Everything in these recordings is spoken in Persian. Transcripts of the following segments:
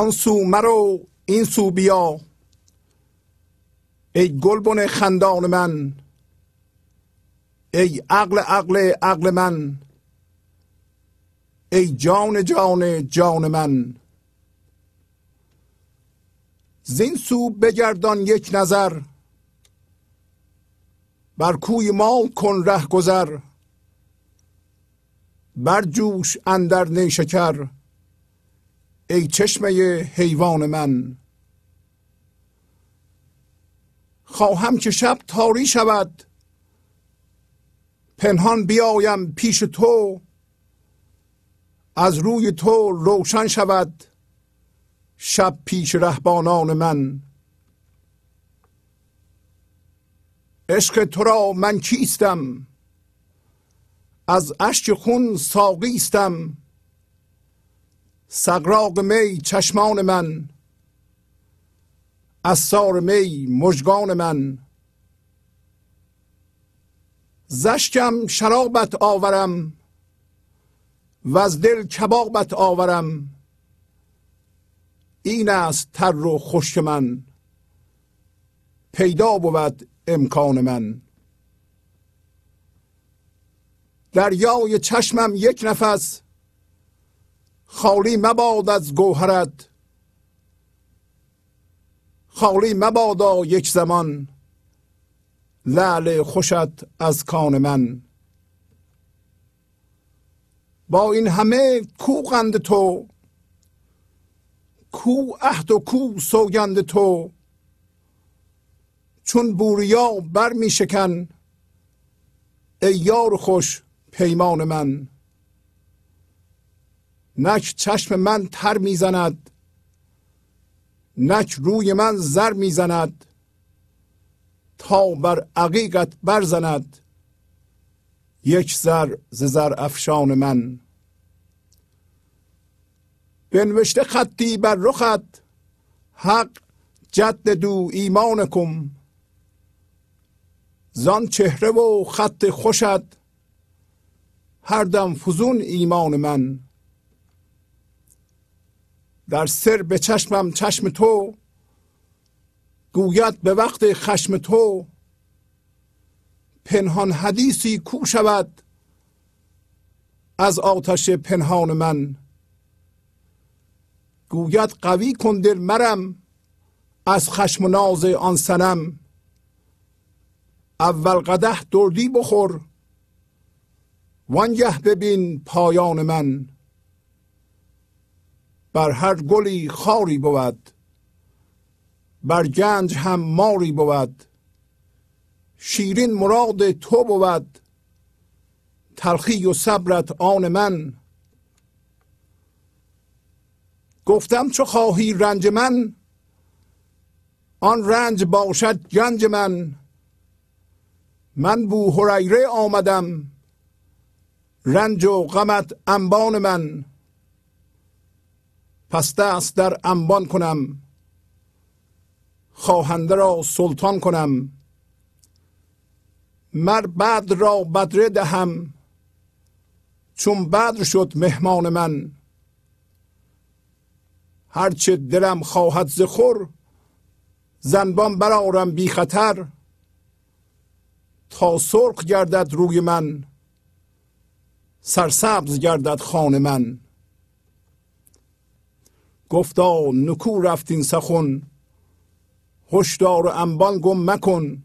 آن سو مرو این سو بیا. ای گلبن خندان من ای عقل عقل عقل من ای جان جان جان من. زین سو بگردان یک نظر بر کوی ما کن ره گذر بر جوش اندر نیشکر. ای چشمه حیوان من. خواهم که شب تاری شود. پنهان بیایم پیش تو. از روی تو روشن شود. شب پیش رهبانان من. عشق تو را من کیستم؟ از اشک خون ساقیستم. سقراق می چشمان من. از سار می مژگان من. زشکم شرابت آورم و از دل کبابت آورم. این است تر و خشک من. پیدا بود امکان من. دریای چشمم یک نفس خالی مباد از گوهرت. خالی مبادا یک زمان. لعل خوشت از کان من. با این همه کو قند تو؟ کو عهد و کو سوگند تو؟ چون بوریا بر می شکن ای یار خوش پیمان من. نک چشم من تر می‌زند نک روی من زر می‌زند تا بر عقیقت برزند. یک زر ز زر افشان من. بنوشته خطی بر رخت حق جد دو ایمانکم. زان چهره و خط خوشت هر دم فزون ایمان من. در سر به چشمم چشم تو گوید به وقت خشم تو پنهان حدیثی کو شود از آتش پنهان من. گوید قوی کن دل مرم از خشم و ناز آن سنم اول قده دردی بخور وانگه ببین پایان من. بر هر گلی خاری بود بر گنج هم ماری بود. شیرین مراد تو بود تلخی و صبرت آن من. گفتم چو خواهی رنج من آن رنج باشد گنج من. من بو هریره آمدم رنج و غمت انبان من. پس دست در انبان کنم. خواهنده را سلطان کنم. مر بدر را بدره دهم. چون بدر شد مهمان من. هرچه دلم خواهد ز خور زنبان برارم بی خطر. تا سرخ گردد روی من سرسبز گردد خان من. گفتا نکو رفتین سخن هشدار و انبان گم مکن.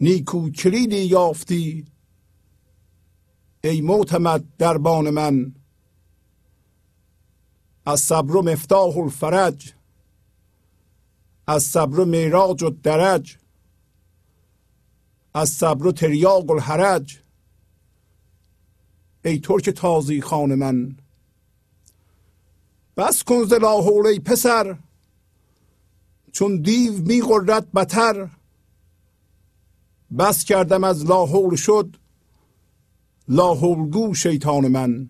نیکو کلیدی یافتی ای معتمد دربان من. از صبر مفتاح الفرج از صبر میراج و درج از صبر تریاق الحرج. ای ترک تازی خان من. بس کن ز لاحول پسر چون دیو می غرد بتر. بس کردم از لاحول شد لاحول گو شیطان من.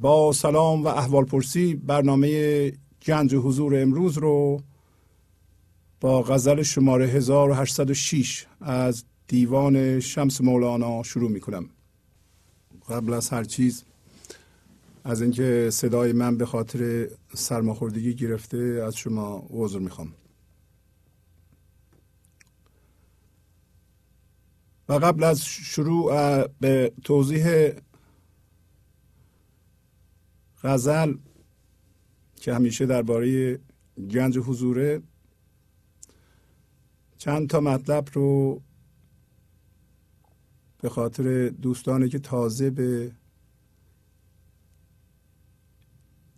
با سلام و احوال پرسی برنامه گنج حضور امروز رو با غزل شماره 1806 از دیوان شمس مولانا شروع می کنم. قبل از هر چیز از اینکه صدای من به خاطر سرماخوردگی گرفته از شما عذر می‌خوام. و قبل از شروع به توضیح غزل که همیشه درباره گنج حضوره چند تا مطلب رو به خاطر دوستانی که تازه به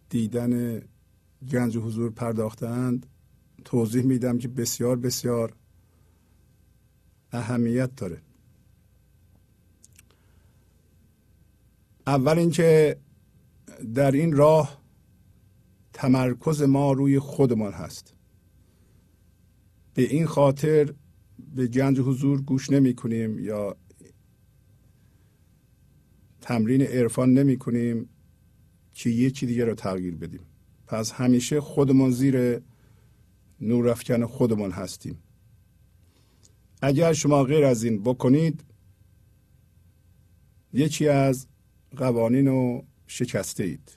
دیدن گنج حضور پرداختند توضیح میدم که بسیار بسیار اهمیت داره. اول اینکه در این راه تمرکز ما روی خودمان هست. به این خاطر به گنج حضور گوش نمی کنیم یا تمرین عرفان نمی کنیم که یکی دیگه رو تغییر بدیم. پس همیشه خودمان زیر نور افکن خودمان هستیم. اگر شما غیر از این بکنید یکی از قوانین رو شکسته اید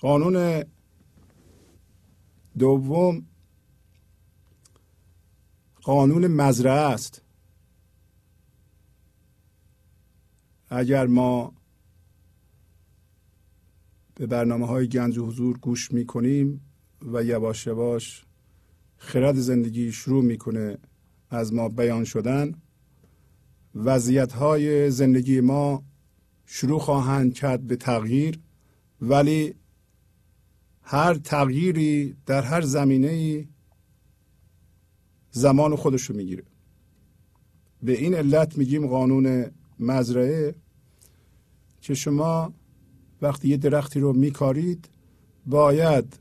قانون دوم قانون مزرعه است. اگر ما به برنامه های گنج حضور گوش می کنیم و یواش یواش خرد زندگی شروع می‌کنه از ما بیان شدن وضعیت های زندگی ما شروع خواهند کرد به تغییر ولی هر تغییری در هر زمینه ای زمان خودش رو می‌گیره. به این علت میگیم قانون مزرعه که شما وقتی یه درختی رو میکارید باید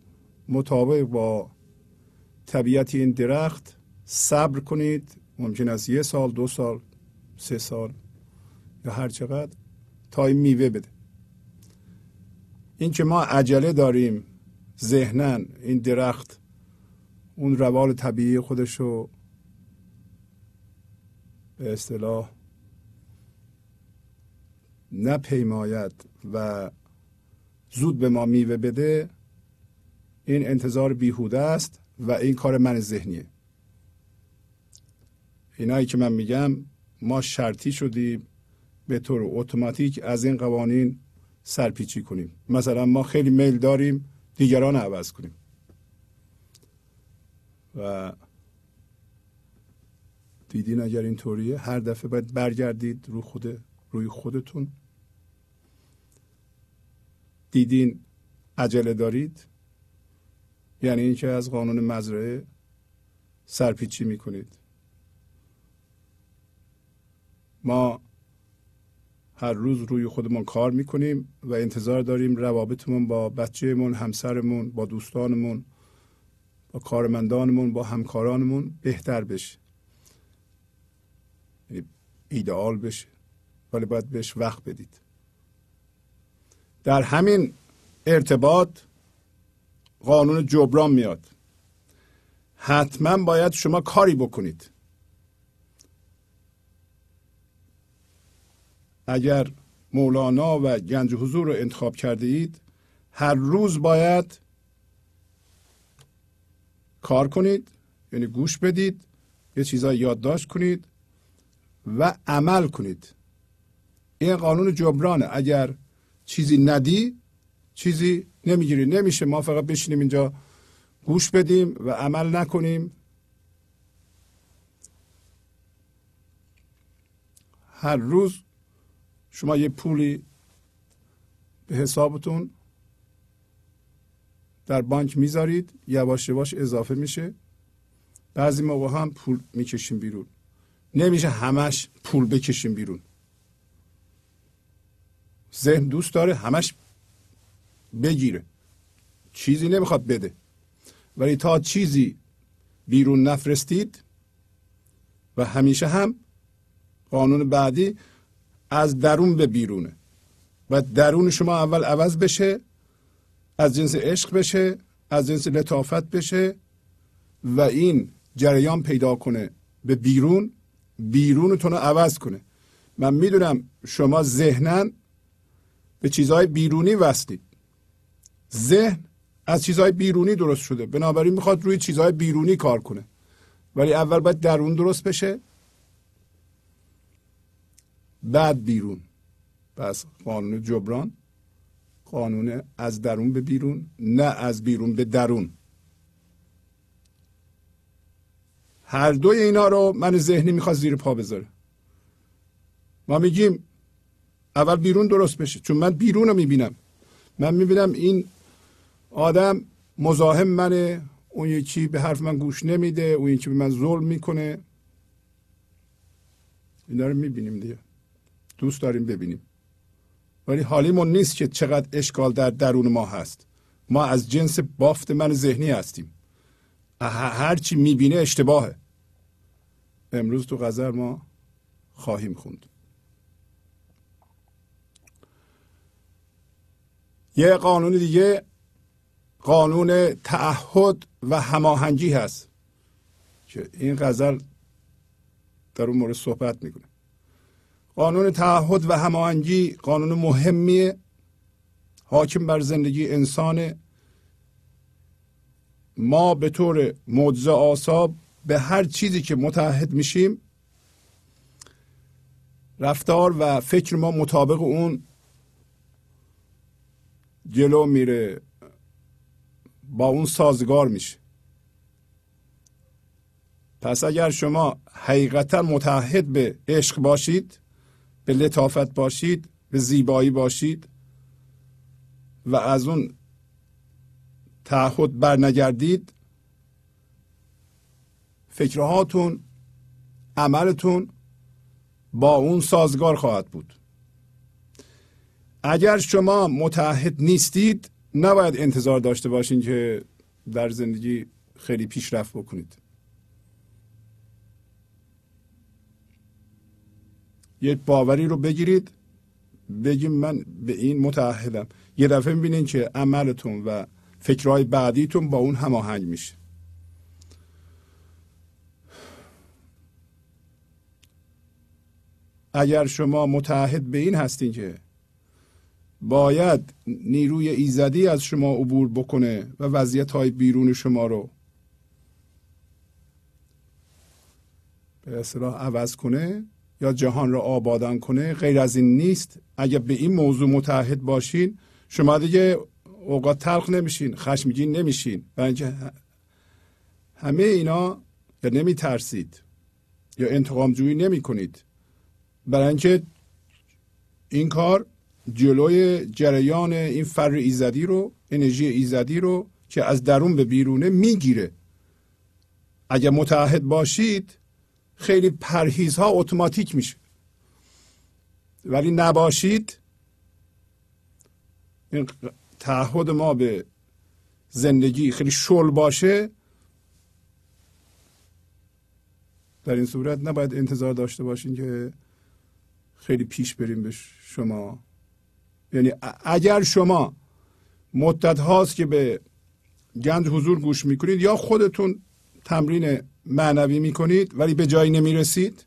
مطابق با طبیعت این درخت صبر کنید. ممکن است یه سال دو سال سه سال یا هر چقدر تا این میوه بده. این که ما عجله داریم ذهنا این درخت اون روال طبیعی خودش رو به اصطلاح نپیماید و زود به ما میوه بده این انتظار بیهوده است و این کار من ذهنیه. اینایی که من میگم ما شرطی شدیم به طور اتوماتیک از این قوانین سرپیچی کنیم. مثلا ما خیلی میل داریم دیگران عوض کنیم. و دیدین اگر اینطوریه هر دفعه باید برگردید رو خود روی خودتون. دیدین عجله دارید؟ یعنی اینکه از قانون مزرعه سرپیچی می‌کنید. ما هر روز روی خودمون کار می‌کنیم و انتظار داریم روابطمون با بچهمون همسرمون با دوستانمون با کارمندانمون با همکارانمون بهتر بشه. یعنی ایدئال بشه. ولی باید بهش وقت بدید. در همین ارتباط قانون جبران میاد. حتما باید شما کاری بکنید. اگر مولانا و گنج حضور رو انتخاب کرده اید هر روز باید کار کنید یعنی گوش بدید یه چیزایی یادداشت کنید و عمل کنید. این قانون جبرانه. اگر چیزی ندی چیزی نمی‌گیری. نمیشه ما فقط بشینیم اینجا گوش بدیم و عمل نکنیم. هر روز شما یه پولی به حسابتون در بانک می‌ذارید یواش یواش اضافه میشه. بعضی موقع هم پول می‌کشیم بیرون. نمیشه همش پول بکشیم بیرون. ذهن دوست داره همش بگیره. چیزی نمی‌خواد بده. ولی تا چیزی بیرون نفرستید و همیشه هم قانون بعدی از درون به بیرونه. و درون شما اول عوض بشه از جنس عشق بشه از جنس لطافت بشه و این جریان پیدا کنه به بیرون بیرونتون رو عوض کنه. من می‌دونم شما ذهنا به چیزهای بیرونی وستید ذهن از چیزهای بیرونی درست شده. بنابراین می‌خواد روی چیزهای بیرونی کار کنه. ولی اول باید درون درست بشه. بعد بیرون. پس قانون جبران. قانون از درون به بیرون نه از بیرون به درون. هر دوی اینا رو من ذهنی می‌خواد زیر پا بذاره. ما میگیم اول بیرون درست بشه. چون من بیرون رو می‌بینم. من می‌بینم این آدم مزاحم منه. اون یکی به حرف من گوش نمیده. اون یکی به من ظلم می‌کنه. اینا رو می‌بینیم دیگه. دوست داریم ببینیم. ولی حالیمون نیست که چقدر اشکال در درون ما هست. ما از جنس بافت من ذهنی هستیم. هرچی می‌بینه اشتباهه. امروز تو غزر ما خواهیم خوند. یه قانون دیگه قانون تعهد و هماهنگی هست که این غزل در اون مورد صحبت می‌کنه. قانون تعهد و هماهنگی قانون مهمیه. حاکم بر زندگی انسان. ما به طور معجزه آساب به هر چیزی که متحد میشیم رفتار و فکر ما مطابق اون جلو میره. با اون سازگار میشه. پس اگر شما حقیقتا متحد به عشق باشید به لطافت باشید به زیبایی باشید و از اون تعهد برنگردید فکرهاتون عملتون با اون سازگار خواهد بود. اگر شما متحد نیستید نباید انتظار داشته باشین که در زندگی خیلی پیشرفت بکنید. یک باوری رو بگیرید بگیم من به این متحدم یه دفعه می‌بینین که عملتون و فکرهای بعدیتون با اون هماهنگ میشه. اگر شما متحد به این هستین که باید نیروی ایزدی از شما عبور بکنه و وضعیت های بیرون شما رو به اصطلاح عوض کنه یا جهان را آبادان کنه. غیر از این نیست. اگر به این موضوع متحد باشین شما دیگه اوقات تلخ نمیشین خشمگین نمیشین. و اینکه همه اینا یا نمی ترسید یا انتقام جویی نمی کنید برای اینکه این کار جلوی جریان این فر ایزدی رو انرژی ایزدی رو که از درون به بیرونه می‌گیره. اگر متحد باشید خیلی پرهیزها اتوماتیک میشه. ولی نباشید این تعهد ما به زندگی خیلی شل باشه در این صورت نباید انتظار داشته باشین که خیلی پیش بریم به شما. یعنی اگر شما مدت هاست که به گنج حضور گوش می‌کنید یا خودتون تمرین معنوی می‌کنید ولی به جایی نمی‌رسید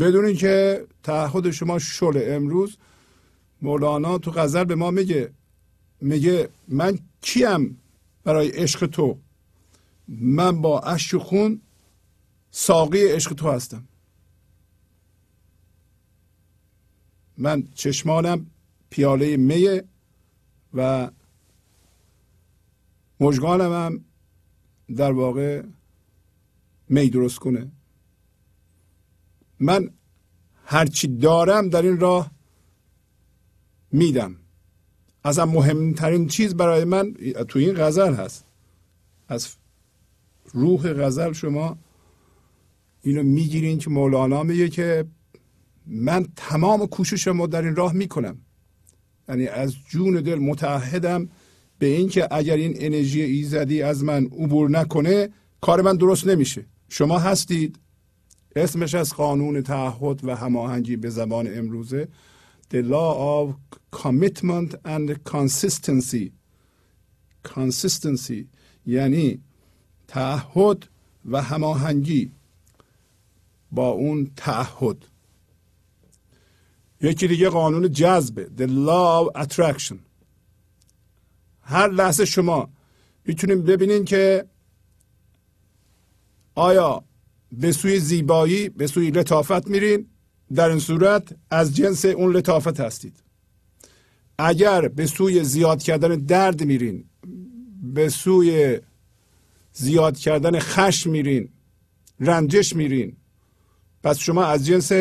بدونید که تعهد شما شل امروز مولانا تو غزل به ما میگه میگه من کیم برای عشق تو؟ من با اشک خون ساقی عشق تو هستم. من چشمانم پیاله میه و مژگانم هم در واقع می درست کنه. من هرچی دارم در این راه میدم. ازم مهمترین چیز برای من تو این غزل هست. از روح غزل شما اینو می‌گیرین که مولانا میگه که من تمام کوششمو در این راه می‌کنم. یعنی از جون دل متحدم به اینکه اگر این انرژی ایزدی از من عبور نکنه کار من درست نمیشه. شما هستید. اسمش از قانون تعهد و هماهنگی به زبان امروزه. The law of commitment and consistency. Consistency یعنی تعهد و هماهنگی با اون تعهد. یکی دیگه قانون جذبه the law of attraction. هر لحظه شما می‌تونیم ببینین که آیا به سوی زیبایی به سوی لطافت میرین؟ در این صورت از جنس اون لطافت هستید. اگر به سوی زیاد کردن درد میرین به سوی زیاد کردن خشم میرین رنجش میرین پس شما از جنس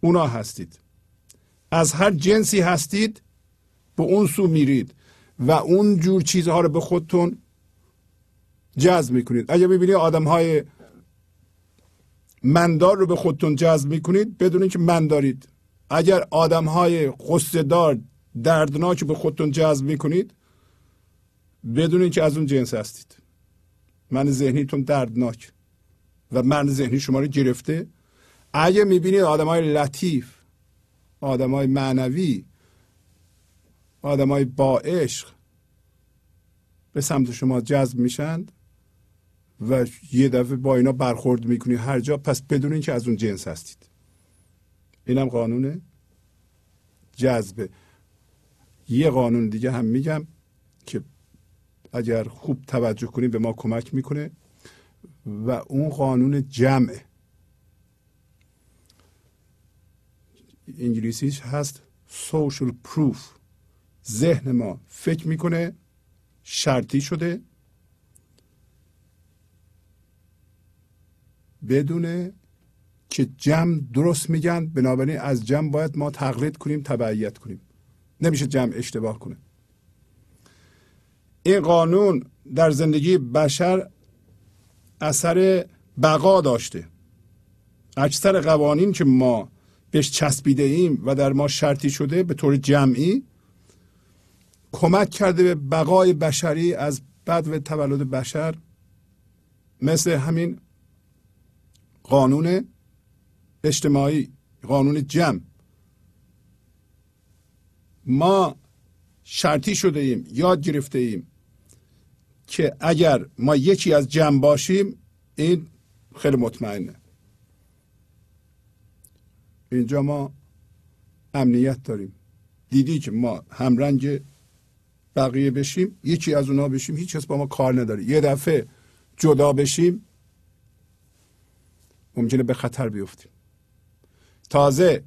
اونا هستید. از هر جنسی هستید به اون سو میرید و اون جور چیزها رو به خودتون جذب می‌کنید. اگر ببینید آدم های مندار رو به خودتون جذب می‌کنید بدونید که من دارید اگر آدم های دار دردناک به خودتون جذب می‌کنید بدونید که از اون جنس هستید. من ذهنیتون دردناک و من ذهنی شما رو گرفته. اگه می‌بینید آدم های لطیف آدم های معنوی آدم های با عشق به سمت شما جذب میشند و یه دفعه با اینا برخورد می‌کنی هر جا پس بدونین که از اون جنس هستید. اینم قانون جذبه. یه قانون دیگه هم میگم که اگر خوب توجه کنید به ما کمک می‌کنه و اون قانون جمعه. انگلیسیش هست social proof. ذهن ما فکر می‌کنه شرطی شده. بدونه که جمع درست میگن بنابراین از جمع باید ما تقلید کنیم تبعیت کنیم. نمیشه جمع اشتباه کنه. این قانون در زندگی بشر اثر بقا داشته. اکثر قوانین که ما بهش چسبیده ایم و در ما شرطی شده به طور جمعی کمک کرده به بقای بشری از بد و تولد بشر مثل همین قانون اجتماعی قانون جمع. ما شرطی شده ایم یاد گرفته ایم که اگر ما یکی از جمع باشیم این خیلی مطمئنه. اینجا ما امنیت داریم. دیدی که ما همرنگ بقیه بشیم یکی از اونا بشیم هیچ کس با ما کار نداره. یه دفعه جدا بشیم ممکنه به خطر بیفتیم. تازه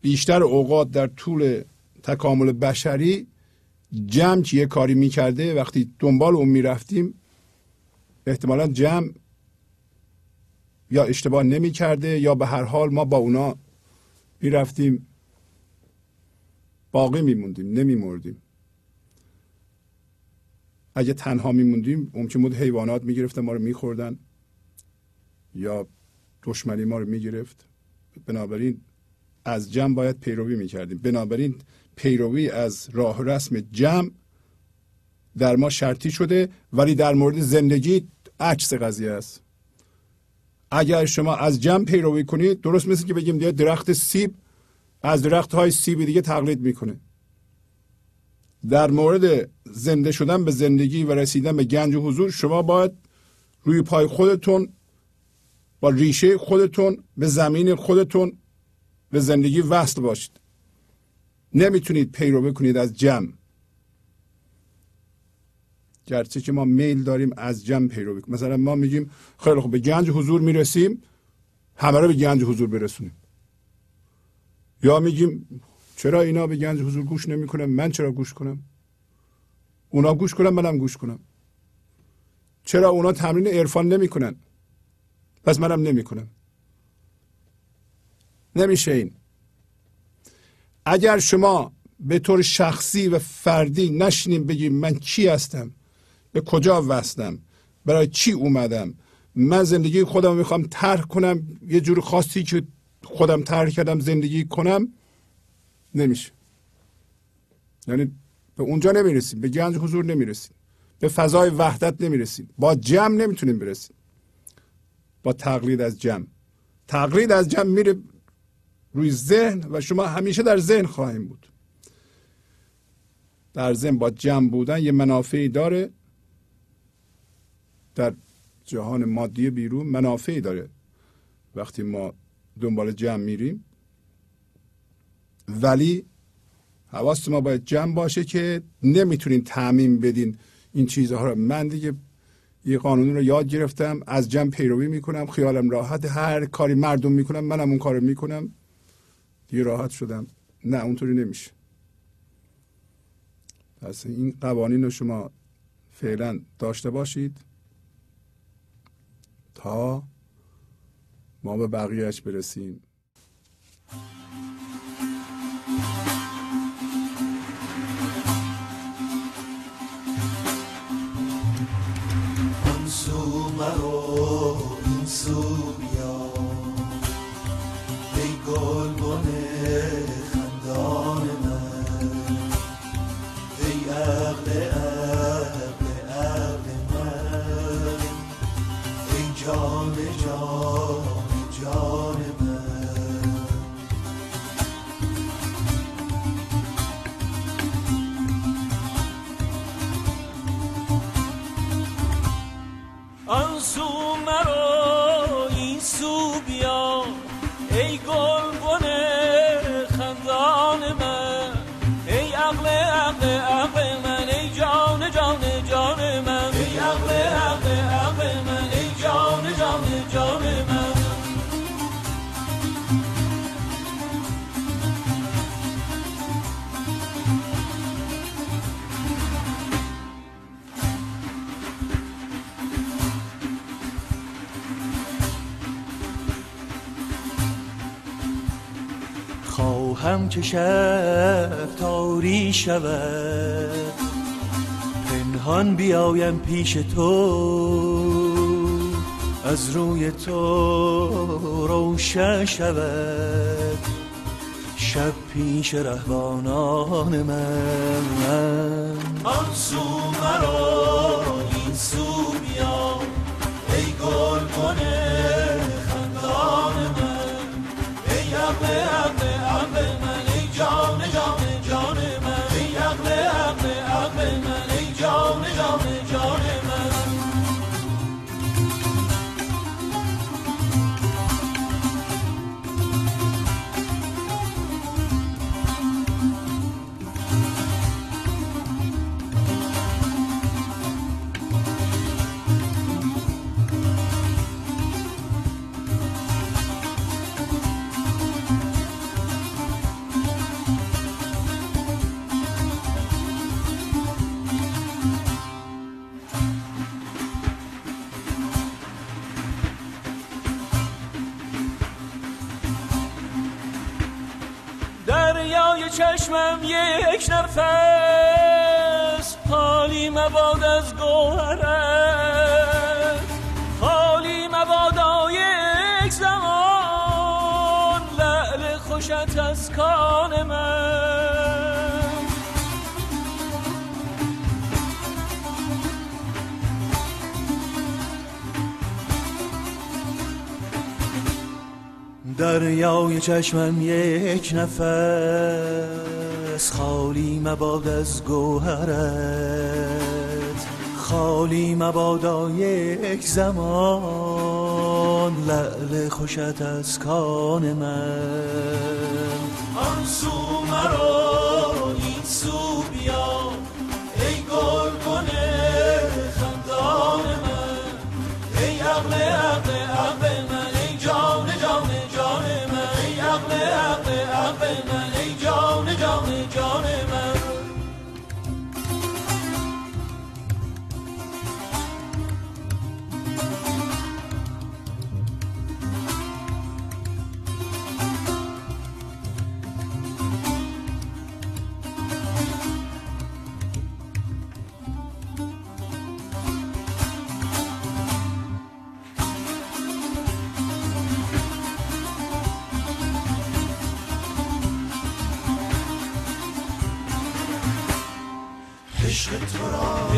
بیشتر اوقات در طول تکامل بشری جمع که یه کاری می‌کرده وقتی دنبال اون می‌رفتیم احتمالا جمع یا اشتباه نمی‌کرده یا به هر حال ما با اونا می‌رفتیم باقی میموندیم نمیمردیم. اگه تنها میموندیم ممکن بود حیوانات می‌گرفتن ما رو میخوردن یا دشمنی ما رو می‌گرفت. بنابراین از جمع باید پیروی می‌کردیم. بنابراین پیروی از راه رسم جمع در ما شرطی شده ولی در مورد زندگی عکس قضیه است. اگر شما از جمع پیروی کنید درست مثل که بگیم درخت سیب از درخت های سیب دیگه تقلید می‌کنه. در مورد زنده شدن به زندگی و رسیدن به گنج و حضور شما باید روی پای خودتون با ریشه خودتون به زمین خودتون به زندگی وصل باشید. نمی‌تونید پیروی کنید از جمع. گرچه که ما میل داریم از جمع پیروی کنیم مثلا ما میگیم خیلی خوب به گنج حضور می‌رسیم همه رو به گنج حضور برسونیم. یا میگیم چرا اینا به گنج حضور گوش نمی‌کنن؟ من چرا گوش کنم؟ اونا گوش کنم منم گوش کنم. چرا اونا تمرین عرفان نمی‌کنن؟ پس منم نمی‌کنم. نمیشه این. اگر شما به طور شخصی و فردی نشینیم بگیم من کی هستم؟ به کجا وستم برای چی اومدم؟ من زندگی خودم می‌خوام ترک کنم یه جور خاصی که خودم ترک کردم زندگی کنم؟ نمیشه. یعنی به اونجا نمی‌رسیم به گنج حضور نمی‌رسیم به فضای وحدت نمی‌رسیم. با جمع نمی‌تونیم برسیم. با تقلید از جمع. تقلید از جمع میره روی ذهن و شما همیشه در ذهن خواهیم بود. در ذهن با جمع بودن یه منافعی داره. در جهان مادی بیرون منافعی داره. وقتی ما دنبال جمع میریم ولی حواست ما باید جمع باشه که نمی‌تونین تعمین بدین این چیزها رو. من دیگه یه قانون رو یاد گرفتم از جمع پیروی می‌کنم خیالم راحت هر کاری مردم می‌کنم منم اون کارو می‌کنم. دیگه راحت شدم. نه اونطوری نمیشه. پس این قوانین رو شما فعلا داشته باشید. تا ما به بقیهش برسیم. که شب تاری شود. پنهان بیایم پیش تو از روی تو روشن شود. شب پیش رهبانان من. آن سو مرو چشمم یک نفس خالی مباد از گوهرت. خالی مبادا یک زمان لعل خوشت از کان من. دریای چشمم یک نفس. خالی مباد از گوهرت خالی مبادا یک زمان لعل خوشت از کان من. آن سو مرو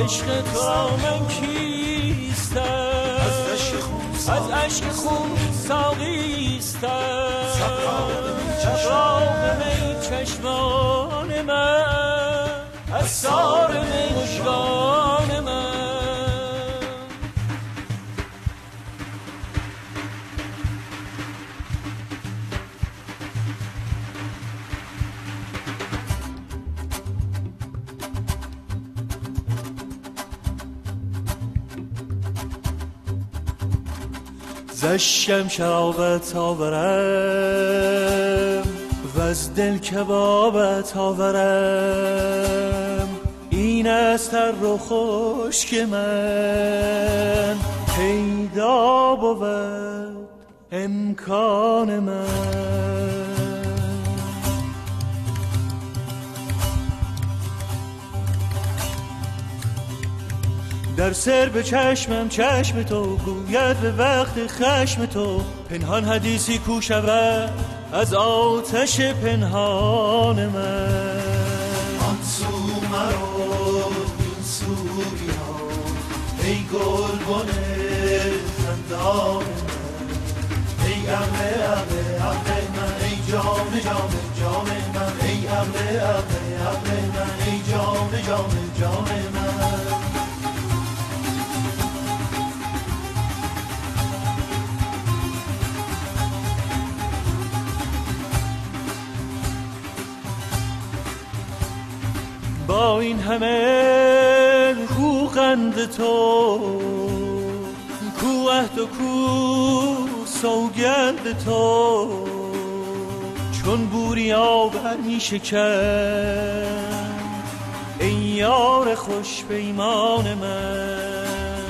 عشق تو من کیستم؟ از عشق خون از عشق خون ساقیستم سقراق می چشمان سقراق می چشمان من. از سار می زشم شرابت آورم و از دل کبابت آورم. این است رو خوش که من پیدا بود امکان من. در سر به چشمم چشم تو گوید به وقت خشم تو. پنهان حدیثی کو شود از آتش پنهان من. آن سو مرو این سو بیا ای گل بنه خندان من. ای عقل عقل عقل من. ای جام جام جام من. ای عقل عقل عقل من. ای جام جام جام من. با این همه خوغند تو کو عهد و کو سوگند تو. چون بوریا بر می شکن ای یار خوش پیمان من.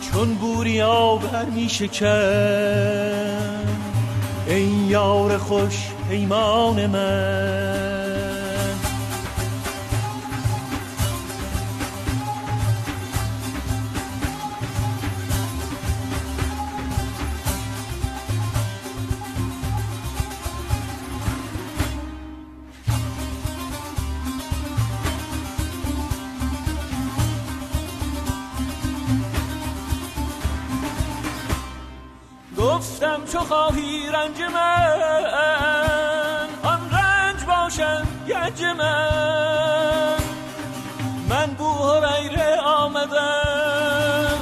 چون بوریا بر می شکن ای یار خوش پیمان من. گفتم چو خواهی رنج من آن رنج باشم گنج من. من بو هریره آمدم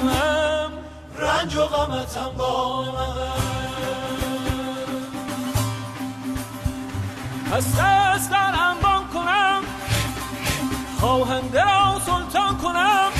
رنج و غمتم با من. پس دست در انبان کنم خواهنده را سلطان کنم.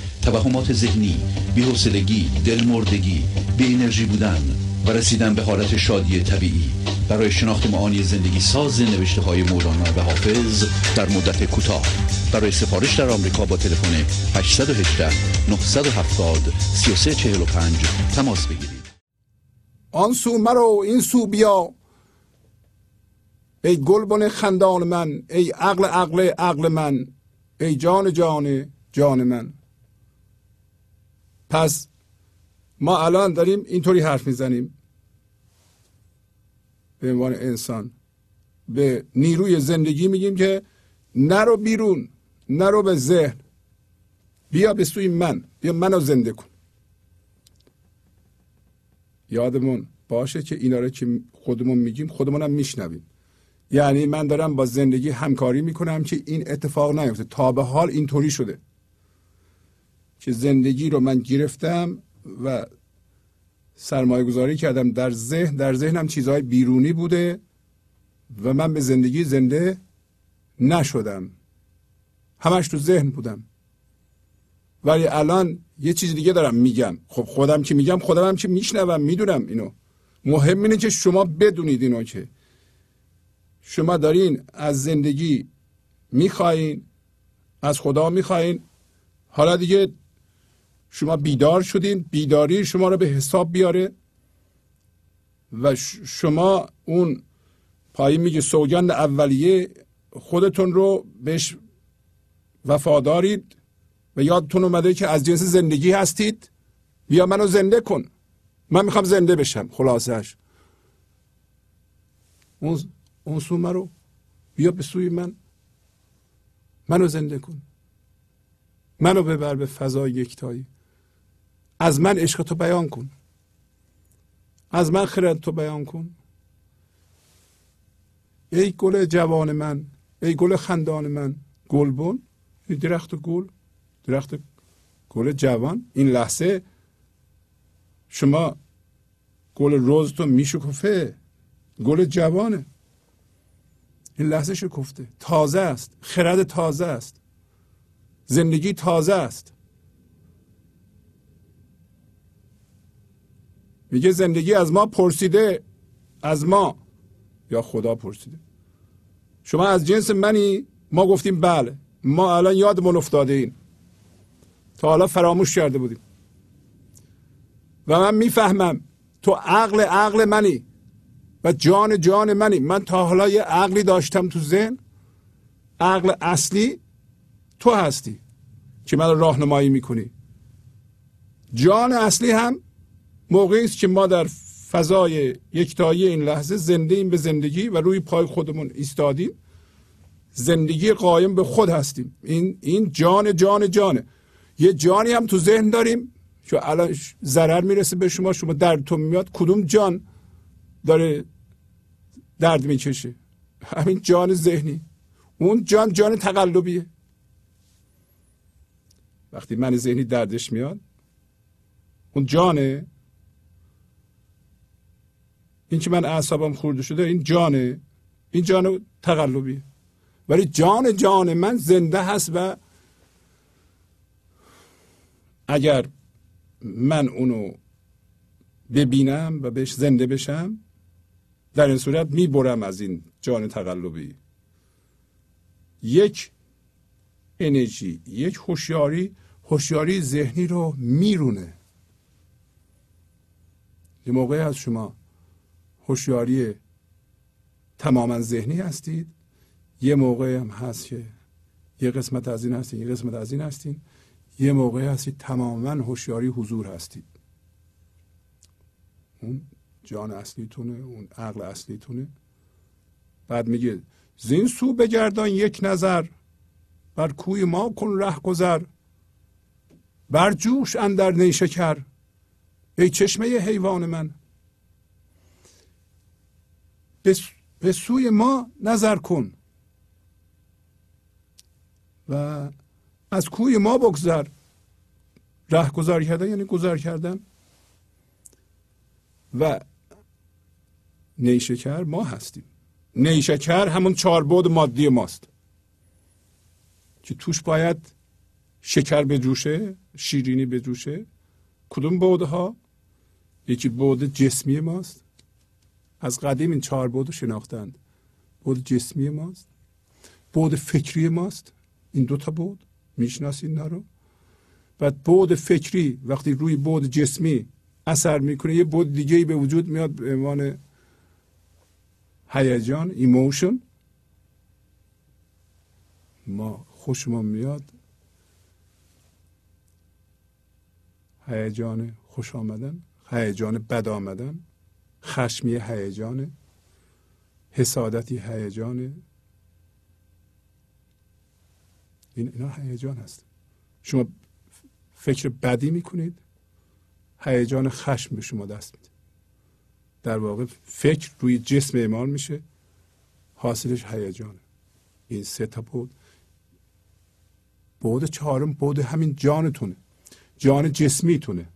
توهمات ذهنی بی‌حوصلگی دلمردگی بی انرژی بودن و رسیدن به حالت شادی طبیعی. برای شناخت معانی زندگی ساز نوشته های مولانا و حافظ در مدت کوتاه. برای سفارش در آمریکا با تلفن 818 970 3345 تماس بگیرید. آن سو مرو این سو بیا. ای گلبن خندان من ای عقل عقل عقل من ای جان جان جان من. پس ما الان داریم اینطوری حرف می‌زنیم. به عنوان انسان به نیروی زندگی میگیم که نرو بیرون نرو به ذهن. بیا به سوی من بیا منو زنده کن. یادمون باشه که اینا رو که خودمون میگیم خودمون هم میشنویم. یعنی من دارم با زندگی همکاری می‌کنم که این اتفاق نیفته. تا به حال اینطوری شده. که زندگی رو من گرفتم و سرمایه گذاری کردم در ذهن. در ذهنم چیزهای بیرونی بوده و من به زندگی زنده نشدم. همش تو ذهن بودم. ولی الان یه چیز دیگه دارم میگم. خب خودم که میگم خودم هم که میشنوم می‌دونم اینو. مهم اینه که شما بدونید اینو که شما دارین از زندگی می‌خواین از خدا می‌خواین حالا دیگه شما بیدار شدین بیداری شما رو به حساب بیاره و شما اون پایین میگه سوگند اولیه خودتون رو بهش وفادارید و یادتون اومده که از جنس زندگی هستید. بیا منو زنده کن. من می‌خوام زنده بشم. خلاصش اون اون سو رو بیا به سوی من. منو زنده کن. منو ببر به فضای یکتایی. از من عشق تو بیان کن. از من خرد تو بیان کن. ای گل جوان من ای گل خندان من گلبن درخت گل درخت گل جوان. این لحظه شما گل روز تو میشکفه گل جوانه. این لحظه شکفته. تازه است خرد تازه است. زندگی تازه است. میگه زندگی از ما پرسیده از ما. یا خدا پرسیده. شما از جنس منی؟ ما گفتیم بله. ما الان یادمون افتاده این. تا حالا فراموش کرده بودیم. و من می‌فهمم تو عقل عقل منی. و جان جان منی. من تا حالا یه عقلی داشتم تو ذهن. عقل اصلی تو هستی. که من راهنمایی می‌کنی. جان اصلی هم موقعی است که ما در فضای یکتایی این لحظه زنده ایم به زندگی و روی پای خودمون ایستادیم. زندگی قایم به خود هستیم. این این جان جان جانه یه جانی هم تو ذهن داریم. که الان ضرر می‌رسه به شما شما دردتون میاد. کدوم جان داره درد می‌کشه؟ همین جان ذهنی. اون جان جان تقلبیه. وقتی من ذهنی دردش میاد اون جانه. این که من اعصابم خورده شده این جانه. این جان تقلبیه. ولی جان جان من زنده هست و اگر من اونو ببینم و بهش زنده بشم در این صورت می‌برم از این جان تقلبی. یک انرژی یک هوشیاری هوشیاری ذهنی رو میرونه. یه موقعی از شما هوشیاری تماما ذهنی هستید. یه موقعی هم هست که یه قسمت از این هستین یه قسمت از این هستین. یه موقعی هستید تماما هوشیاری حضور هستید. اون جان اصلیتونه اون عقل اصلیتونه. بعد میگه زین سو بگردان یک نظر بر کوی ما کن ره گذر بر جوش اندر نیشکر ای چشمه حیوان من. به سوی ما نظر کن. و از کوی ما بگذر. ره گذار کردن یعنی گذار کردن. و نیشکر ما هستیم. نیشکر همون چاربود مادی ماست. که توش باید شکر بجوشه شیرینی بجوشه کدوم بودها؟ یکی بود جسمی ماست. از قدیم این چهار بود شناختند. بود جسمی ماست. بود فکری ماست. این دوتا بود. می‌شناسید اینا رو. بعد بود فکری وقتی روی بود جسمی اثر می‌کنه یه بود دیگه به وجود میاد به عنوان هیجان ایموشن. ما خوشمون میاد. هیجان خوش آمدن هیجان بد آمدن. خشمی هیجان حسادتی هیجان این اینا هیجان هست. شما فکر بدی می‌کنید هیجان خشم به شما دست میده. در واقع فکر روی جسم اعمال میشه حاصلش هیجانه. این سه تا بود. بود چهارم بود همین جانتونه. جان جسمیتونه.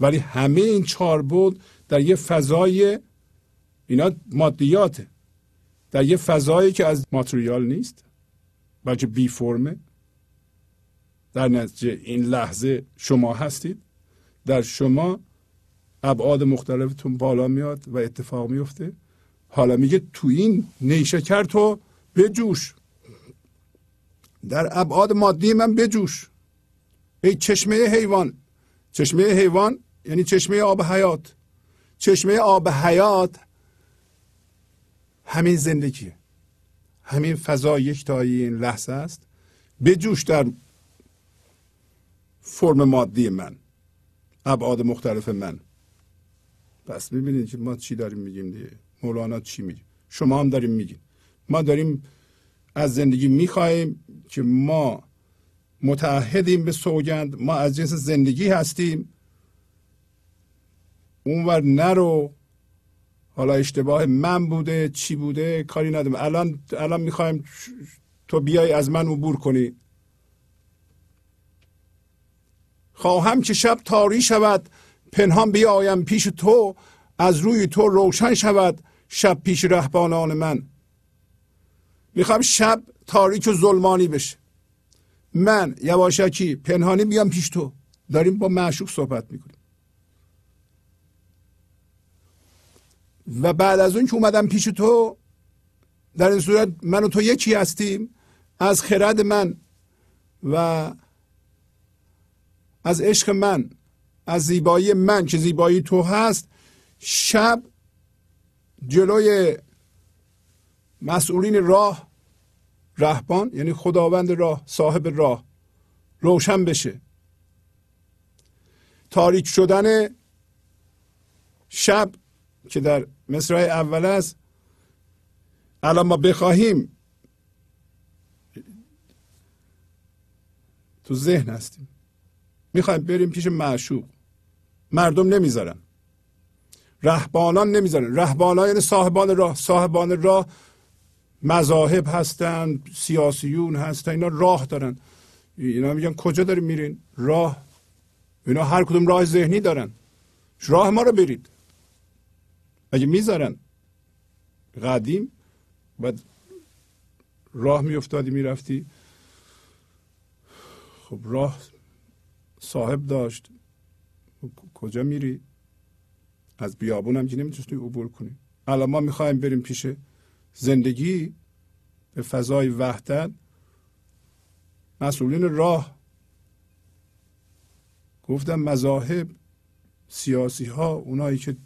ولی همه این چهار بود در یه فضای اینا مادیاته. در یه فضایی که از ماتریال نیست بلکه بی فرمه. در نتیجه این لحظه شما هستید. در شما ابعاد مختلفتون بالا میاد و اتفاق میفته. حالا میگه تو این نیشکر تو بجوش. در ابعاد مادی من بجوش. ای چشمه حیوان. چشمه حیوان یعنی چشمه آب حیات. چشمه آب حیات همین زندگیه. همین فضا یکتایی این لحظه است. به جوش در فرم مادی من ابعاد مختلف من. پس می‌بینید که ما چی داریم میگیم دیگه؟ مولانا چی میگه؟ شما هم داریم میگیم ما داریم از زندگی می‌خواهیم که ما متعهدیم به سوگند. ما از جنس زندگی هستیم. اونور نرو. حالا اشتباه من بوده چی بوده کاری ندارم. الان الان می‌خوایم تو بیای از من عبور کنی. خواهم که شب تاری شود پنهان بیایم پیش تو از روی تو روشن شود شب پیش رهبانان من. می‌خوام شب تاریک و ظلمانی بشه. من یواشکی پنهانی بیام پیش تو. داریم با معشوق صحبت می‌کنیم. و بعد از اون که اومدم پیش تو در این صورت من و تو یکی هستیم. از خرد من و از عشق من از زیبایی من که زیبایی تو هست شب جلوی مسئولین راه رهبان یعنی خداوند راه صاحب راه روشن بشه. تاریک شدن شب که در مصرع اول است. الان ما بخواهیم. تو ذهن هستیم. می‌خوایم بریم پیش معشوق. مردم نمی‌ذارن. رهبانان نمی‌ذارن. رهبانان یعنی صاحبان راه. صاحبان راه مذاهب هستن سیاسیون هستن اینا راه دارن. اینا میگن کجا داریم میرین راه. اینا هر کدوم راه ذهنی دارن. راه ما رو برید. اگه می‌ذارن قدیم بعد راه میافتادی می‌رفتی. خب راه صاحب داشت. کجا میری؟ از بیابون هم که نمی‌تونستی عبور کنی. الان ما می‌خوایم بریم پیش زندگی. به فضای وحدت. مسئولین راه. گفتم مذاهب سیاسی ها اونایی که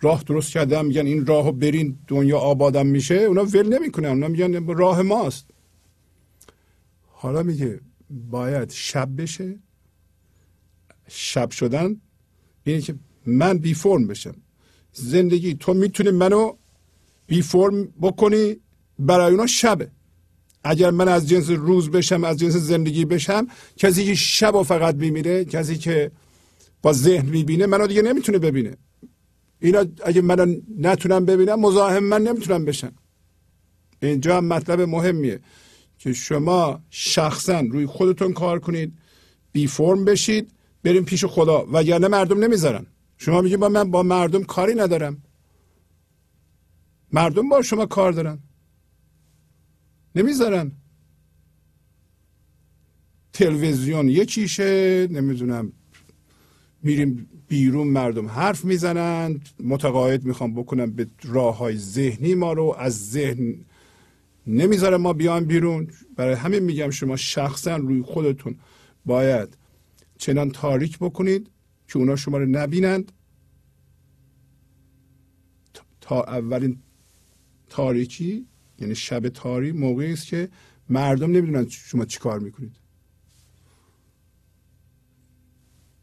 راه درست کرده میگن این راهو برین دنیا آبادم میشه. اونا ول نمی‌کنن اونا میگن راه ماست. حالا میگه باید شب بشه. شب شدن اینه که من بی فرم بشم. زندگی تو می‌تونی منو بی فرم بکنی برای اونا شبه. اگر من از جنس روز بشم از جنس زندگی بشم کسی که شب و فقط میمیره کسی که با ذهن می‌بینه منو دیگه نمی‌تونه ببینه. اینا اگه من نتونم ببینم مزاحم من نمی‌تونم بشن. اینجا هم مطلب مهمیه که شما شخصا روی خودتون کار کنید بی فرم بشید بریم پیش خدا. وگرنه مردم نمی‌ذارن. شما میگید با من با مردم کاری ندارم. مردم با شما کار دارن. نمی‌ذارن. تلویزیون یکیشه نمی‌دونم میریم بیرون مردم حرف می‌زنند. متقاعد می‌خوام بکنم به راه های ذهنی ما رو. از ذهن نمی‌ذاره ما بیان بیرون. برای همین میگم شما شخصا روی خودتون باید چنان تاریک بکنید که اونا شما رو نبینند. تا اولین تاریکی یعنی شب تاری موقعی است که مردم نمی‌دونن شما چی کار می‌کنید.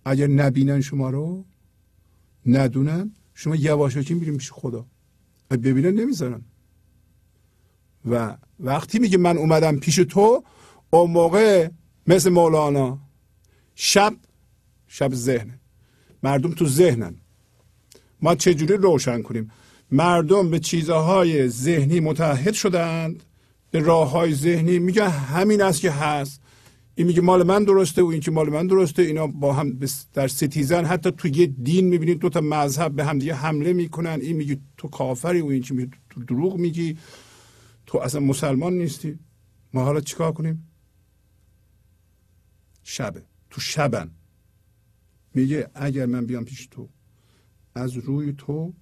اگر نبینن شما رو ندونن شما یواشکی میریم پیش خدا. ببینن نمی‌ذارن. و وقتی میگه من اومدم پیش تو اون موقع مثل مولانا شب شب ذهنه مردم تو ذهنن. ما چجوری روشن کنیم؟ مردم به چیزهای ذهنی متحد شدند به راه های ذهنی. میگه همین است که هست. این میگه مال من درسته و این که مال من درسته اینا با هم در ستیزن حتی تو یه دین می‌بینید دو تا مذهب به هم دیگه حمله می‌کنن. این میگه تو کافری و این که میگه؟ تو دروغ میگی. تو اصلا مسلمان نیستی. ما حالا چیکار کنیم؟ شبه. تو شبن. میگه اگر من بیام پیش تو از روی تو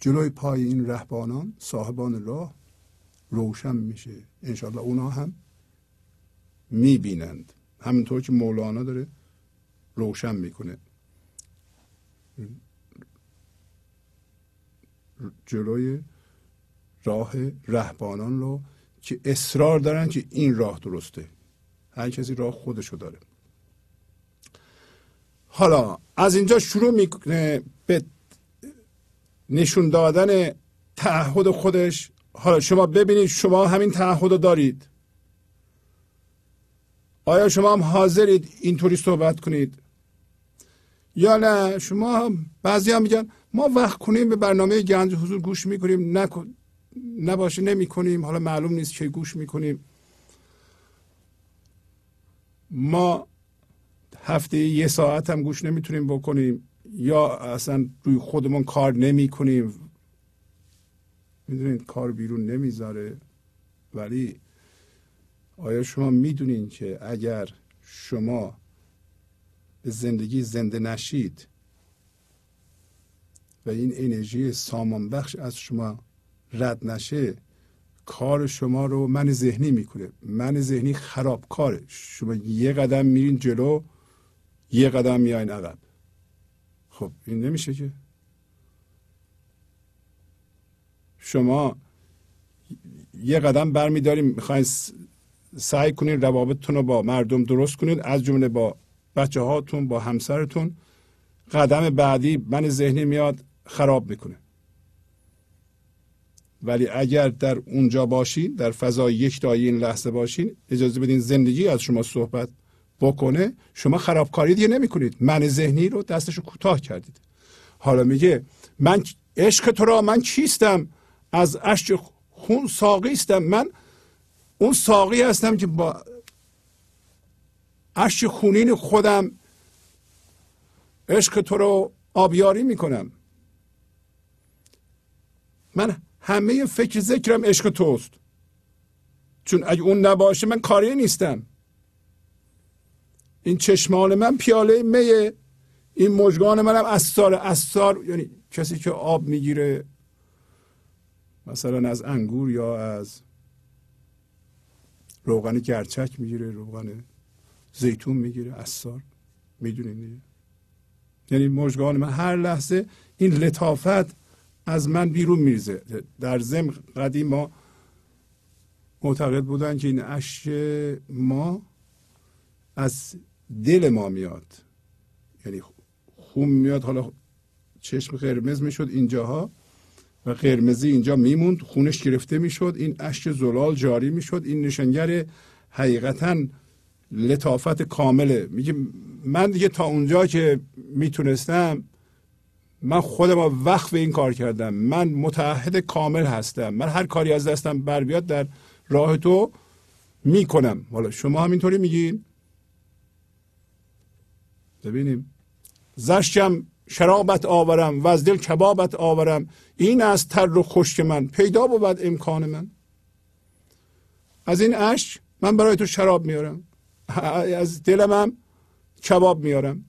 جلوی پای این رهبانان صاحبان راه روشن میشه. انشالله اونا هم می‌بینند. همینطور که مولانا داره روشن می‌کنه. جلوی راه رهبانان رو که اصرار دارن که این راه درسته. هر کسی راه خودشو داره. حالا از اینجا شروع می‌کنه به نشون دادن تعهد خودش. حالا شما ببینید شما همین تعهد رو دارید. آیا شما هم حاضرید اینطوری صحبت کنید؟ یا نه؟ شما بعضی هم میگن ما وقت کنیم به برنامه گنج حضور گوش می‌کنیم. نکن نباشه نمی کنیم حالا معلوم نیست چه گوش می‌کنیم. ما هفته یه ساعت هم گوش نمی‌تونیم بکنیم. یا اصلا روی خودمون کار نمی کنیم می‌دونید کار بیرون نمی‌ذاره. ولی آیا شما می‌دونین که اگر شما به زندگی زنده نشید و این انرژی سامان بخش از شما رد نشه کار شما رو من ذهنی می‌کنه من ذهنی خرابکاره. شما یه قدم میرین جلو یه قدم میاین عقب. خب این نمیشه که. شما یه قدم برمیداریم می‌خواین سعی کنید روابطتون رو با مردم درست کنید. از جمله با بچه هاتون با همسرتون. قدم بعدی من ذهنی میاد خراب می‌کنه. ولی اگر در اونجا باشین در فضای یک دایی این لحظه باشین اجازه بدین زندگی از شما صحبت بکنه شما خرابکاری دیگه نمی‌کنید. من ذهنی رو دستشو کوتاه کردید. حالا میگه من عشق تو را من چیستم؟ از اشک خون ساقی استم من اون ساقی هستم که با اشک خونین خودم عشق تو رو آبیاری می‌کنم. من همه فکر ذکرم عشق توست. چون اگه اون نباشه من کاری نیستم. این چشمان من پیاله میه. این مجگان منم استار استار یعنی کسی که آب می‌گیره مثلا از انگور یا از روغن گرچک می‌گیره روغن زیتون می‌گیره استار می‌دونین یعنی مجگان من هر لحظه این لطافت از من بیرون میریزه. در زم قدیم ما معتقد بودن که این اشک ما از دل ما میاد. یعنی خون میاد حالا چشم قرمز می‌شد اینجاها. و قرمزی اینجا میموند خونش گرفته می‌شد این اشک زلال جاری می‌شد این نشانگر حقیقتا لطافت کامله. میگه من دیگه تا اونجا که می‌تونستم من خودم وقف این کار کردم. من متحد کامل هستم. من هر کاری از دستم بر بیاد در راه تو می‌کنم. حالا شما هم اینطوری میگین؟ ببینیم. زشکم شرابت آورم و از دل کبابت آورم. این از تر و خشک من. پیدا بود امکان من. از این اش من برای تو شراب میارم. از دلم هم کباب میارم.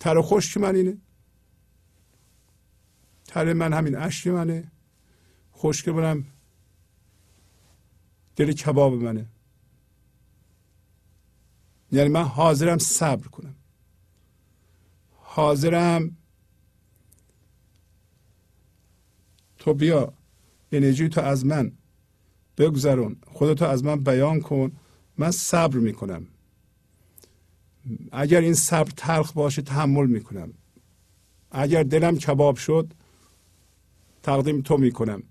تر و خشک من اینه. تر من همین اشک منه. خشک منم دل کباب منه. یعنی من حاضرم صبر کنم. حاضرم. تو بیا انرژی تو از من بگذرون خودتو از من بیان کن. من صبر می‌کنم. اگر این صبر تلخ باشه تحمل می‌کنم. اگر دلم کباب شد تقدیم تو می‌کنم.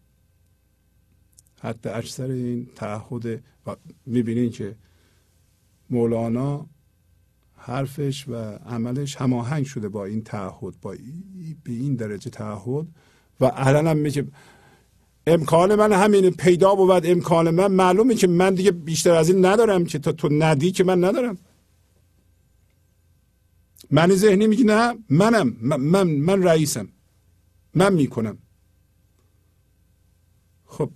حتی اکثر این تعهد و می‌بینین که مولانا حرفش و عملش هماهنگ شده با این تعهد با به این درجه تعهد. و الان هم میگه امکان من همین پیدا بود امکان من معلومه که من دیگه بیشتر از این ندارم که تا تو ندی که من ندارم. من ذهنی میگه نه منم من, من, من رئیسم. من می‌کنم. خب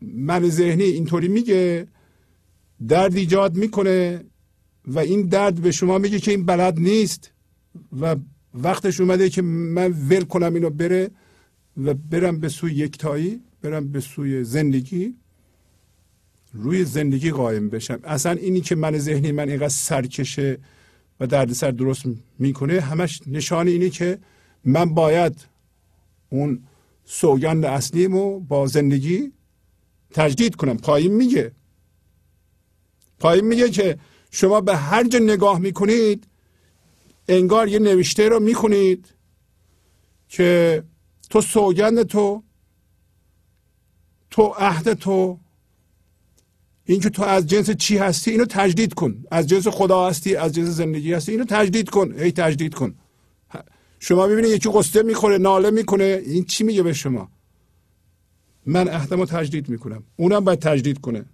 من ذهنی اینطوری میگه درد ایجاد می‌کنه. و این درد به شما میگه که این بلد نیست. و وقتش اومده که من ول کنم اینو بره و برم به سوی یکتایی برم به سوی زندگی روی زندگی قایم بشم. اصلا اینی که من ذهنی من اینقدر سرکشه و دردسر درست می‌کنه همش نشان اینه که من باید اون سوگند اصلیمو با زندگی تجدید کنم. پایین میگه. پایین میگه که شما به هر جا نگاه می‌کنید انگار یه نوشته رو می‌کنید که تو سوگند تو تو عهد تو اینکه تو از جنس چی هستی اینو تجدید کن. از جنس خدا هستی از جنس زندگی هستی اینو تجدید کن. هی تجدید کن. شما ببینید یکی قصه می‌خوره ناله می‌کنه. این چی میگه به شما؟ من عهدم رو تجدید می‌کنم. اونم باید تجدید کنه.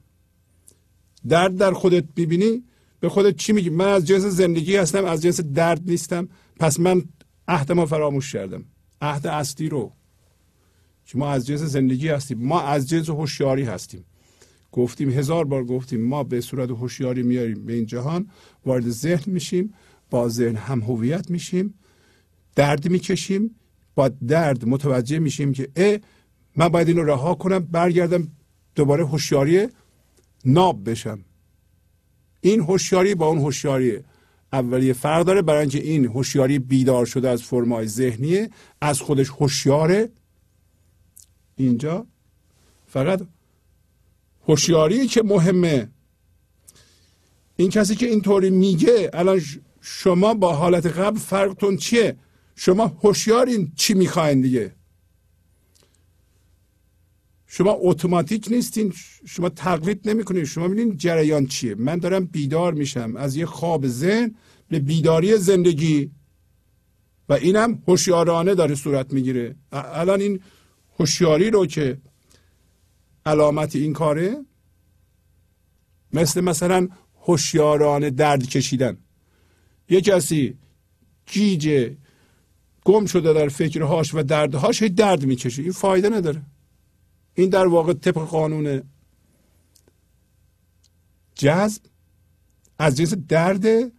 درد در خودت ببینی به خودت چی میگی؟ من از جنس زندگی هستم از جنس درد نیستم. پس من عهدم رو فراموش کردم. عهد اصلی رو. که ما از جنس زندگی هستیم. ما از جنس هوشیاری هستیم. گفتیم هزار بار گفتیم ما به صورت هوشیاری میاریم به این جهان. وارد ذهن میشیم با ذهن هم هویت میشیم درد می‌کشیم با درد متوجه میشیم که اه من باید اینو رها کنم برگردم دوباره هوشیاری ناب بشم. این هوشیاری با اون هوشیاری اولیه فرق داره. برای اینکه این هوشیاری بیدار شده از فرمای ذهنیه از خودش هوشیاره. اینجا فقط هوشیاری که مهمه. این کسی که اینطوری میگه الان شما با حالت قبل فرقتون چیه؟ شما هوشیارین چی می‌خواین دیگه؟ شما اتوماتیک نیستین شما تقلید نمی‌کنین. شما ببینین جریان چیه. من دارم بیدار میشم. از یه خواب ذهن به بیداری زندگی. و اینم هوشیارانه داره صورت می‌گیره. الان این هوشیاری رو که علامت این کاره مثل مثلا هوشیارانه درد کشیدن. یه کسی گیجه گم شده در فکرهاش و دردهاش درد می‌کشه. این فایده نداره. این در واقع طبق قانون جذب از جنس درد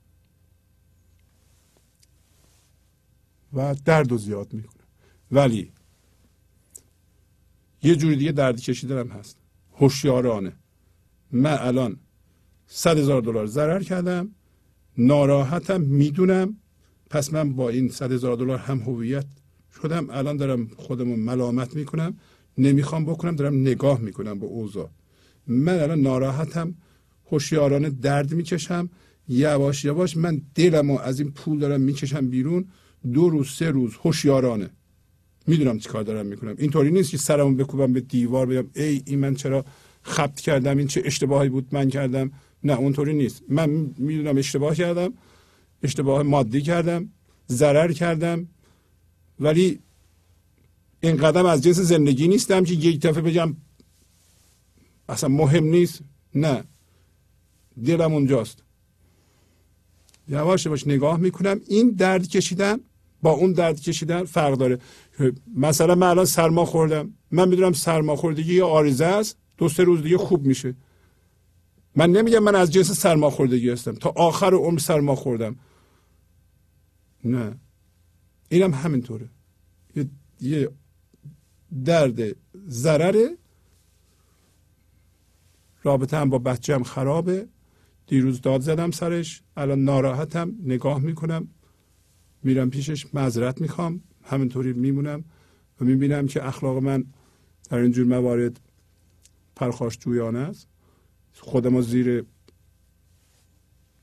و درد رو زیاد می‌کنه. ولی یه جوری دیگه درد کشیدن هم هست. هوشیارانه. من الان صد هزار دلار ضرر کردم. ناراحتم می‌دونم. پس من با این صد هزار دلار هم هویت شدم. الان دارم خودمو ملامت می‌کنم. نمی‌خوام بکنم دارم نگاه می‌کنم به اوضاع. من الان ناراحتم هوشیارانه درد می‌کشم یواش یواش من دلمو از این پول دارم می‌کشم بیرون. دو روز سه روز هوشیارانه. می‌دونم چی کار دارم می‌کنم. اینطوری نیست که سرمو بکوبم به دیوار بگم ای این من چرا خبت کردم این چه اشتباهی بود من کردم. نه اونطوری نیست. من می‌دونم اشتباه کردم اشتباه مادی کردم ضرر کردم. ولی این قدم از جنس زندگی نیستم که یک دفعه بگم اصلا مهم نیست. نه. دلم اونجاست. یواش یواش نگاه می‌کنم. این درد کشیدن با اون درد کشیدن فرق داره. مثلا من الان سرما خوردم. من می‌دونم سرما خوردگی یه آریزه است. دو سه روز دیگه خوب میشه. من نمیگم من از جنس سرما خوردگی هستم. تا آخر عمر سرما خوردم. نه. اینم همینطوره. یه, یه درد ضرره. رابطه هم با بچه هم خرابه. دیروز داد زدم سرش. الان ناراحتم. نگاه می‌کنم. میرم پیشش. معذرت می‌خوام. همینطوری میمونم و می‌بینم که اخلاق من در اینجور موارد پرخاش جویانه است. خودم زیر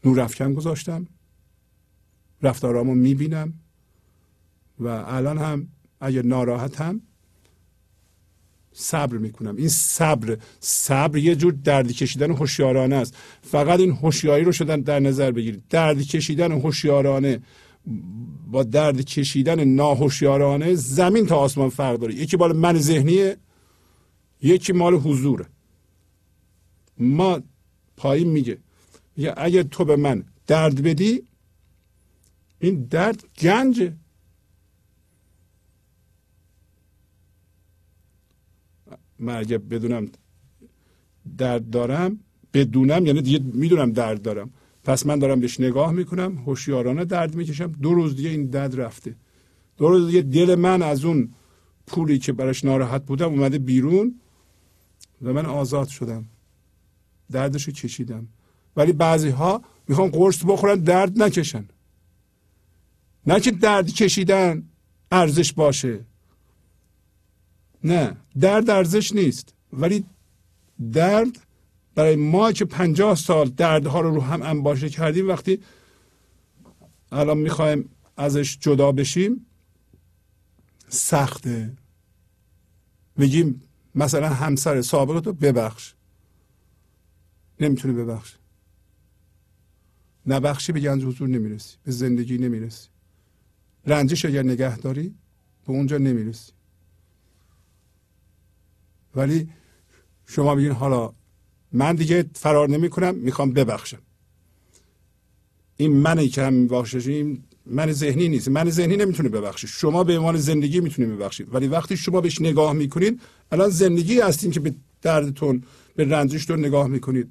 نورافکن گذاشتم. رفتارامو می‌بینم. و الان هم اگر ناراحتم صبر می‌کنم. این صبر صبر یه جور درد کشیدن هوشیارانه است. فقط این هوشیاری رو شدن در نظر بگیرید. درد کشیدن هوشیارانه با درد کشیدن ناهوشیارانه زمین تا آسمان فرق داره. یکی مال من ذهنیه یکی مال حضوره ما پایین میگه میگه اگر تو به من درد بدی این درد گنجه. من اگه بدونم درد دارم بدونم یعنی دیگه می‌دونم درد دارم. پس من دارم بهش نگاه می‌کنم هوشیارانه درد می‌کشم. دو روز دیگه این درد رفته. دو روز دیگه دل من از اون پولی که براش ناراحت بودم اومده بیرون و من آزاد شدم. دردشو کشیدم ولی بعضی ها می‌خوان قرص بخورن درد نکشن. نه که درد کشیدن ارزش باشه. نه درد ارزش نیست. ولی درد برای ما که پنجاه سال دردها رو رو هم انباشه کردیم وقتی الان می‌خوایم ازش جدا بشیم سخته. میگیم مثلا همسر سابقتو ببخش. نمی‌تونه ببخش نبخشی به گنج حضور نمی‌رسی به زندگی نمی‌رسی. رنجش اگر نگه داری به اونجا نمی‌رسی. ولی شما بگین حالا من دیگه فرار نمی کنم می‌خوام ببخشم. این منی که هم بخشش من ذهنی نیست. من ذهنی نمی‌تونه ببخشه شما به عنوان زندگی می‌تونید ببخشید ولی وقتی شما بهش نگاه می‌کنید الان زندگی هستین که به دردتون به رنجشتون نگاه می‌کنید.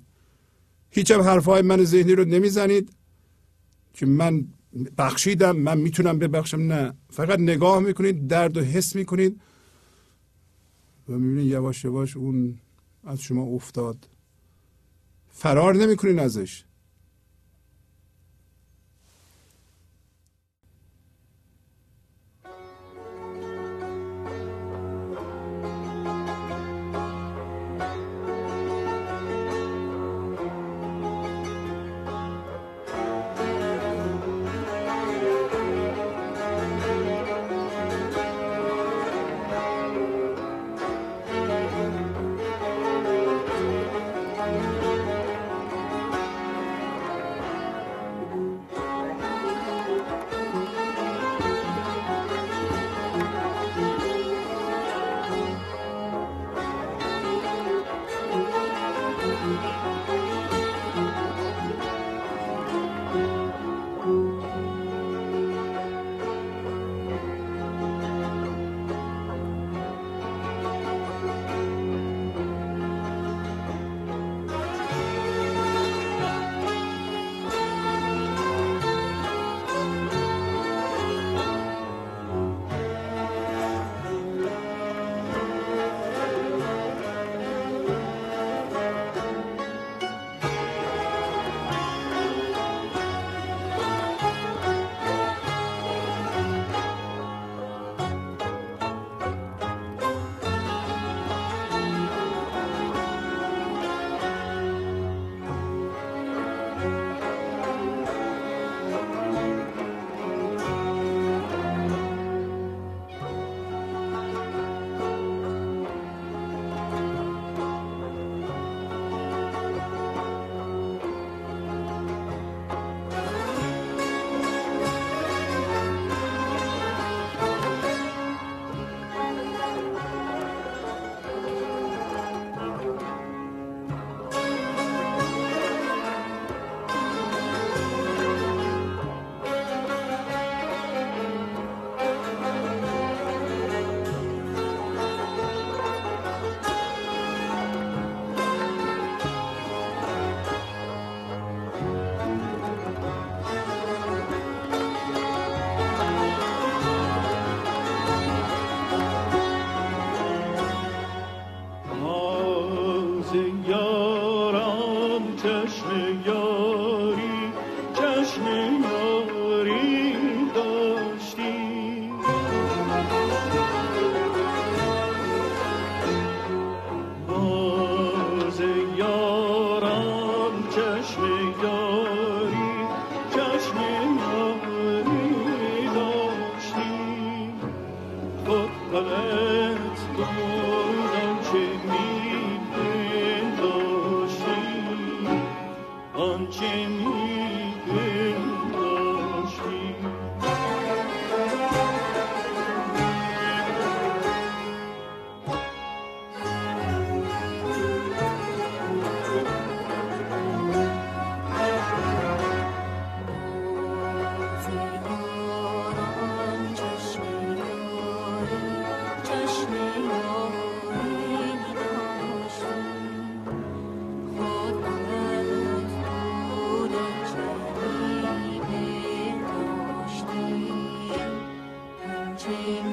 هیچ هم حرفهای من ذهنی رو نمی‌زنید. که من بخشیدم من می‌تونم ببخشم نه. فقط نگاه می‌کنید درد و حس می‌کنید. و می‌بینید یواش یواش اون از شما افتاد. فرار نمی‌کنین ازش. dream.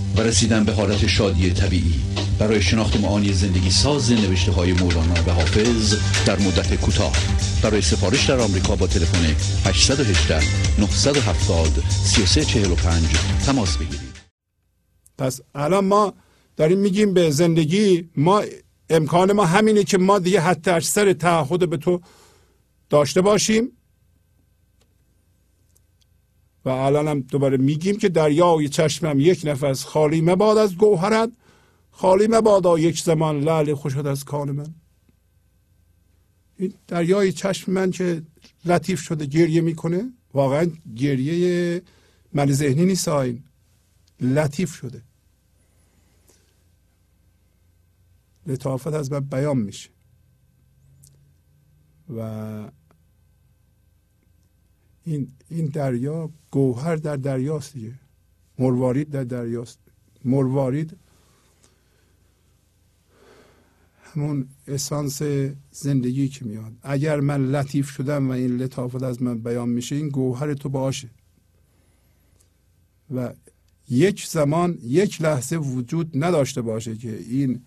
و رسیدن به حالت شادی طبیعی. برای شناخت معانی زندگی ساز نوشته های مولانا و حافظ در مدت کوتاه. برای سفارش در آمریکا با تلفن 818 970 3345 تماس بگیرید. پس الان ما داریم میگیم به زندگی ما امکان ما همینه که ما دیگه حتی اکثر تعهد به تو داشته باشیم. و الان هم دوباره میگیم که دریای چشمم یک نفس خالی مباد از گوهرت. خالی مبادا یک زمان لعل خوشد از کان من. این دریای چشم من که لطیف شده گریه می‌کنه واقعا گریه من ذهنی نیست این لطیف شده. لطافت از من بیان میشه. و این این دریا گوهر در دریاست دیگه. مروارید در دریاست. مروارید همون اسانس زندگی که میاد. اگر من لطیف شدم و این لطافت از من بیان میشه این گوهر تو باشه. و یک زمان یک لحظه وجود نداشته باشه که این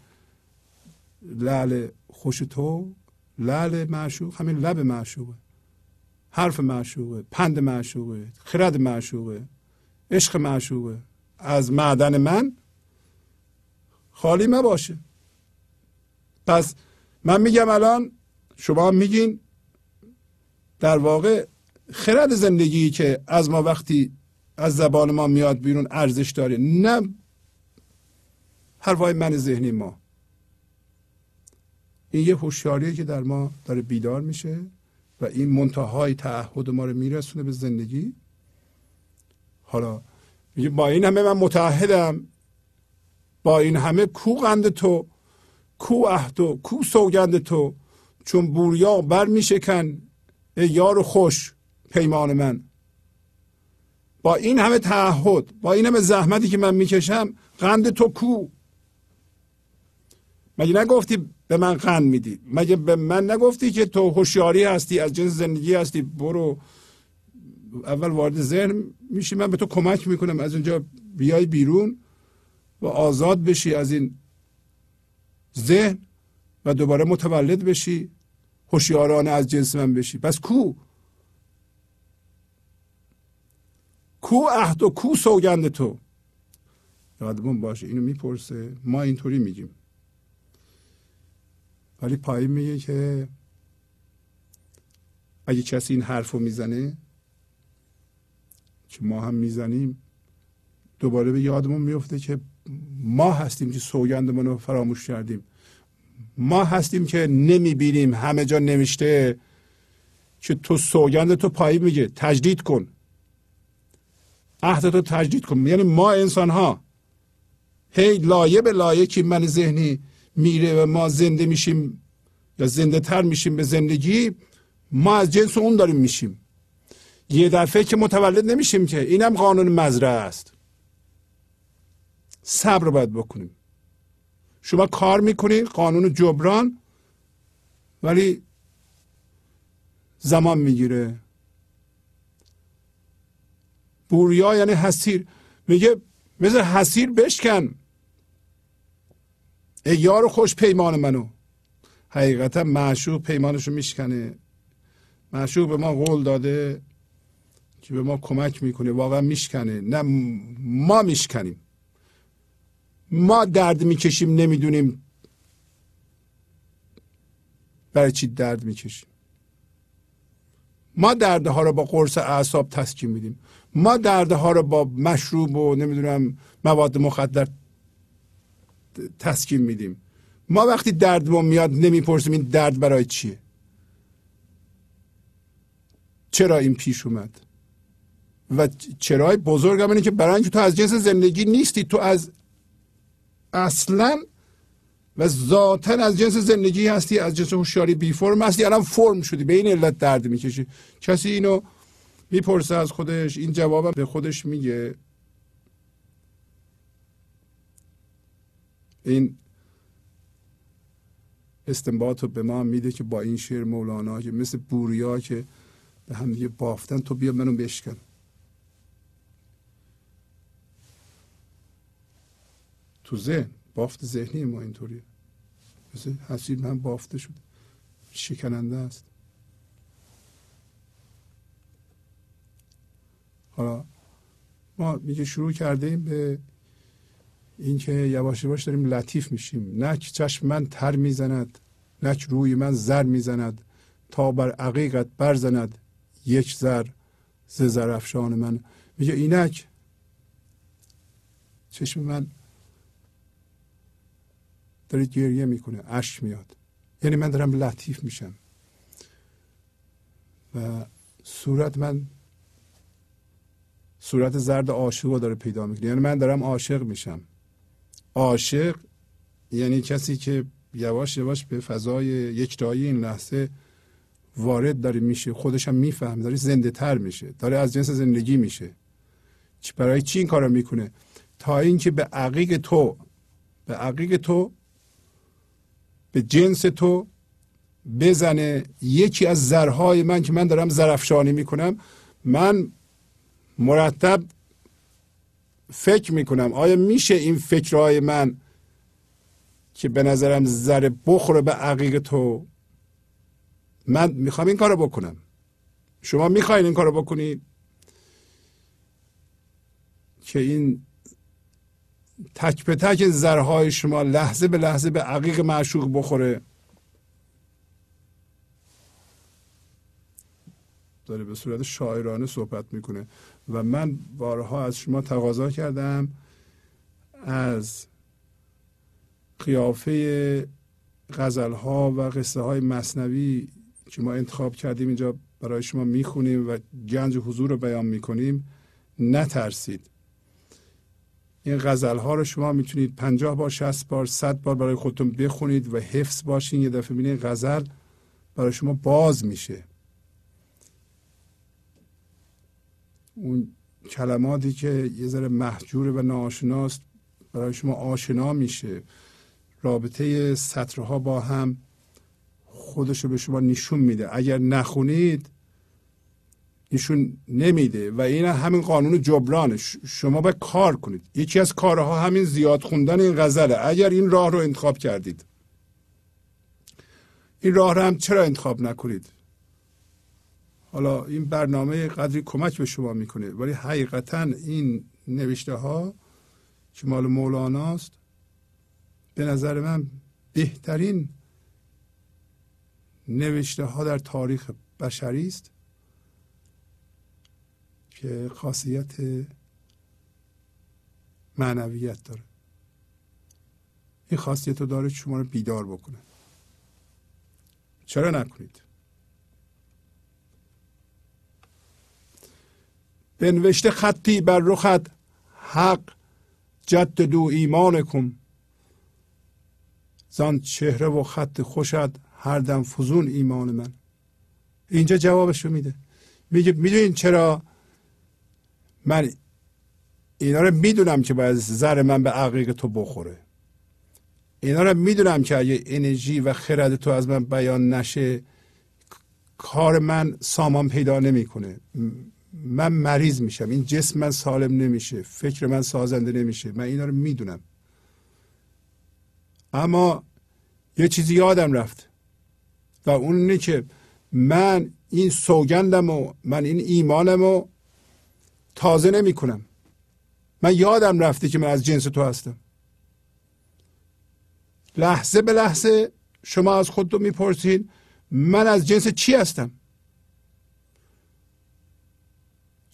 لعل خوش تو لعل معشوق همین لب معشوقه. حرف معشوقه پند معشوقه خرد معشوقه عشق معشوقه. از معدن من خالی باشه پس من میگم الان شما میگین در واقع خرد زندگی که از ما وقتی از زبان ما میاد بیرون ارزش داره نه حرفای من ذهنی ما. این یه هوشیاریه که در ما داره بیدار میشه. و این منتهای تعهد ما رو میرسونه به زندگی. حالا میگه با این همه من متحدم با این همه کو قند تو کو عهد و کو سوگند تو. چون بوریا بر میشکن ای یار خوش پیمان من. با این همه تعهد با این همه زحمتی که من می‌کشم قند تو کو؟ مگه نگفتی به من قند میدی. مگه به من نگفتی که تو هوشیاری هستی از جنس زندگی هستی؟ برو. اول وارد ذهن میشی من به تو کمک می‌کنم. از اونجا بیای بیرون و آزاد بشی از این ذهن و دوباره متولد بشی هوشیارانه از جنس من بشی. پس کو؟ کو عهد و کو سوگند تو؟ یادمون باشه اینو می‌پرسه. ما اینطوری میگیم. ولی پایین میگه که اگه کسی این حرف رو می‌زنه که ما هم می‌زنیم دوباره به یادمون میفته که ما هستیم که سوگندمون رو فراموش کردیم. ما هستیم که نمی‌بینیم همه جا نوشته که تو سوگند تو پایین میگه تجدید کن. عهد تو تجدید کن. یعنی ما انسان ها هی لایه به لایه که من ذهنی میره و ما زنده میشیم یا زنده تر میشیم به زندگی ما از جنس اون داریم میشیم. یه دفعه که متولد نمیشیم که. اینم قانون مزرعه است. صبر باید بکنیم. شما کار می‌کنید قانون جبران ولی زمان می‌گیره. بوریا یعنی حسیر میگه مثل حسیر بشکن. ای یار خوش پیمان منو. حقیقتا معشوق پیمانشو میشکنه. معشوق به ما قول داده که به ما کمک می‌کنه واقعا میشکنه. نه ما میشکنیم. ما درد می‌کشیم نمی‌دونیم برای چی درد می‌کشیم. ما دردها رو با قرص اعصاب تسکین میدیم. ما دردها رو با مشروب و نمی‌دونم مواد مخدر تسکین میدیم. ما وقتی درد ما میاد نمی‌پرسیم این درد برای چیه. چرا این پیش اومد؟ و چرای بزرگ هم که برای اینکه تو از جنس زندگی نیستی تو از اصلا و ذاتا از جنس زندگی هستی از جنس هوشیاری بی فرم هستی الان فرم شدی به این علت درد می‌کشی. کسی اینو می‌پرسه از خودش این جوابم به خودش میگه. این استنباط رو به ما میده که با این شعر مولانا که مثل بوریا که به هم دیگه بافتن تو بیا منو بشکن. تو ذهن بافت ذهنی ما اینطوریه. مثل حسیر من بافته شد شکننده است. حالا ما میگه شروع کردیم به اینکه یواش یواش داریم لطیف میشیم. نک چشم من تر می‌زند نک روی من زر می‌زند. تا بر عقیقت برزند یک زر ز زرافشان من. میگه اینک. چشم من داره گریه می‌کنه اش میاد. یعنی من دارم لطیف میشم. و صورت من صورت زرد عاشق داره پیدا می‌کنه. یعنی من دارم عاشق میشم. عاشق یعنی کسی که یواش یواش به فضای یکتایی این لحظه وارد داره میشه خودش هم میفهم داره زنده تر میشه داره از جنس زندگی میشه. برای چی این کارو می‌کنه؟ تا اینکه به عقیق تو به عقیق تو به جنس تو بزنه. یکی از زرهای من که من دارم زرفشانی می‌کنم من مرتب فکر می‌کنم. آیا میشه این فکرهای من که به نظرم زر بخوره به عقیق تو من می‌خوام این کارو بکنم. شما می‌خواین این کارو بکنید. که این تک به تک زرهای شما لحظه به لحظه به عقیق معشوق بخوره. داره به صورت شاعرانه صحبت می‌کنه. و من بارها از شما تقاضا کردم از قیافه غزل ها و قصه های مصنوی که ما انتخاب کردیم اینجا برای شما می‌خونیم و گنج حضور رو بیان می‌کنیم نترسید. این غزل ها رو شما می‌تونید پنجاه بار شست بار صد بار برای خودتون بخونید و حفظ باشین. یه دفعه ببینید غزل برای شما باز میشه. اون کلماتی که یه ذره محجوره و ناآشناست برای شما آشنا میشه. رابطه سطرها با هم خودش رو به شما نشون میده. اگر نخونید نشون نمیده. و این همین قانون جبرانه. شما باید کار کنید. یکی از کارها همین زیاد خوندن این غزله. اگر این راه رو انتخاب کردید این راه رو هم چرا انتخاب نکنید؟ حالا این برنامه قدری کمک به شما می‌کنه ولی حقیقتا این نوشته ها که مال مولاناست به نظر من بهترین نوشته ها در تاریخ بشری است که خاصیت معنویت داره. این خاصیت رو داره شما رو بیدار بکنه. چرا نکنید؟ بنوشته خطی بر رخت. حق جد دو ایمان کن زان چهره و خط خوشت هر دم فزون ایمان من. اینجا جوابشو میده. میگه می‌دونین چرا؟ من اینا رو می‌دونم که باید زر من به عقیق تو بخوره. اینا رو می‌دونم که اگه انرژی و خرد تو از من بیان نشه کار من سامان پیدا نمی‌کنه. من مریض میشم. این جسم من سالم نمیشه. فکر من سازنده نمیشه. من اینا رو می‌دونم. اما یه چیزی یادم رفت. و اون اینه که من این سوگندم و من این ایمانم و تازه نمی کنم من یادم رفته که من از جنس تو هستم. لحظه به لحظه شما از خودتون می‌پرسین من از جنس چی هستم؟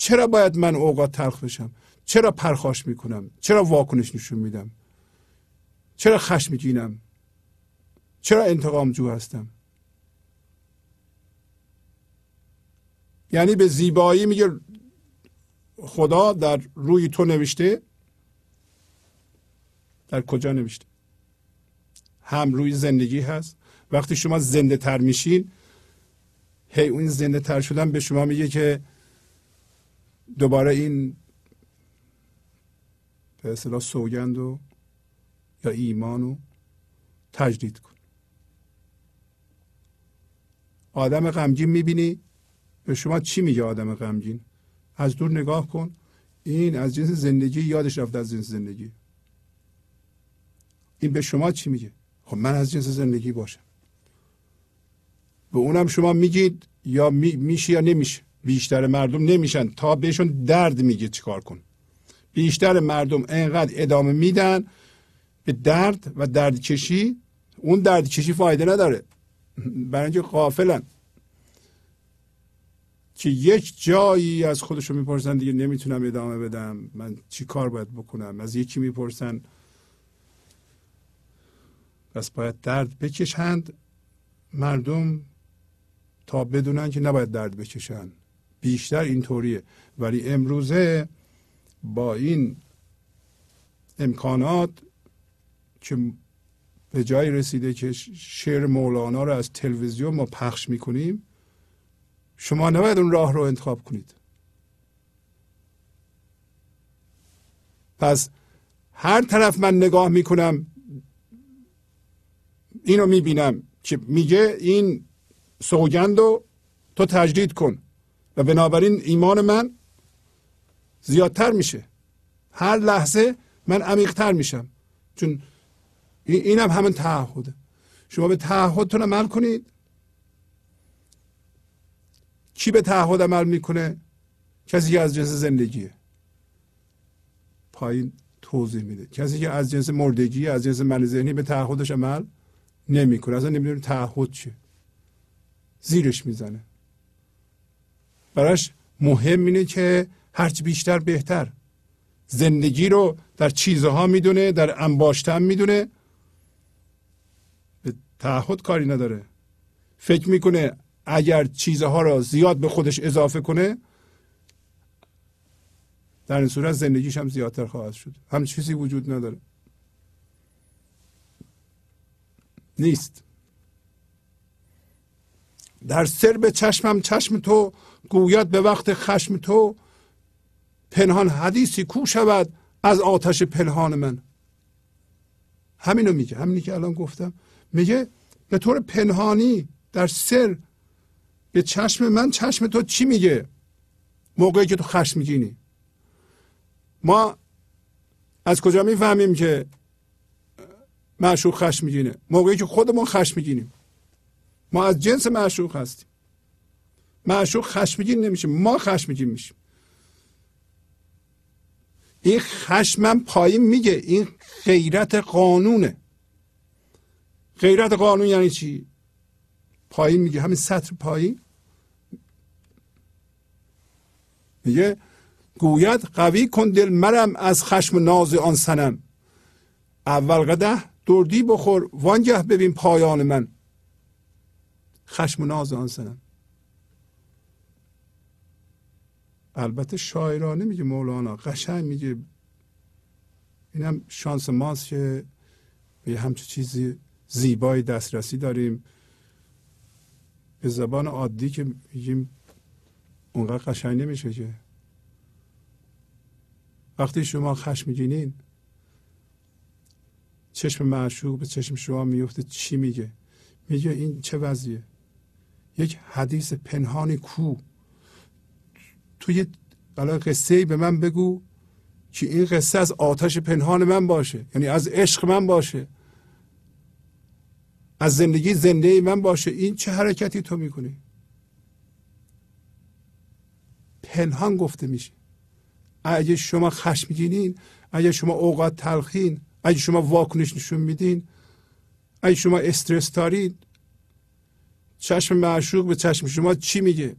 چرا باید من اوقات تلخ بشم؟ چرا پرخاش می‌کنم؟ چرا واکنش نشون میدم؟ چرا خشمگینم چرا انتقام جو هستم؟ یعنی به زیبایی میگه خدا در روی تو نوشته. در کجا نوشته؟ هم روی زندگی هست. وقتی شما زنده تر میشین هی اون زنده تر شدن به شما میگه که دوباره این به اصطلاح سوگند و یا ایمان رو تجدید کن. آدم غمگین می‌بینی؟ به شما چی میگه آدم غمگین؟ از دور نگاه کن. این از جنس زندگی یادش رفته از جنس زندگی. این به شما چی میگه؟ خب من از جنس زندگی باشم. به اونم شما میگید یا می میشه یا نمیشه. بیشتر مردم نمیشن. تا بهشون درد میگه چیکار کن. بیشتر مردم انقدر ادامه میدن به درد و درد کشی اون درد کشی فایده نداره. برای اینکه قافلن که یک جایی از خودشون می‌پرسن دیگه نمی‌تونم ادامه بدم. من چی کار باید بکنم؟ از یکی می‌پرسن. پس باید درد بکشند. مردم تا بدونن که نباید درد بکشن. بیشتر اینطوریه. ولی امروزه با این امکانات که به جای رسیده که شعر مولانا رو از تلویزیون ما پخش می‌کنیم شما نباید اون راه رو انتخاب کنید. پس هر طرف من نگاه می‌کنم اینو می‌بینم که میگه این سوگند رو تو تجدید کن. و بنابراین ایمان من زیادتر میشه. هر لحظه من عمیقتر میشم. چون اینم همین تعهده. شما به تعهدتون عمل کنید. کی به تعهد عمل می‌کنه؟ کسی که از جنس زندگیه. پایین توضیح میده. کسی که از جنس مردگی از جنس من ذهنی به تعهدش عمل نمی‌کنه. اصلا نمی‌دونه تعهد چیه. زیرش می‌زنه. براش مهم اینه که هرچی بیشتر بهتر. زندگی رو در چیزها می‌دونه در انباشتن می‌دونه. به تعهد کاری نداره. فکر می‌کنه اگر چیزها را زیاد به خودش اضافه کنه در این صورت زندگیش هم زیادتر خواهد شد. هم چیزی وجود نداره. نیست. در سر به چشمم چشم تو گوید به وقت خشم تو پنهان حدیثی کو شود از آتش پنهان من. همینو میگه همینی که الان گفتم. میگه به طور پنهانی در سر به چشم من چشم تو چی میگه؟ موقعی که تو خشم میگینی. ما از کجا می‌فهمیم که معشوق خشم میگینه؟ موقعی که خودمون خشم میگینیم. ما از جنس معشوق هستیم. معشوق خشمگین نمیشه ما خشمگین میشیم. این خشمم پایین میگه این غیرت قانونه. غیرت قانون یعنی چی؟ پایین میگه همین سطر پایین. میگه گوید قوی کن دل مرم از خشم ناز آن سنم اول قده دردی بخور وانگه ببین پایان من. خشم ناز آن سنم البته شاعرانه میگه مولانا قشنگ میگه. اینم شانس ماست که به همچه چیزی زیبای دسترسی داریم. به زبان عادی که میگیم اونقدر قشنگ نمیشه که. وقتی شما خشم میگینین چشم معشوق به چشم شما میفته چی میگه؟ میگه این چه وضعیه؟ یک حدیث پنهانی کو توی حالا قصه به من بگو که این قصه از آتش پنهان من باشه. یعنی از عشق من باشه. از زندگی زنده من باشه. این چه حرکتی تو می‌کنی؟ پنهان گفته میشه. اگه شما خشمگینین اگه شما اوقات تلخین اگه شما واکنش نشون میدین اگه شما استرس دارید چشم معشوق به چشم شما چی میگه؟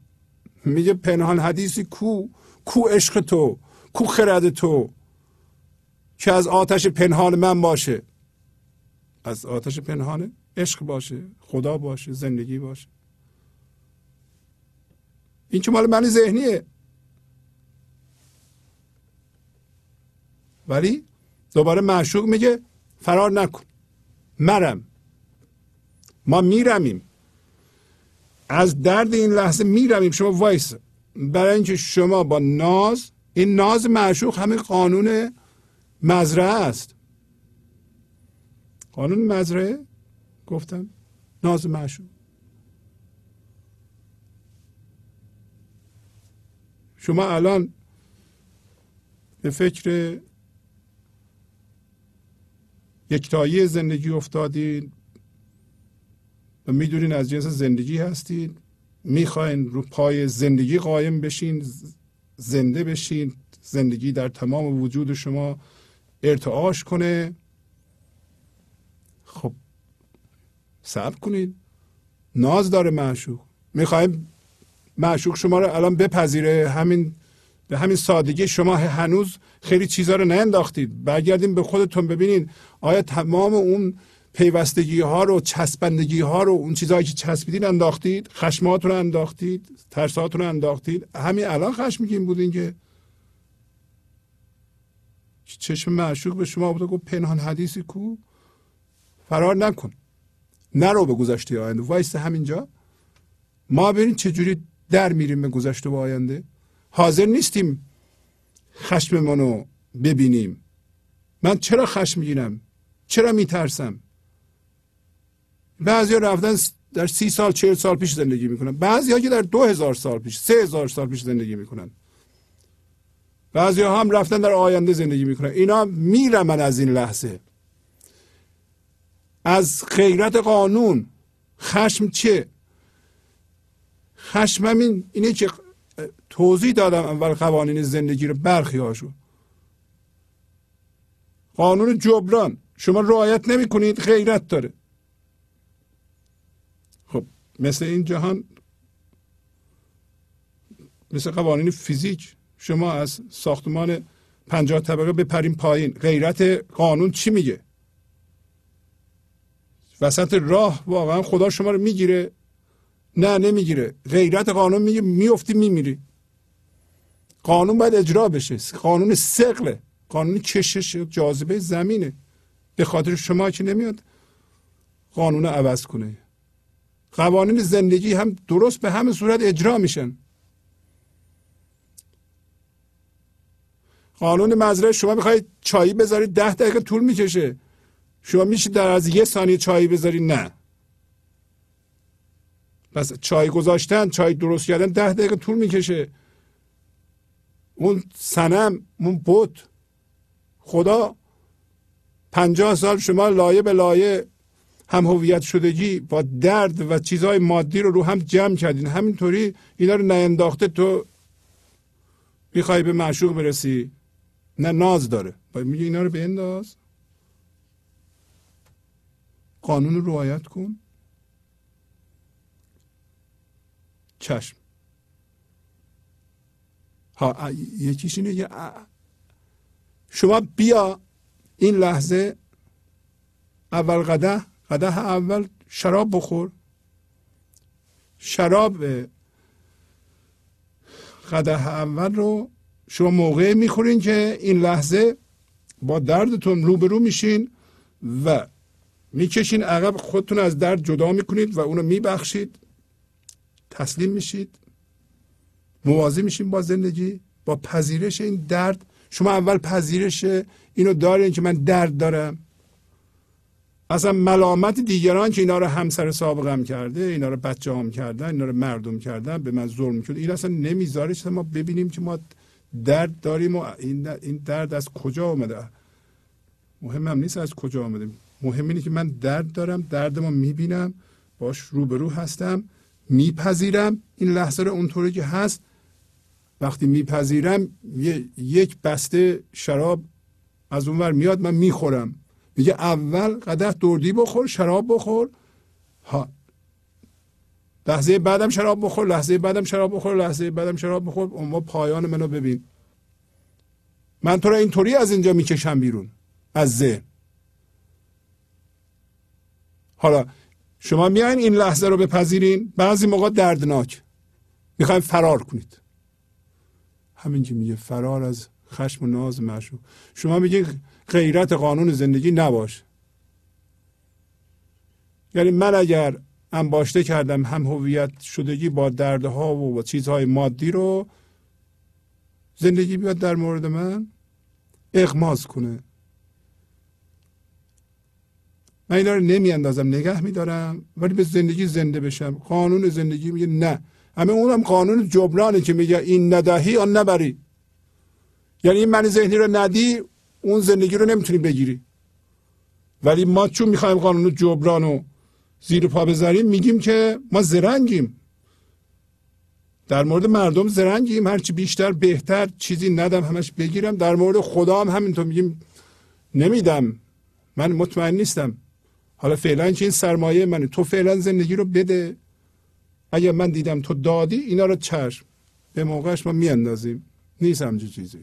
میگه پنهان حدیثی کو کو عشق تو کو خرد تو که از آتش پنهان من باشه. از آتش پنهانه عشق باشه خدا باشه زندگی باشه. این که مال من ذهنیه؟ ولی دوباره معشوق میگه فرار نکن. مرم. ما میرمیم. از درد این لحظه میرمیم شما وایس. برای اینکه شما با ناز این ناز معشوق همین قانون مزرعه است. قانون مزرعه؟ گفتم. ناز معشوق. شما الان به فکر یکتایی زندگی افتادین. و می‌دونین از جنس زندگی هستید. می‌خواین رو پای زندگی قایم بشین زنده بشین زندگی در تمام وجود شما ارتعاش کنه. خب صبر کنید. ناز داره معشوق. می‌خوایم معشوق شما رو الان بپذیره. همین به همین سادگی شما هنوز خیلی چیزها رو نانداختید برگردیم به خودتون ببینید آیا تمام اون پیوستگی ها رو چسبندگی ها رو اون چیزهایی که چسبیدین انداختید خشماتون رو انداختید ترساتون رو انداختید. همین الان خشمگین بودین که چشم معشوق به شما بود گفت پنهان حدیثی کو فرار نکن. نرو به گذشته آینده. وایست همینجا. ما ببینید چجوری در میریم به گذشته و آینده. حاضر نیستیم خشممون رو ببینیم. من چرا خشم می‌گیرم؟ چرا میترسم؟ بعضی رفتن در سی سال چهل سال پیش زندگی می‌کنن. بعضی ها که در دو هزار سال پیش سه هزار سال پیش زندگی می‌کنن. بعضی ها هم رفتن در آینده زندگی می‌کنن. اینا میرمن از این لحظه. از غیرت قانون. خشم چه؟ خشم همین اینه که توضیح دادم اول قوانین زندگی رو برخی هاشو. قانون جبران. شما رعایت نمی کنید غیرت داره. مثل این جهان مثل قوانین فیزیک شما از ساختمان پنجاه طبقه بپریم پایین. غیرت قانون چی میگه؟ وسط راه واقعا خدا شما رو می‌گیره. نه نمی‌گیره. غیرت قانون میگه میفتی میمیری. قانون باید اجرا بشه. قانون سقله قانون کشش جاذبه زمینه. به خاطر شما که نمیاد قانون عوض کنه. قوانین زندگی هم درست به همه صورت اجرا میشن. قانون مزرعه شما می‌خواید چایی بذارید ده دقیقه طول می‌کشه. شما میشه در از یه ثانیه چایی بذاری نه. پس چای گذاشتن چای درست کردن ده دقیقه طول می‌کشه. اون سنم اون بود خدا پنجاه سال شما لایه به لایه هم هویت شدگی با درد و چیزهای مادی رو رو هم جمع کردین. همینطوری اینا رو نینداخته تو می‌خوای به معشوق برسی. نه ناز داره. میگه اینا رو بنداز. قانون رو رعایت کن. چشم. ها یکیش اینه شما بیا این لحظه اول قده قده اول شراب بخور. شراب قده اول رو شما موقع می‌خورین که این لحظه با دردتون روبرو میشین و می‌کشین عقب خودتون از درد جدا می‌کنید و اونو میبخشید. تسلیم میشید. موازی میشین با زندگی با پذیرش این درد. شما اول پذیرش اینو دارین که من درد دارم. اصلا ملامت دیگران که اینا رو همسر سابقم کرده اینا رو بچه هم کردن اینا رو مردم کردن به من ظلم کرده این اصلا نمی‌ذاره ما ببینیم که ما درد داریم و این درد از کجا آمده؟ مهم هم نیست از کجا آمده. مهم اینه که من درد دارم دردمو می‌بینم باش روبرو هستم میپذیرم. این لحظه رو اونطوری که هست وقتی میپذیرم یک بسته شراب از اونور میاد من می‌خورم. میگه اول قدح دردی بخور شراب بخور. ها. لحظه بعدم شراب بخور لحظه بعدم شراب بخور لحظه بعدم شراب بخور. اما پایان منو ببین. من تو را اینطوری از اینجا می‌کشم بیرون. از ذهن. حالا شما میاین این لحظه رو بپذیرین. بعضی موقع دردناک. می‌خوایم فرار کنید. همین که میگه فرار از خشم و ناز معشوق. شما میگین غیرت قانون زندگی نباش. یعنی من اگر انباشته کردم هم هویت شدگی با دردها و با چیزهای مادی رو زندگی بیاد در مورد من اغماز کنه. من اینا رو نمی اندازم نگه میدارم ولی به زندگی زنده بشم. قانون زندگی میگه نه. همه اونم قانون جبرانه که میگه این ندهی آن نبری. یعنی این من ذهنی رو ندی اون زندگی رو نمی‌تونی بگیری. ولی ما چون می‌خوایم قانون جبران رو زیر پا بذاریم میگیم که ما زرنگیم. در مورد مردم زرنگیم هرچی بیشتر بهتر چیزی ندم همش بگیرم. در مورد خدا هم همینطور میگیم نمیدم. من مطمئن نیستم. حالا فعلا که این سرمایه منه؟ تو فعلا زندگی رو بده. اگر من دیدم تو دادی اینا رو چشم. به موقعش ما میاندازیم. نیست همچه چیزی.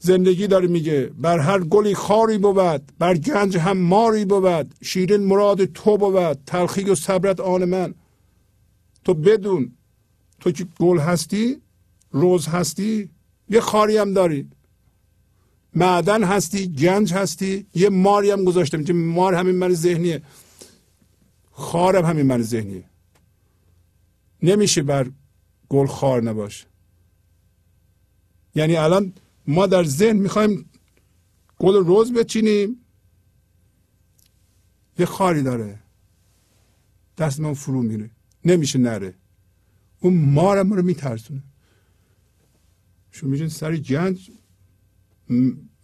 زندگی داره میگه. بر هر گلی خاری بود بر گنج هم ماری بود. شیرین مراد تو بود تلخی و صبرت آن من. تو بدون تو که گل هستی روز هستی یه خاری هم داری. معدن هستی گنج هستی یه ماری هم گذاشته که مار همین من ذهنیه. خارم همین من ذهنیه. نمیشه بر گل خار نباشه. یعنی الان ما در ذهن می‌خوایم گل روز بچینیم. یه خاری داره. دست من فرو میره. نمیشه نره. اون مارم رو میترسونه. شما میگین سر گنج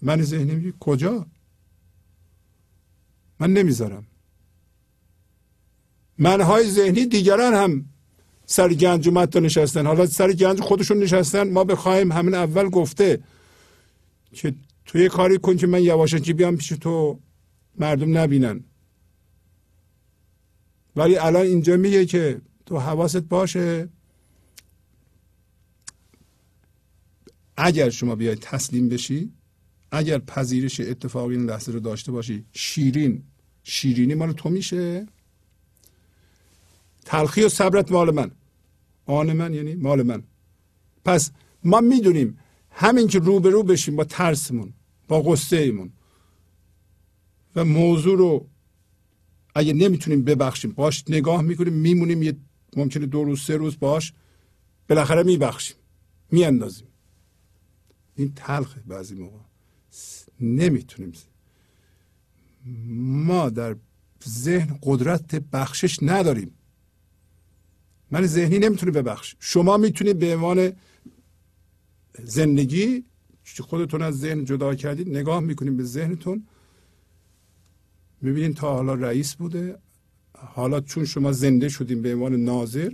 من ذهنی میگه کجا؟ من نمی‌ذارم. منهای ذهنی دیگران هم سر گنج اومد نشستن. حالا سر گنج خودشون نشستن. ما بخوایم همین اول گفته که تو یه کاری کن که من یواشکی بیام پیش تو. مردم نبینن. ولی الان اینجا میگه که تو حواست باشه. اگر شما بیاید تسلیم بشی اگر پذیرش اتفاقی این لحظه رو داشته باشی شیرین شیرینی مال تو میشه. تلخی و صبرت مال من. آن من یعنی مال من. پس ما می‌دونیم همین که روبرو بشیم با ترسمون با قصه ایمون و موضوع رو اگه نمی‌تونیم ببخشیم باش نگاه می‌کنیم میمونیم یه ممکنه دو روز سه روز باش بالاخره میبخشیم میاندازیم. این تلخه بعضی موقع. نمی‌تونیم. ما در ذهن قدرت بخشش نداریم. من ذهنی نمی‌تونه ببخش شما می‌تونید به عنوان زندگی خودتون از ذهن جدا کردید نگاه می‌کنید به ذهنتون می‌بینید تا حالا رئیس بوده حالا چون شما زنده شدیم به عنوان ناظر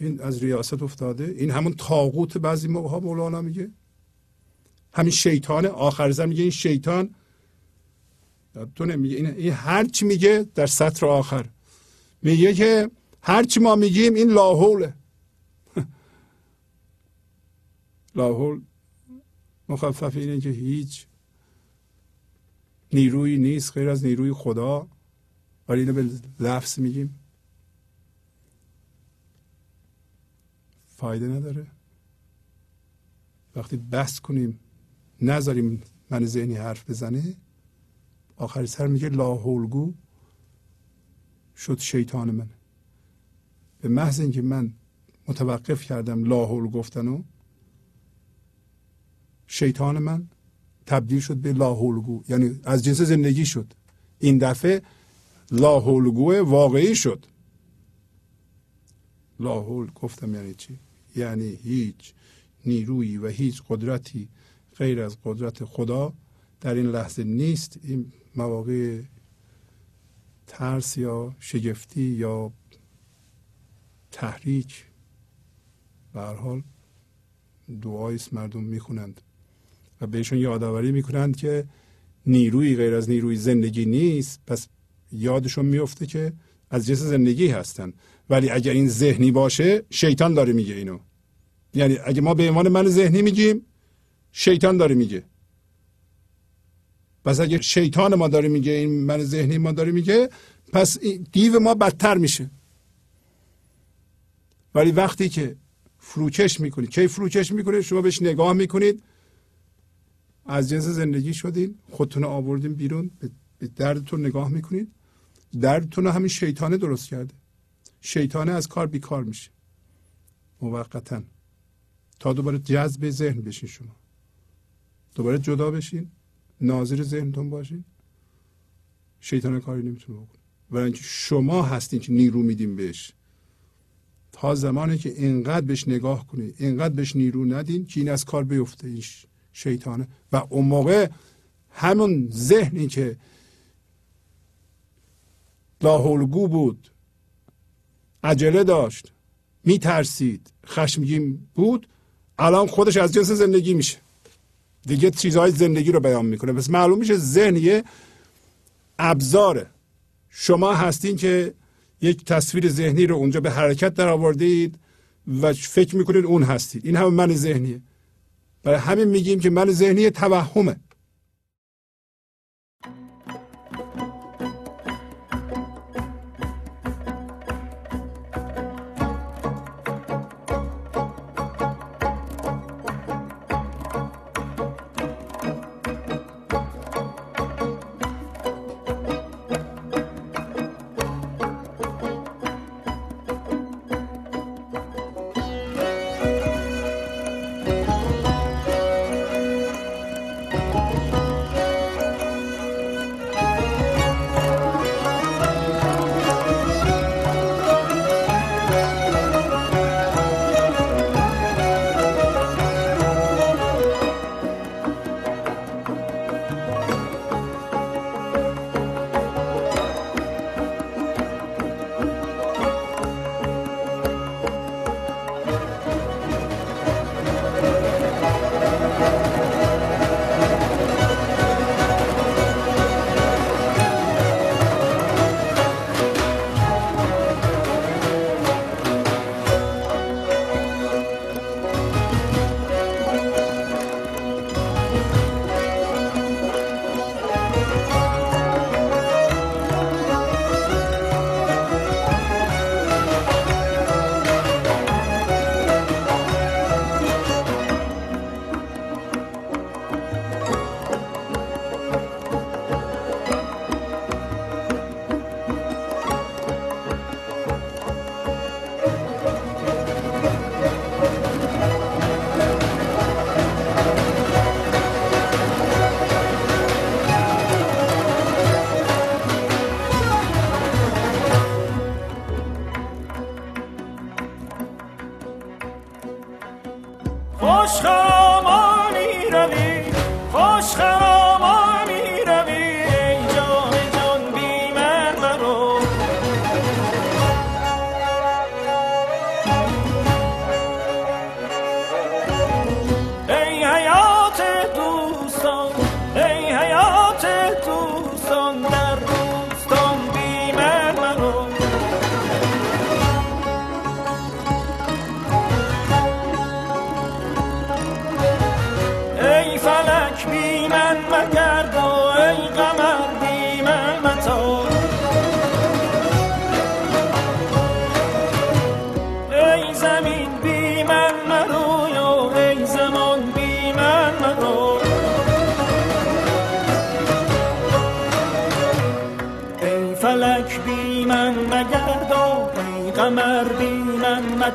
این از ریاست افتاده. این همون تاغوت بعضی موقع ها مولانا میگه. همین شیطان آخر زن میگه این شیطان. تو نمیگه این, این هر چی میگه در سطر آخر. میگه که هر چی ما میگیم این لاحوله. لاحول مخفف اینه که هیچ نیروی نیست غیر از نیروی خدا. ولی اینو به لفظ میگیم. فایده نداره. وقتی بحث کنیم نذاریم من ذهنی حرف بزنه آخر سر میگه لاحولگو شد شیطان من. به محض اینکه من متوقف کردم لاحول گفتنو شیطان من تبدیل شد به لاحولگو یعنی از جنس زندگی شد. این دفعه لاحولگو واقعی شد. لاحول گفتم یعنی چی؟ یعنی هیچ نیرویی و هیچ قدرتی غیر از قدرت خدا در این لحظه نیست. این مواقع ترس یا شگفتی یا تحریک به هر حال دعایی مردم می‌خونند. و بهشون یادآوری می‌کنند که نیروی غیر از نیروی زندگی نیست. پس یادشون میفته که از جنس زندگی هستن. ولی اگر این ذهنی باشه شیطان داره میگه اینو. یعنی اگه ما به عنوان من ذهنی میگیم شیطان داره میگه. پس اگه شیطان ما داره میگه این من ذهنی ما داره میگه پس دیو ما بدتر میشه. ولی وقتی که فروکش می‌کنید کی فروکش می‌کنید شما بهش نگاه می‌کنید. از جنس زندگی شدین خودتون آوردین بیرون به دردتون نگاه می‌کنید. دردتون رو همین شیطانه درست کرده. شیطانه از کار بیکار میشه. موقتا. تا دوباره جذب ذهن بشین شما. دوباره جدا بشین. ناظر ذهنتون باشین. شیطان کاری نمی‌تونه بکنه. برای اینکه شما هستین که نیرو میدیم بهش. تا زمانی که اینقدر بهش نگاه کنید اینقدر بهش نیرو ندین که این از کار بیفته. این شیطانه. و اون موقع همون ذهنی که لاحولگو بود عجله داشت میترسید خشمگین بود الان خودش از جنس زندگی میشه. دیگه چیزهای زندگی رو بیان می‌کنه. پس معلوم میشه ذهن یه ابزاره. شما هستین که یک تصویر ذهنی رو اونجا به حرکت در آوردید و فکر می‌کنید اون هستید. این همه من ذهنیه. برای همین میگیم که من ذهنی توهمه.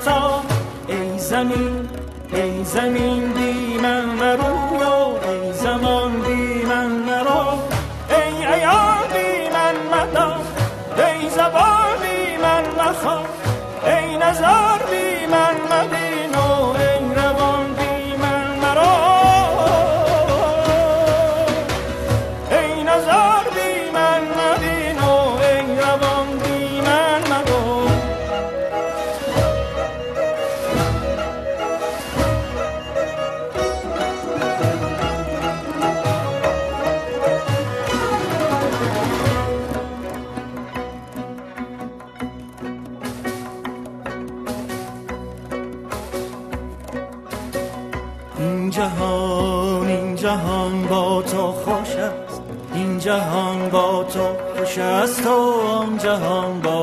تا ای زمین ای زمین بی من مرو ای زمان بی من مرو. ای ایام بی من مدا ای زبان بی من مخا ای نظر آن جهان با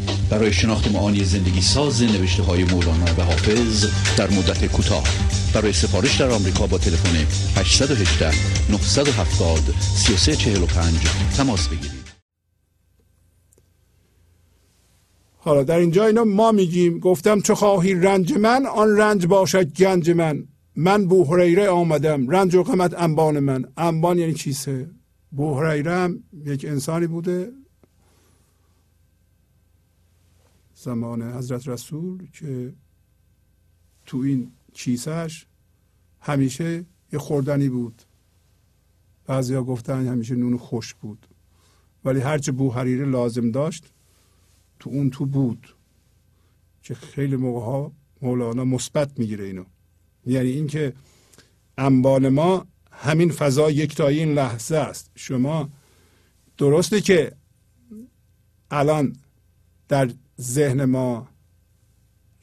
برای شناخت معانی زندگی ساز نوشته های مولانا و حافظ در مدت کوتاه. برای سفارش در آمریکا با تلفن 818 970 3345 تماس بگیرید. حالا در اینجا اینا ما میگیم گفتم چه خواهی رنج من؟ آن رنج باشد گنج من. من بو هریره آمدم. رنج و غمت انبان من. انبان یعنی کیسه بو هریره هم یک انسانی بوده. زمان حضرت رسول که تو این کیسهش همیشه یه خوردنی بود. بعضیا گفتن همیشه نون خوش بود. ولی هرچه بو هریره لازم داشت تو اون تو بود. که خیلی موقع ها مولانا مثبت می‌گیره اینو. یعنی اینکه انبان ما همین فضا یکتایی این لحظه است. شما درسته که الان در ذهن ما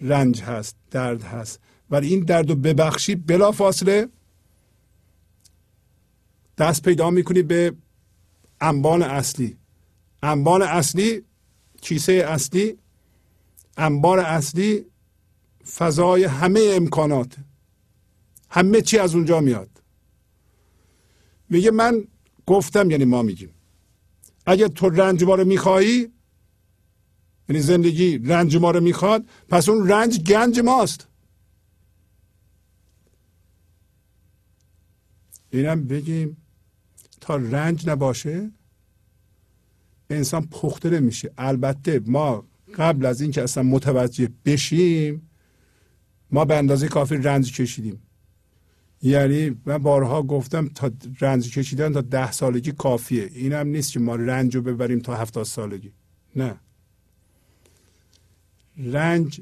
رنج هست درد هست. ولی این درد و ببخشی بلا فاصله دست پیدا می‌کنی به انبان اصلی. انبان اصلی کیسه اصلی. انبار اصلی فضای همه امکانات. همه چی از اونجا میاد. میگه من گفتم یعنی ما میگیم. اگه تو رنج رو میخوایی یعنی زندگی رنج ما رو می‌خواد پس اون رنج گنج ماست. اینم بگیم تا رنج نباشه انسان پخته نمیشه. البته ما قبل از اینکه اصلا متوجه بشیم ما به اندازه کافی رنج کشیدیم. یعنی من بارها گفتم تا رنج کشیدن تا ده سالگی کافیه. این هم نیست که ما رنج رو ببریم تا هفتاد سالگی. نه. رنج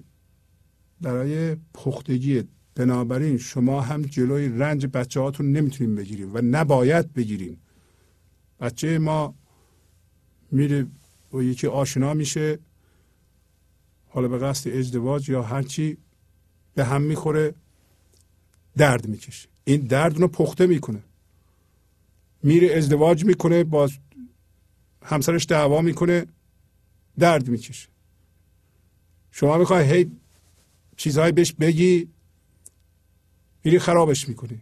برای پختگی. بنابراین شما هم جلوی رنج بچه هاتون نمی‌تونیم بگیریم و نباید بگیریم. بچه ما میره و یکی آشنا میشه حالا به قصد ازدواج یا هرچی به هم می‌خوره درد می‌کشه. این درد رو پخته می‌کنه. میره ازدواج می‌کنه با همسرش دعوا می‌کنه درد می‌کشه. شما می‌خوای هی چیزهایی بهش بگی میری خرابش می‌کنی.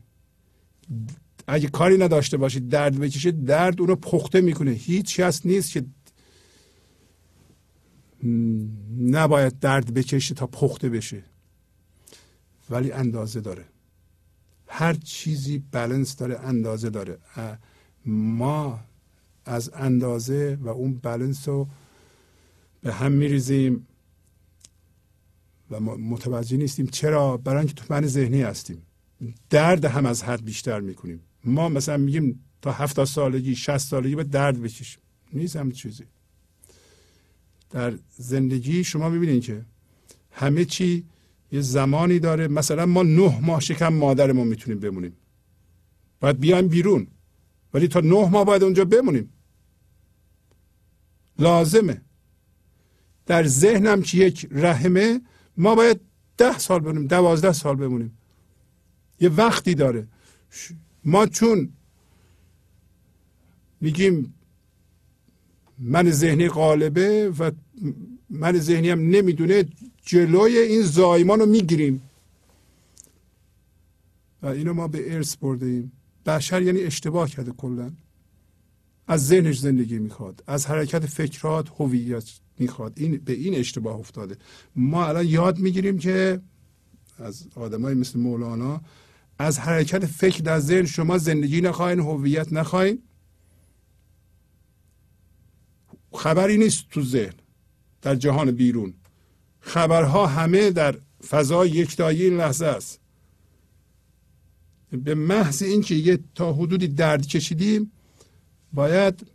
اگه کاری نداشته باشید درد بکشه درد اونو پخته می‌کنه. هیچ هست نیست که نباید درد بکشه تا پخته بشه. ولی اندازه داره. هر چیزی بلنس داره اندازه داره. ما از اندازه و اون بلنس رو به هم میریزیم. و ما متوجه نیستیم چرا برای اینکه تو من ذهنی هستیم. درد هم از حد بیشتر می‌کنیم. ما مثلا میگیم تا هفتاد سالگی شست سالگی به درد بکشیم. نیست هم چیزی. در زندگی شما می‌بینید که همه چی یه زمانی داره. مثلا ما نه ماه شکم مادرمون می‌تونیم بمونیم. باید بیایم بیرون. ولی تا نه ماه باید اونجا بمونیم. لازمه. در ذهنم که یک رحمه ما باید ده سال بمونیم دوازده سال بمونیم. یه وقتی داره. ما چون میگیم من ذهنی غالبه و من ذهنی هم نمی‌دونه جلوی این زایمان رو می‌گیریم. و اینو ما به ارث برده ایم. بشر یعنی اشتباه کرده کلا. از ذهنش زندگی می‌خواد از حرکت فکرات هویت. می‌خواد. این به این اشتباه افتاده. ما الان یاد می‌گیریم که از آدمای مثل مولانا از حرکت فکر در ذهن شما زندگی نخواهین هویت نخواهین خبری نیست تو ذهن در جهان بیرون. خبرها همه در فضای یکتایی این لحظه است. به محض اینکه یه تا حدودی درد کشیدیم باید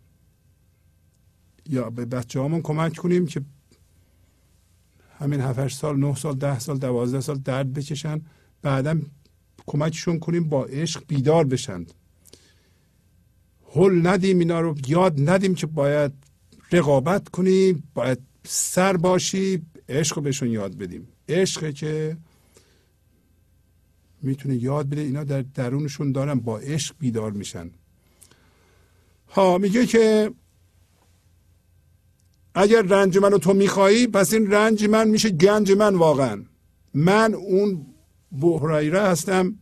یا به بچه همون کمک کنیم که همین 7 سال 9 سال 10 سال 12 سال درد بکشن. بعدا کمکشون کنیم با عشق بیدار بشند حل ندیم اینا رو یاد ندیم که باید رقابت کنیم باید سر باشی عشق رو بهشون یاد بدیم. عشق که می‌تونه یاد بده اینا در درونشون دارن با عشق بیدار میشن. ها میگه که اگر رنج منو تو میخوایی پس این رنج من میشه گنج من واقعا. من اون بحرایره هستم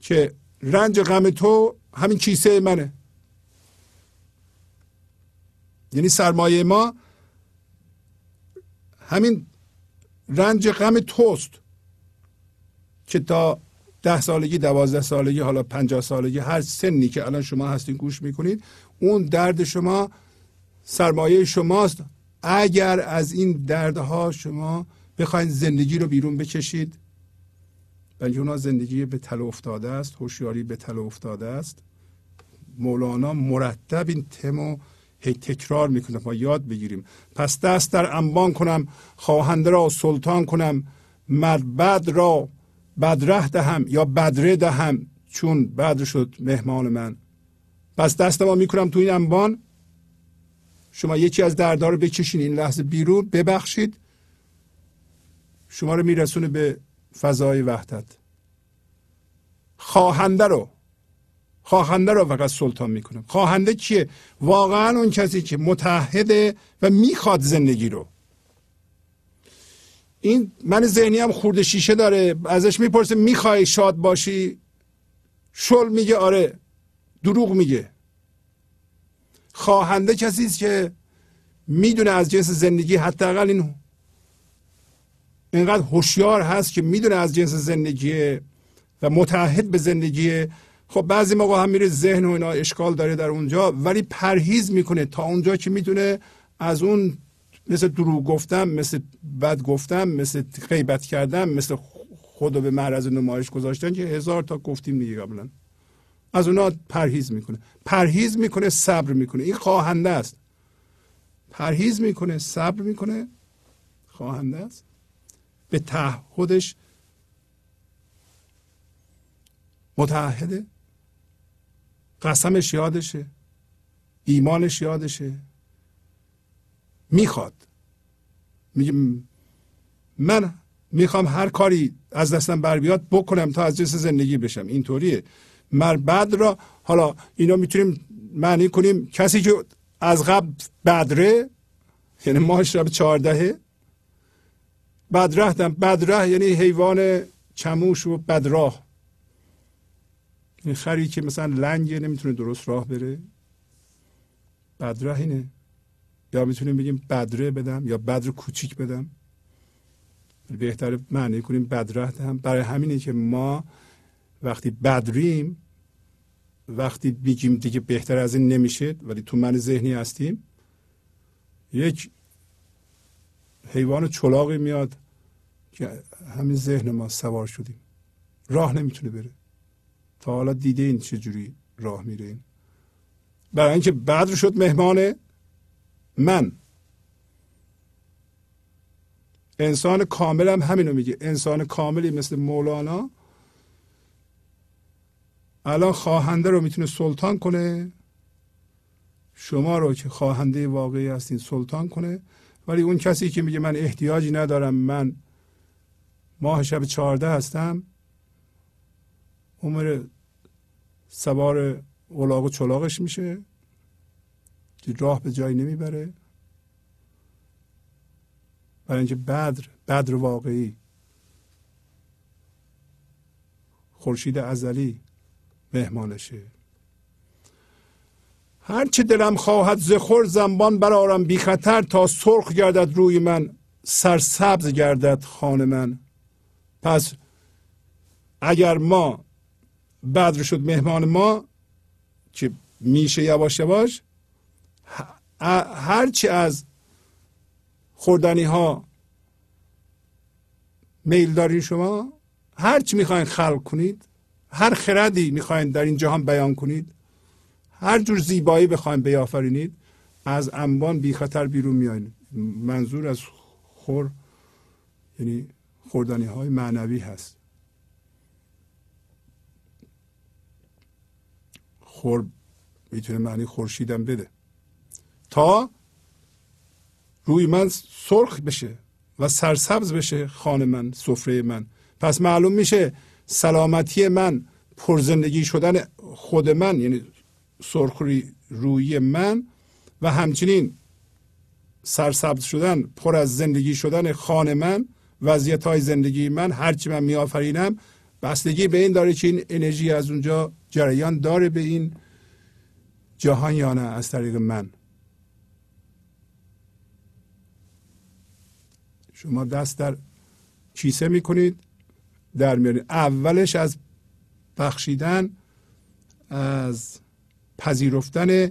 که رنج غم تو همین کیسه منه. یعنی سرمایه ما همین رنج غم توست که تا ده سالگی دوازده سالگی حالا پنجاه سالگی هر سنی که الان شما هستین گوش می‌کنید اون درد شما سرمایه شماست. اگر از این دردها شما بخواید زندگی رو بیرون بکشید اونا زندگی به تل افتاده است هوشیاری به تل افتاده است. مولانا مرتب این تمو هی تکرار می‌کنه. ما یاد بگیریم. پس دست در انبان کنم خواهنده را سلطان کنم. مربد را بدره دهم یا بدره دهم چون بدر شد مهمان من. پس دست ما می‌کنم تو این انبان. شما یکی از دردها رو بکشین این لحظه بیرون ببخشید. شما رو میرسونه به فضای وحدت. خواهنده رو خواهنده رو فقط سلطان می‌کنه خواهنده کیه؟ واقعا اون کسی که متحده و می‌خواد زندگی رو. این من ذهنی هم خورده شیشه داره ازش می‌پرسه می‌خوای شاد باشی؟ شل میگه آره. دروغ میگه. خواهنده کسی است که می‌دونه از جنس زندگی حداقل این اینقدر هوشیار هست که می‌دونه از جنس زندگی و متحد به زندگی. خب بعضی موقع هم میره ذهن و اینا اشکال داره در اونجا ولی پرهیز می‌کنه تا اونجا که می‌دونه از اون مثل دروغ گفتم مثل بد گفتم مثل غیبت کردم مثل خودو به معرض نمایش گذاشتن که هزار تا گفتیم دیگه قبلا. از اونا پرهیز می‌کنه. پرهیز می‌کنه صبر می‌کنه. این خواهنده است. پرهیز می‌کنه صبر می‌کنه. خواهنده است. به تعهدش متعهده. قسمش یادشه. ایمانش یادشه. می‌خواد. میگه من می‌خوام هر کاری از دستم بر بیاد بکنم تا از جنس زندگی بشم. اینطوریه. مر بعد را حالا اینا می‌تونیم معنی کنیم کسی که از قبل بدره یعنی را به چهاردهه بدره هم بدره یعنی حیوان چموش و بدراه. این خری که مثلا لنگه نمی‌تونه درست راه بره. بدره اینه. یا می‌تونیم بگیم بدره بدم یا بدر کوچیک بدم. بهتر معنی کنیم بدره هم برای همینه که ما وقتی بدریم وقتی میگیم دیگه بهتر از این نمیشه ولی تو من ذهنی هستیم یک حیوان چلاقی میاد که همین ذهن ما سوار شدیم. راه نمی‌تونه بره. تا حالا دیده این چجوری راه میره این. برای اینکه بدر شد مهمان من. انسان کامل هم همینو میگه. انسان کاملی مثل مولانا الان خواهنده رو می‌تونه سلطان کنه؟ شما رو که خواهنده واقعی هستین سلطان کنه؟ ولی اون کسی که میگه من احتیاجی ندارم من ماه شب چهارده هستم عمر سوار اولاغ و چلاغش میشه که راه به جایی نمی‌بره. برای اینکه بدر بدر واقعی خورشید ازلی مهمانشه. هرچه دلم خواهد زخور زنبان برارم بی خطر تا سرخ گردد روی من سرسبز گردد خانه من. پس اگر ما بدر شد مهمان ما که میشه یواش یواش هرچی از خوردنی ها میل دارین شما هرچی می‌خواین خلق کنید هر خردی می‌خواین در این جهان بیان کنید هر جور زیبایی بخواین بیافرینید از انبان بی خطر بیرون میایید منظور از خور یعنی خوردنی های معنوی هست. خور می‌تونه معنی خورشیدم بده. تا روی من سرخ بشه و سرسبز بشه خانه من سفره من. پس معلوم میشه سلامتی من پرزندگی شدن خود من یعنی سرخ روی من و همچنین سرسبز شدن پر از زندگی شدن خانه من وضعیت های زندگی من هرچی من میآفرینم بستگی به این داره که این انرژی از اونجا جریان داره به این جهان یا نه از طریق من. شما دست در کیسه می‌کنید. در میارید اولش از بخشیدن از پذیرفتن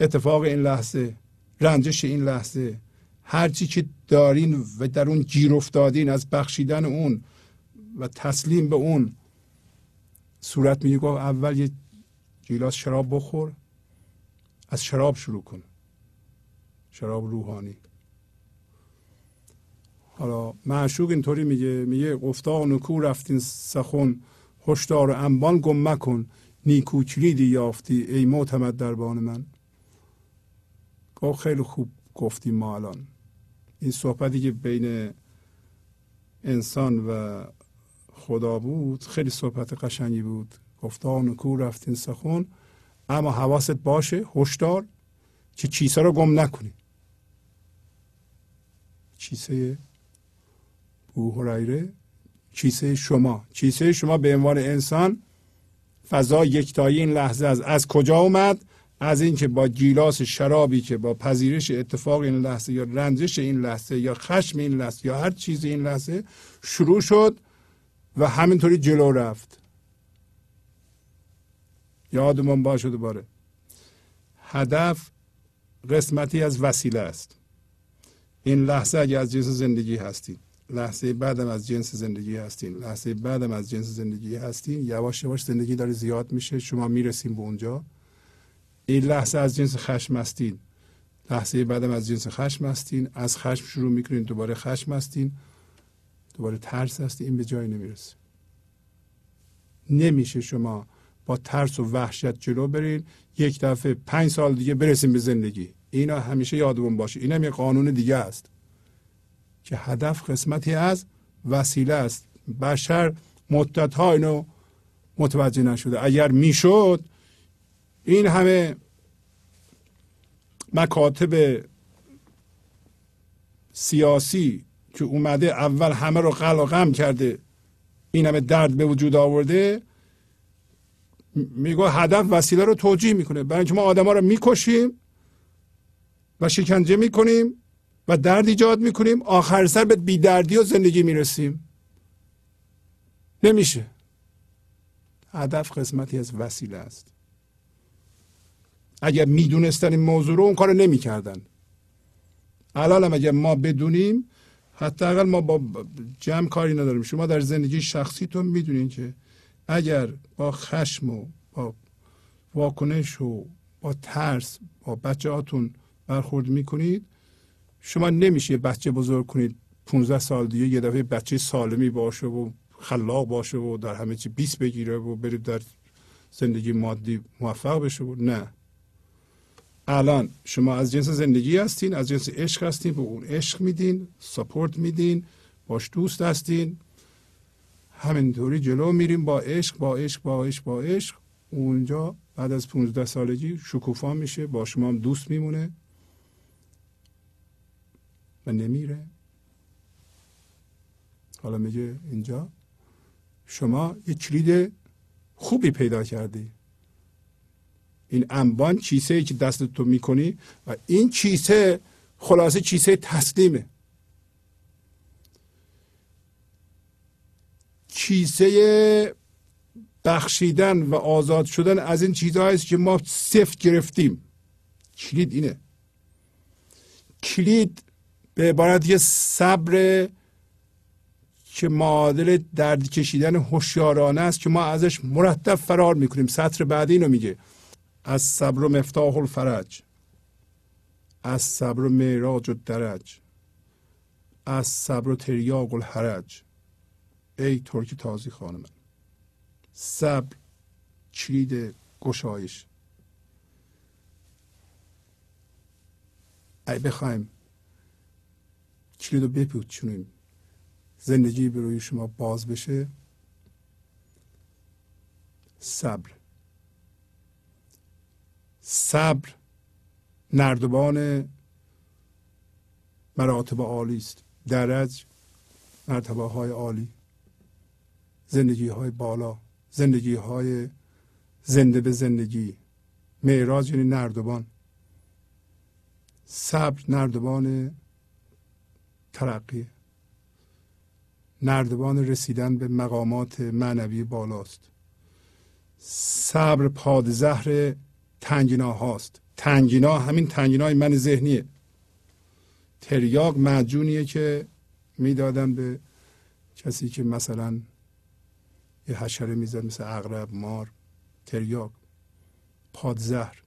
اتفاق این لحظه رنجش این لحظه. هرچی که دارین و در اون گیر افتادین از بخشیدن اون و تسلیم به اون صورت میگه اول یه گیلاس شراب بخور از شراب شروع کن. شراب روحانی. حالا معشوق اینطوری میگه میگه گفتا نکو رفتین سخن هشدار و انبان گم مکن نیکو کلیدی یافتی ای معتمد دربان من. گفت خیلی خوب گفتیم ما الان. این صحبتی که بین انسان و خدا بود خیلی صحبت قشنگی بود. گفتا نکو رفتین سخن اما حواست باشه هشدار که چیزها رو گم نکنی. چیزه او هریره کیسه شما. کیسه شما به عنوان انسان فضا یکتایی این لحظه از از کجا اومد؟ از اینکه با گیلاس شرابی که با پذیرش اتفاق این لحظه یا رنجش این لحظه یا خشم این لحظه یا هر چیز این لحظه شروع شد و همینطوری جلو رفت. یادمون باشه دوباره. هدف قسمتی از وسیله است. این لحظه اگه از جنس زندگی هستید. لحظه بعدم از جنس زندگی هستین. لحظه بعدم از جنس زندگی هستین. یواش یواش زندگی داره زیاد میشه. شما می‌رسیم به اونجا. این لحظه از جنس خشم هستین. لحظه بعدم از جنس خشم هستین. از خشم شروع می‌کنین دوباره خشم هستین. دوباره ترس هستین. این به جایی نمی‌رسه. نمیشه شما با ترس و وحشت جلو برین. یک دفعه پنج سال دیگه برسیم به زندگی. اینا همیشه یادمون باشه. این هم یه قانون دیگه است. که هدف قسمتی از وسیله است. بشر مدت ها اینو متوجه نشده. اگر می‌شد این همه مکاتب سیاسی که اومده اول همه رو قل و غم کرده این همه درد به وجود آورده میگه هدف وسیله رو توجیه می‌کنه. برای اینکه ما آدما رو می‌کشیم و شکنجه می‌کنیم و درد ایجاد می‌کنیم. آخر سر به بیدردی و زندگی می‌رسیم. نمیشه. هدف قسمتی از وسیله است. اگر می‌دونستن این موضوع رو اون کار نمی‌کردن. الان هم اگر ما بدونیم حداقل ما با جمع کاری نداریم. شما در زندگی شخصیتون می‌دونین که اگر با خشم و با واکنش و با ترس با بچه هاتون برخورد می‌کنید شما نمیشه بچه بزرگ کنید 15 سال دیگه یه دفعه بچه سالمی باشه و خلاق باشه و در همه چی 20 بگیره و برید در زندگی مادی موفق بشه و نه. الان شما از جنس زندگی هستین از جنس عشق هستین به اون عشق میدین سپورت میدین باش دوست هستین همینطوری جلو میریم با عشق با عشق با عشق با عشق. اونجا بعد از 15 سالگی شکوفا میشه با شما هم دوست میمونه. و نمیره. حالا میگه اینجا شما یه کلید خوبی پیدا کردی. این انبان چیسه ای که دست تو می‌کنی و این چیسه خلاصه چیسه تسلیمه. چیسه بخشیدن و آزاد شدن از این چیزهایی که ما سفت گرفتیم. کلید اینه. کلید به عبارت یه صبر که معادل درد کشیدن هوشیارانه است که ما ازش مرتب فرار می‌کنیم. سطر بعدی اینو میگه. از صبر و مفتاح الفرج. از صبر و معراج و درج. از صبر و تریاق الحرج. ای ترک تازی خانه من صبر کلید گشایش. ای بخوایم کلید رو بپوچونیم زندگی به روی شما باز بشه. صبر. صبر نردبان مراتب عالی است. درج مرتبه های عالی. زندگی های بالا. زندگی های زنده به زندگی. معراج یعنی نردبان. صبر نردبان ترقی. نردبان رسیدن به مقامات معنوی بالاست. صبر پادزهر تنگینا هاست تنگینا همین تنگینای من ذهنیه. تریاق معجونیه که می‌دادن به کسی که مثلا یه حشره می‌زد مثل اغرب مار. تریاق پادزهر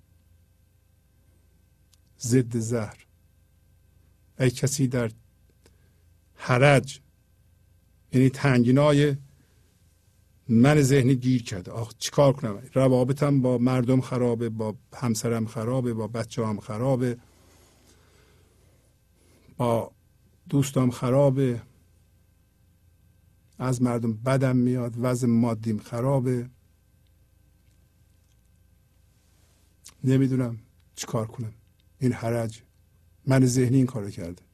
ضد زهر. ای کسی در حرج. یعنی تنگینای من ذهنی گیر کرده. آخ چیکار کنم؟ روابطم با مردم خرابه با همسرم خرابه با بچه هم خرابه با دوستام خرابه. از مردم بدم میاد وضع مادیم خرابه. نمی‌دونم چیکار کنم. این حرج. من ذهنی این کارو کرده.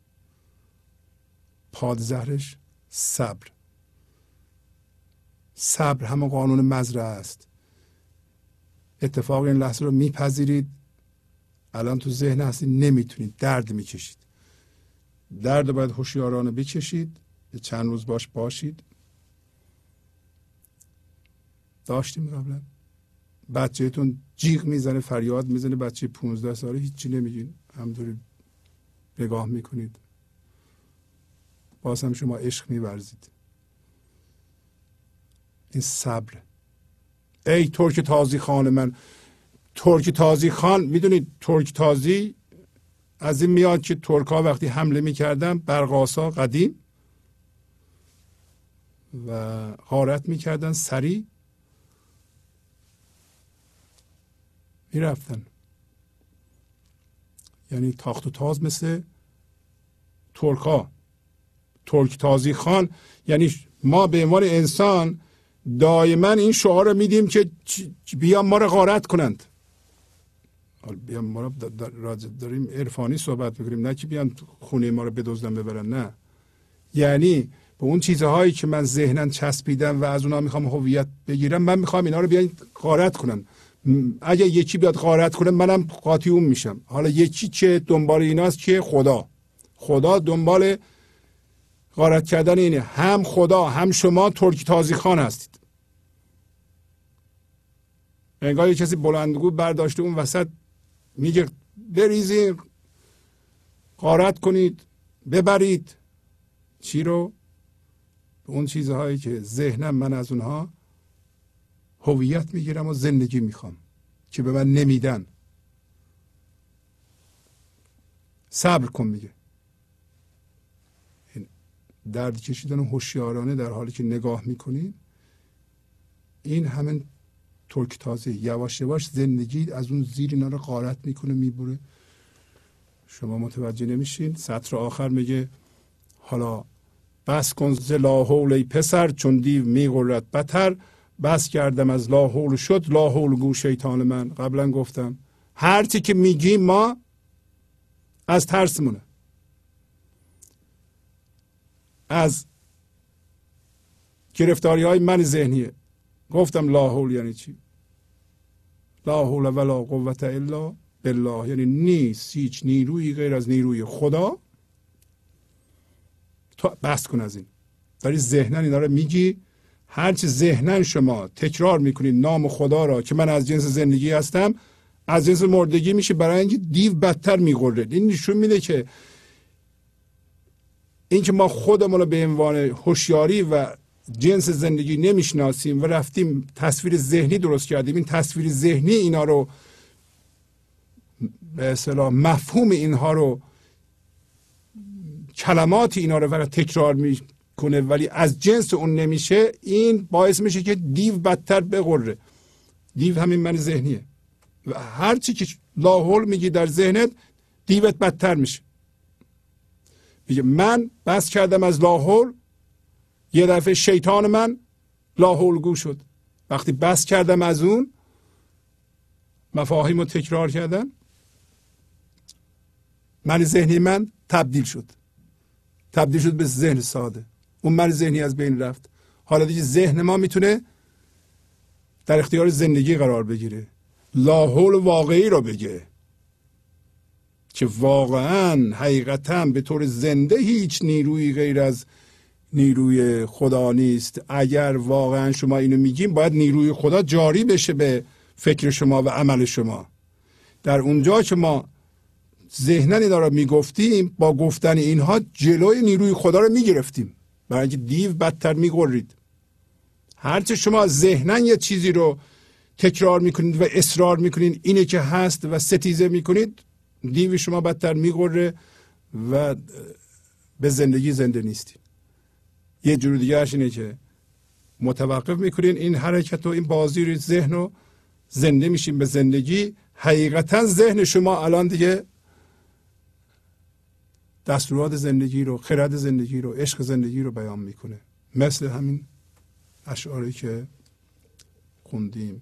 پادزهرش صبر. صبر همون قانون مزرعه است. اتفاق این لحظه رو میپذیرید. الان تو ذهن هستید نمی‌تونید. درد می‌کشید. درد باید هوشیارانه بکشید. چند روز باش باشید. داشتیم قبلا. بچهتون جیغ می‌زنه فریاد می‌زنه. بچه 15 ساله هیچی نمیگین. همطوری نگاه می‌کنید. باز هم شما عشق میورزید. این صبر. ای ترک تازی خان من. ترک تازی خان می‌دونید ترک تازی از این میاد که ترک ها وقتی حمله می‌کردن برقاسا قدیم و غارت می‌کردن سریع می‌رفتن. یعنی تاخت و تاز مثل ترک ها ترک تازی خان یعنی ما به عنوان انسان دائما این شعار رو میدیم که بیا ما رو غارت کنند. بیا ما رو داریم عرفانی صحبت می‌کنیم نه که بیان خونه ما رو بدزدن ببرن نه. یعنی به اون چیزهایی که من ذهنا چسبیدم و از اونها می‌خوام هویت بگیرم من می‌خوام اینا رو بیان غارت کنم اگه یکی بیاد غارت کنه منم قاطی اون میشم. حالا یکی چه دنبال ایناست که خدا. خدا دنبال غارت کردن اینه هم خدا هم شما ترکی تازی خان هستید. انگار یه کسی بلندگو برداشته اون وسط میگه بریزین غارت کنید ببرید. چی رو؟ اون چیزهایی که ذهنم من از اونها هویت می‌گیرم و زندگی می‌خوام که به من نمیدن. صبر کن میگه. درد کشیدن هوشیارانه در حالی که نگاه می‌کنید این همین ترک تازه یواش یواش زندگی از اون زیر اینا رو غارت می‌کنه می‌بره شما متوجه نمیشین؟ سطر آخر میگه حالا بس کن ز لاحول ای پسر چون دیو میغرد بتر. بس کردم از لاحول شد لاحول گو شیطان من. قبلا گفتم هرچی که میگیم ما از ترسمونه. از گرفتاری های من ذهنیه. گفتم لاحول یعنی چی؟ لا حول ولا قوت الا بالله. یعنی نیست هیچ نیروی غیر از نیروی خدا. تو بحث کن از این. داری ذهنا اینا رو میگی. هرچی ذهنا شما تکرار می‌کنید نام خدا را که من از جنس زندگی هستم از جنس مردگی میشه برای اینکه دیو بدتر میغره این نشون میده که اینکه ما خودمون رو به عنوان هوشیاری و جنس زندگی نمی‌شناسیم و رفتیم تصویر ذهنی درست کردیم این تصویر ذهنی اینا رو به اصطلاح مفهوم اینها رو کلمات اینا رو برای تکرار می‌کنه ولی از جنس اون نمیشه این باعث میشه که دیو بدتر بغره دیو همین من ذهنیه. و هر چی که لاحول میگی در ذهنت دیوت بدتر میشه. میگه من بس کردم از لاحول یه دفعه شیطان من لاحولگو شد. وقتی بس کردم از اون مفاهیم رو تکرار کردم من ذهنی من تبدیل شد. تبدیل شد به ذهن ساده. اون من ذهنی از بین رفت. حالا دیگه ذهن ما می‌تونه در اختیار زندگی قرار بگیره. لاحول واقعی رو بگه. که واقعا حقیقتا به طور زنده هیچ نیروی غیر از نیروی خدا نیست. اگر واقعا شما اینو میگیم باید نیروی خدا جاری بشه به فکر شما و عمل شما. در اونجا که ما ذهنا اینا رو می‌گفتیم با گفتن اینها جلوی نیروی خدا رو می‌گرفتیم. برای اینکه دیو بدتر میگرید. هرچه شما ذهنا یه چیزی رو تکرار می‌کنید و اصرار می‌کنید اینه که هست و ستیزه می‌کنید دیو شما بدتر میگره و به زندگی زنده نیستید. یه جور دیگه اینه که متوقف می‌کنین این حرکت و این بازی رو ذهن رو زنده میشین به زندگی. حقیقتا ذهن شما الان دیگه دستورات زندگی رو خرد زندگی رو عشق زندگی رو بیان می‌کنه. مثل همین اشعاری که خوندیم.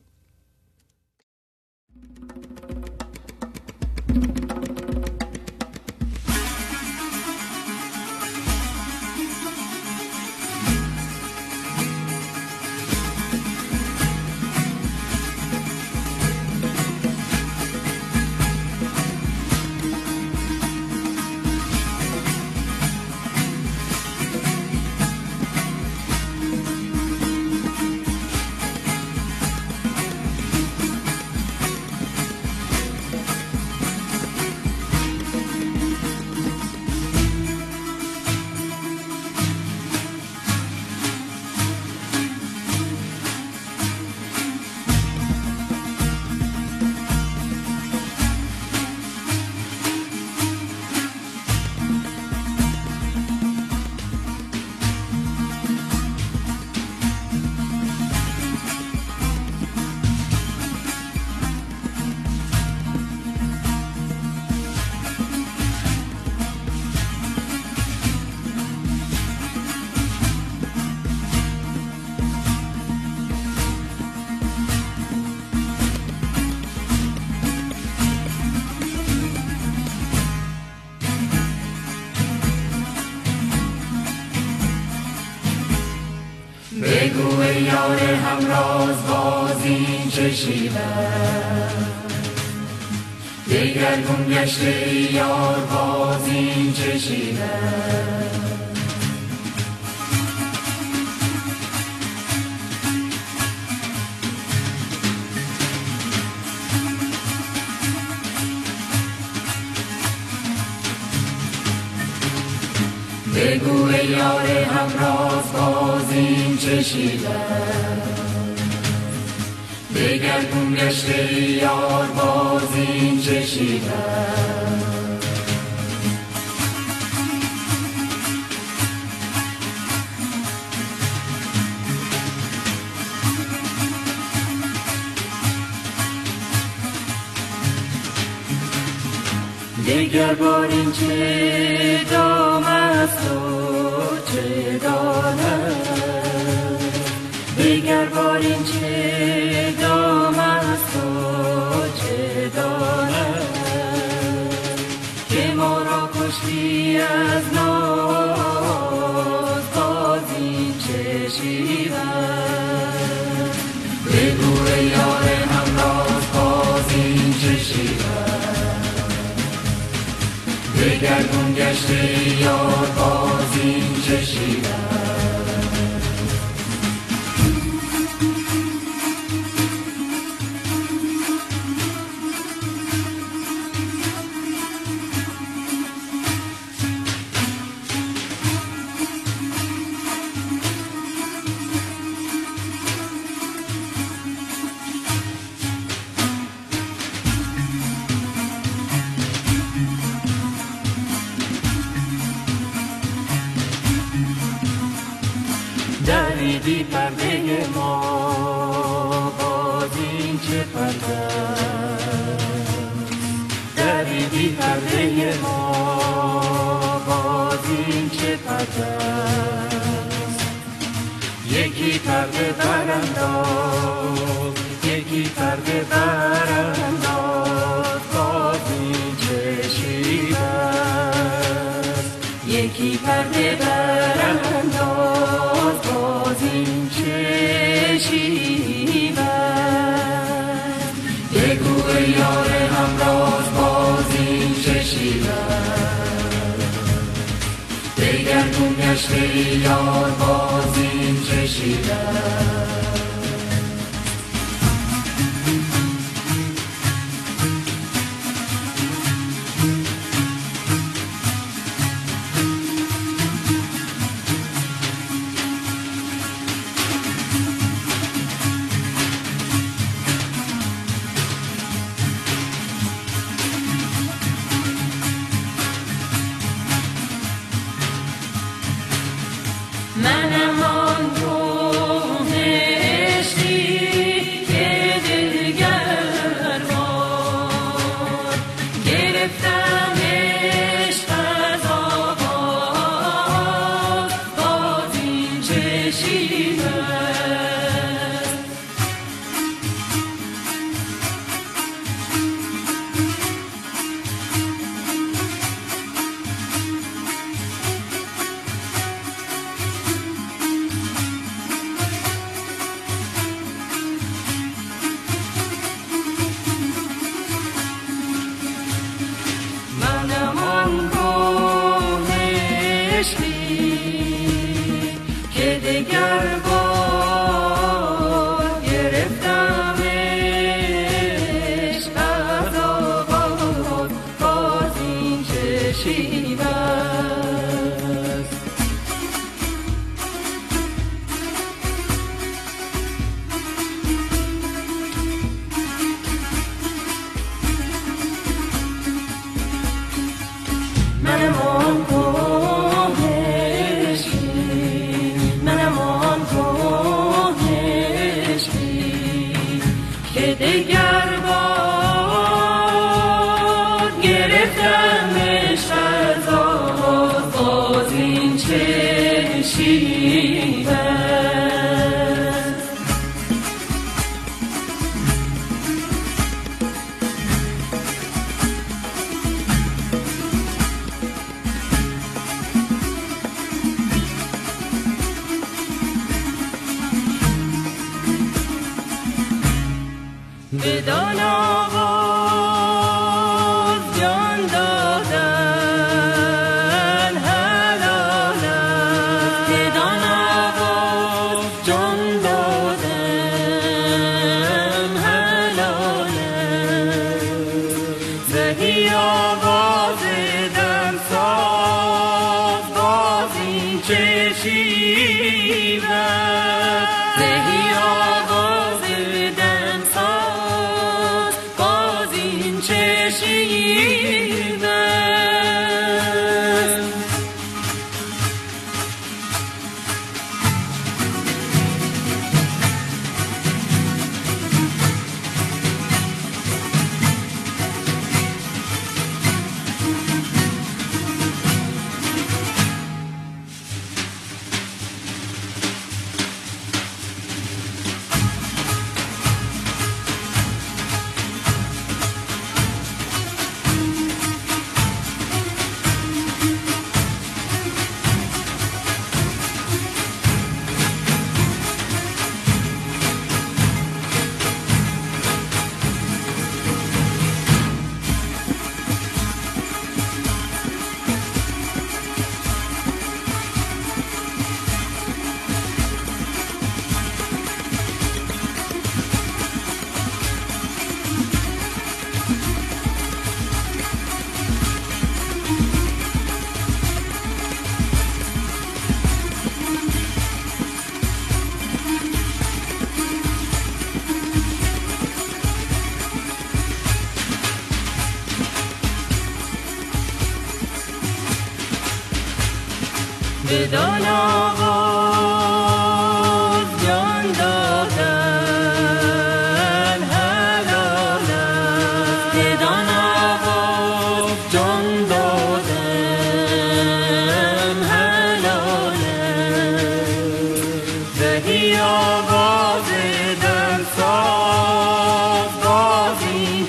چشیدم دگرگون گشته یار بازی چشیدم بگو یار همراز بازیم چشیدم بگردون گشته یار بازیم چشیدم دیگر بار این چه دام است و چه دانم دیگر بار این چه دام است و چه دانم که ما را کشتی از ناز باز این چه شیرم بگو یار همراز باز این چه دگرگون گشته یار بازین پرده ما. باز این چه پرده؟ دریدی پرده ما. باز این چه پرده؟ یکی پرده برانداز یکی پرده برانداز یکی پرده چشیبم بگو یار همراز باز این چشیبم بگردون گشته یار باز این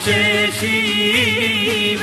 این چه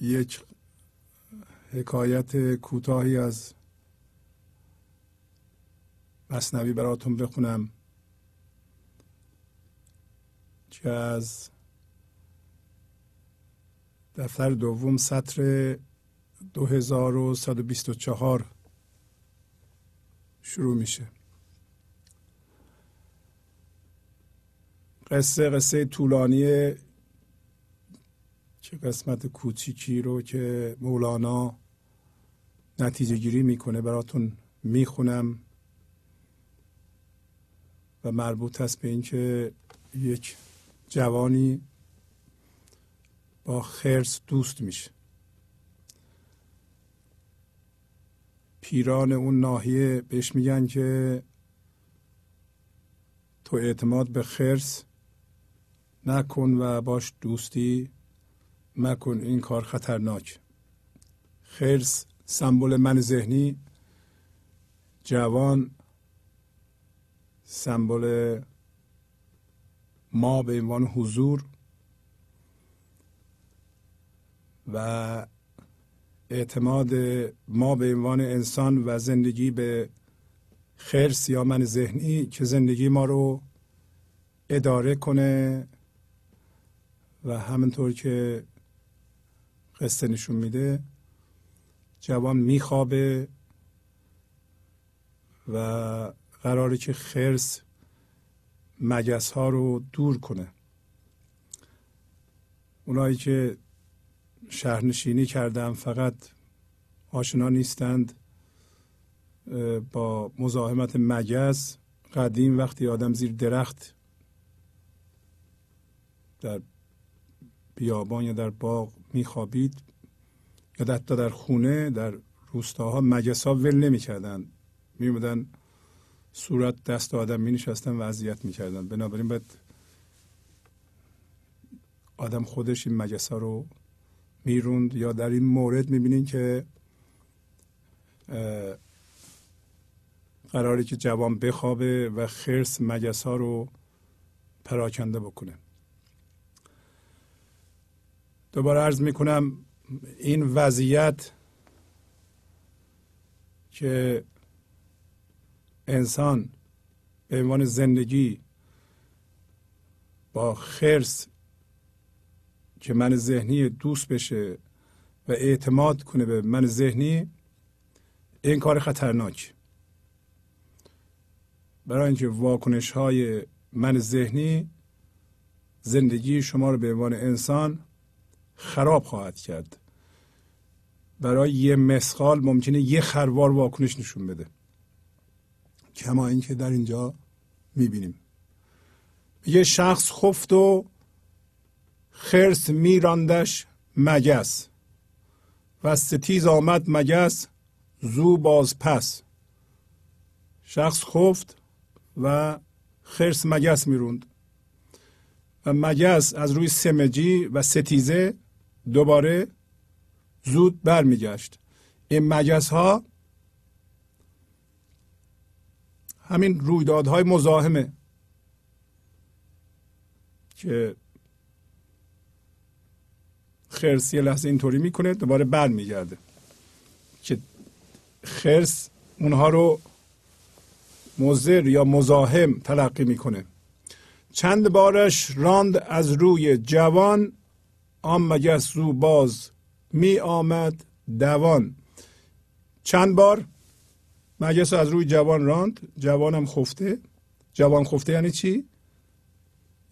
یک حکایت کوتاهی از مصنوی براتون بخونم. که از دفتر دوم سطر 2124 شروع میشه. قصه قصه طولانی که قسمت کوچیکی رو که مولانا نتیجه گیری می‌کنه براتون می‌خونم و مربوط است به اینکه یک جوانی با خرس دوست میشه. پیران اون ناحیه بهش میگن که تو اعتماد به خرس نکن و باش دوستی مکن این کار خطرناک. خرس سمبل من ذهنی. جوان سمبل ما به عنوان حضور. و اعتماد ما به عنوان انسان و زندگی به خرس یا من ذهنی که زندگی ما رو اداره کنه و همینطور که قصه نشون میده. جوان میخوابه و قراره که خرس مگس ها رو دور کنه. اونایی که شهرنشینی کردن فقط آشنا نیستند. با مزاحمت مگس قدیم وقتی آدم زیر درخت در بیابان یا در باغ میخوابید یا حتی در خونه در روستاها مگس ها ول نمی‌کردن. میمدن صورت دست آدم می نشستن و اذیت می‌کردن. بنابراین باید آدم خودش این مگس ها رو می‌روند یا در این مورد می‌بینین که قراری که جوان بخوابه و خرس مگس ها رو پراکنده بکنه. دوباره عرض می‌کنم این وضعیت که انسان به عنوان زندگی با خرس که من ذهنی دوست بشه و اعتماد کنه به من ذهنی این کار خطرناک. برای اینکه واکنش های من ذهنی زندگی شما رو به عنوان انسان خراب خواهد کرد. برای یه مسخال ممکنه یه خروار واکنش نشون بده. کما اینکه در اینجا می‌بینیم. یه شخص خفت و خرس میراندش مگس. و ستیز آمد مگس زو باز پس. شخص خفت و خرس مگس می‌روند. و مگس از روی سمجی و ستیزه دوباره زود برمیگشت. این مگس ها همین رویدادهای مزاحمه که خرس یه لحظه اینطوری می‌کنه دوباره بر میگرده که خرس اونها رو مزر یا مزاحم تلقی می‌کنه. چند بارش راند از روی جوان آن مگس رو باز می آمد دوان. چند بار مگس از روی جوان راند؟ جوانم خفته. جوان خفته یعنی چی؟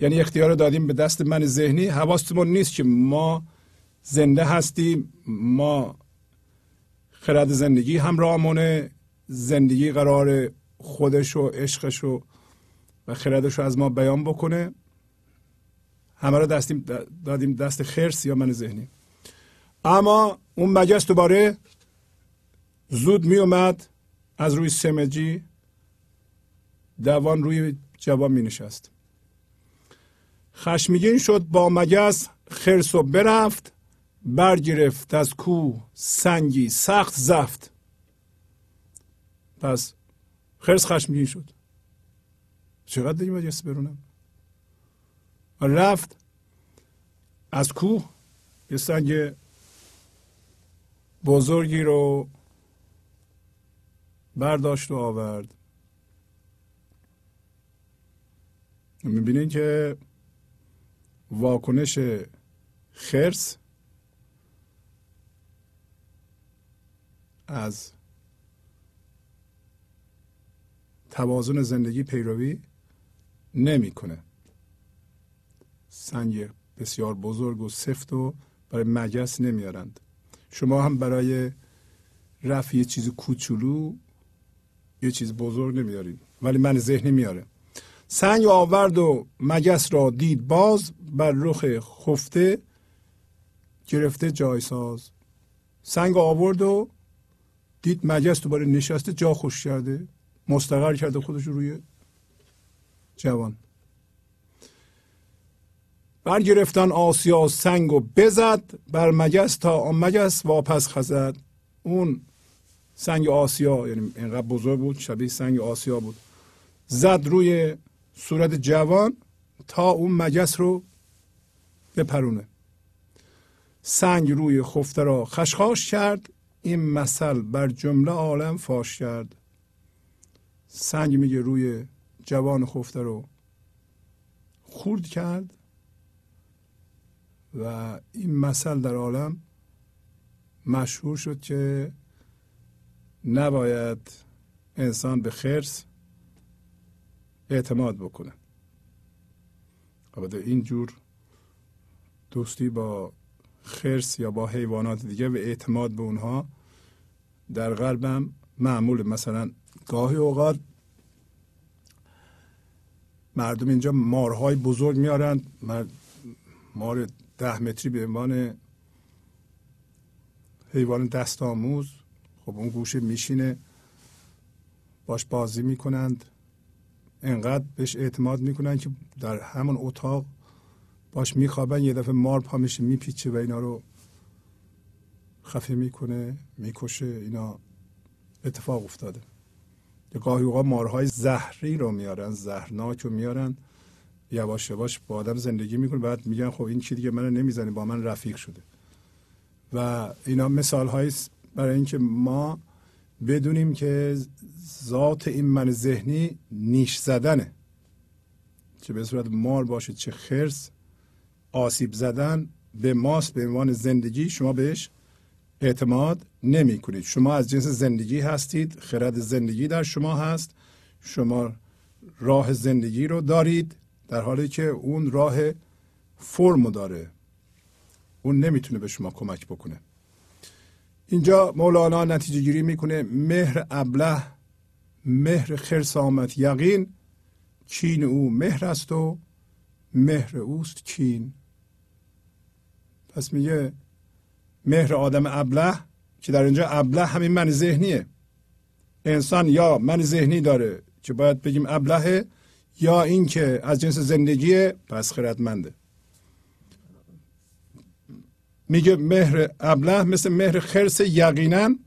یعنی اختیار دادیم به دست من ذهنی. حواستمون نیست که ما زنده هستیم ما خرد زندگی همراهمونه زندگی قرار خودش و عشقش و خردش رو از ما بیان بکنه. همه رو دستیم دادیم دست خرس یا من ذهنی. اما اون مگس دوباره زود می اومد از روی سمجی دوان روی جوان می نشست. خشمگین شد با مگس خرس و برفت برگرفت از کو سنگی سخت زفت. پس خرس خشمگین شد. چقدر داریم مجلس برونم؟ رفت از کوه یه سنگ بزرگی رو برداشت و آورد. می‌بینین که واکنش خرس از توازن زندگی پیروی نمی‌کنه. سنگ بسیار بزرگ و سفت و برای مگس نمیارند. شما هم برای رفع یه چیز کوچولو یه چیز بزرگ نمیارید ولی من ذهنی میاره. سنگ آورد و مگس را دید باز بر رخ خفته گرفته جایساز سنگ آورد و دید مگس دوباره نشسته جا خوش کرده مستقر کرده خودش روی جوان. برگرفتن آسیا سنگ و بزد بر مگس تا آن مگس واپس خزد. اون سنگ آسیا یعنی اینقدر بزرگ بود شبیه سنگ آسیا بود. زد روی صورت جوان تا اون مگس رو بپرونه. سنگ روی خفته را خشخاش کرد این مثل بر جمله عالم فاش کرد. سنگ میگه روی جوان خفته رو خورد کرد. و این مثل در عالم مشهور شد که نباید انسان به خرس اعتماد بکنه. البته این جور دوستی با خرس یا با حیوانات دیگه و اعتماد به اونها در غرب هم معمول مثلا گاهی اوقات مردم اینجا مارهای بزرگ میارن مار ده متری به عنوان حیوان دست آموز. خب اون گوشه میشینه. باش بازی می‌کنند. انقدر بهش اعتماد می‌کنن که در همون اتاق باش میخوابن. یه دفعه مار پا میشه میپیچه و اینا رو خفه می‌کنه می‌کشه. اینا اتفاق افتاده. گاهی اوقات مارهای زهری رو میارن زهرناک رو میارن. یواش یواش با آدم زندگی می‌کنه بعد میگن خب این چی دیگه منو نمی‌زنه با من رفیق شده. و اینا مثال هایی برای اینکه ما بدونیم که ذات این من ذهنی نیش زدنه. چه به صورت مار باشه چه خرس آسیب زدن به ماست به عنوان زندگی شما بهش اعتماد نمی کنید شما از جنس زندگی هستید خرد زندگی در شما هست شما راه زندگی رو دارید. در حالی که اون راه فرمو داره اون نمی‌تونه به شما کمک بکنه. اینجا مولانا نتیجه گیری می‌کنه مهر ابله مهر خرس آمد یقین چین او مهر است و مهر اوست کین پس میگه مهر آدم ابله که در اینجا ابله همین من ذهنیه. انسان یا من ذهنی داره که باید بگیم ابلهه یا اینکه از جنس زندگیه پس خردمنده. میگه مهر ابله مثل مهر خرس یقینا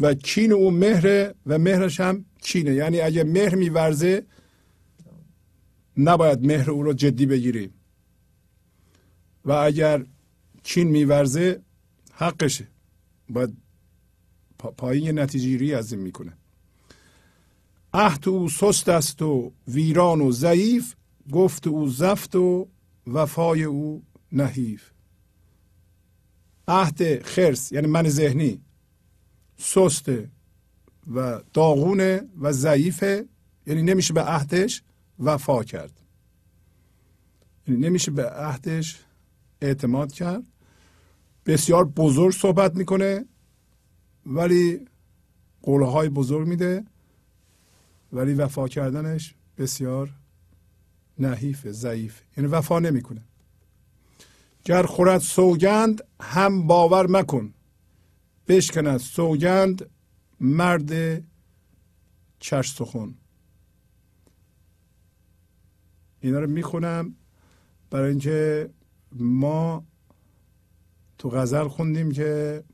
و کین او مهر و مهرش هم کینه. یعنی اگه مهر میورزه نباید مهر او رو جدی بگیریم. و اگر چین میورزه حقشه. باید پایین نتیجه از این می‌کنه. عهد او سست است و ویران و ضعیف گفت او زفت و وفای او نحیف. عهد خرس یعنی من ذهنی سسته و داغونه و ضعیفه یعنی نمیشه به عهدش وفا کرد. یعنی نمیشه به عهدش اعتماد کرد. بسیار بزرگ صحبت می‌کنه ولی قولهای بزرگ میده. ولی وفا کردنش بسیار نحیف ضعیف. یعنی وفا نمی‌کنه. گر خورد سوگند هم باور مکن. بشکند سوگند مرد چش سخن اینا رو می‌خونم برای اینکه ما تو غزل خوندیم که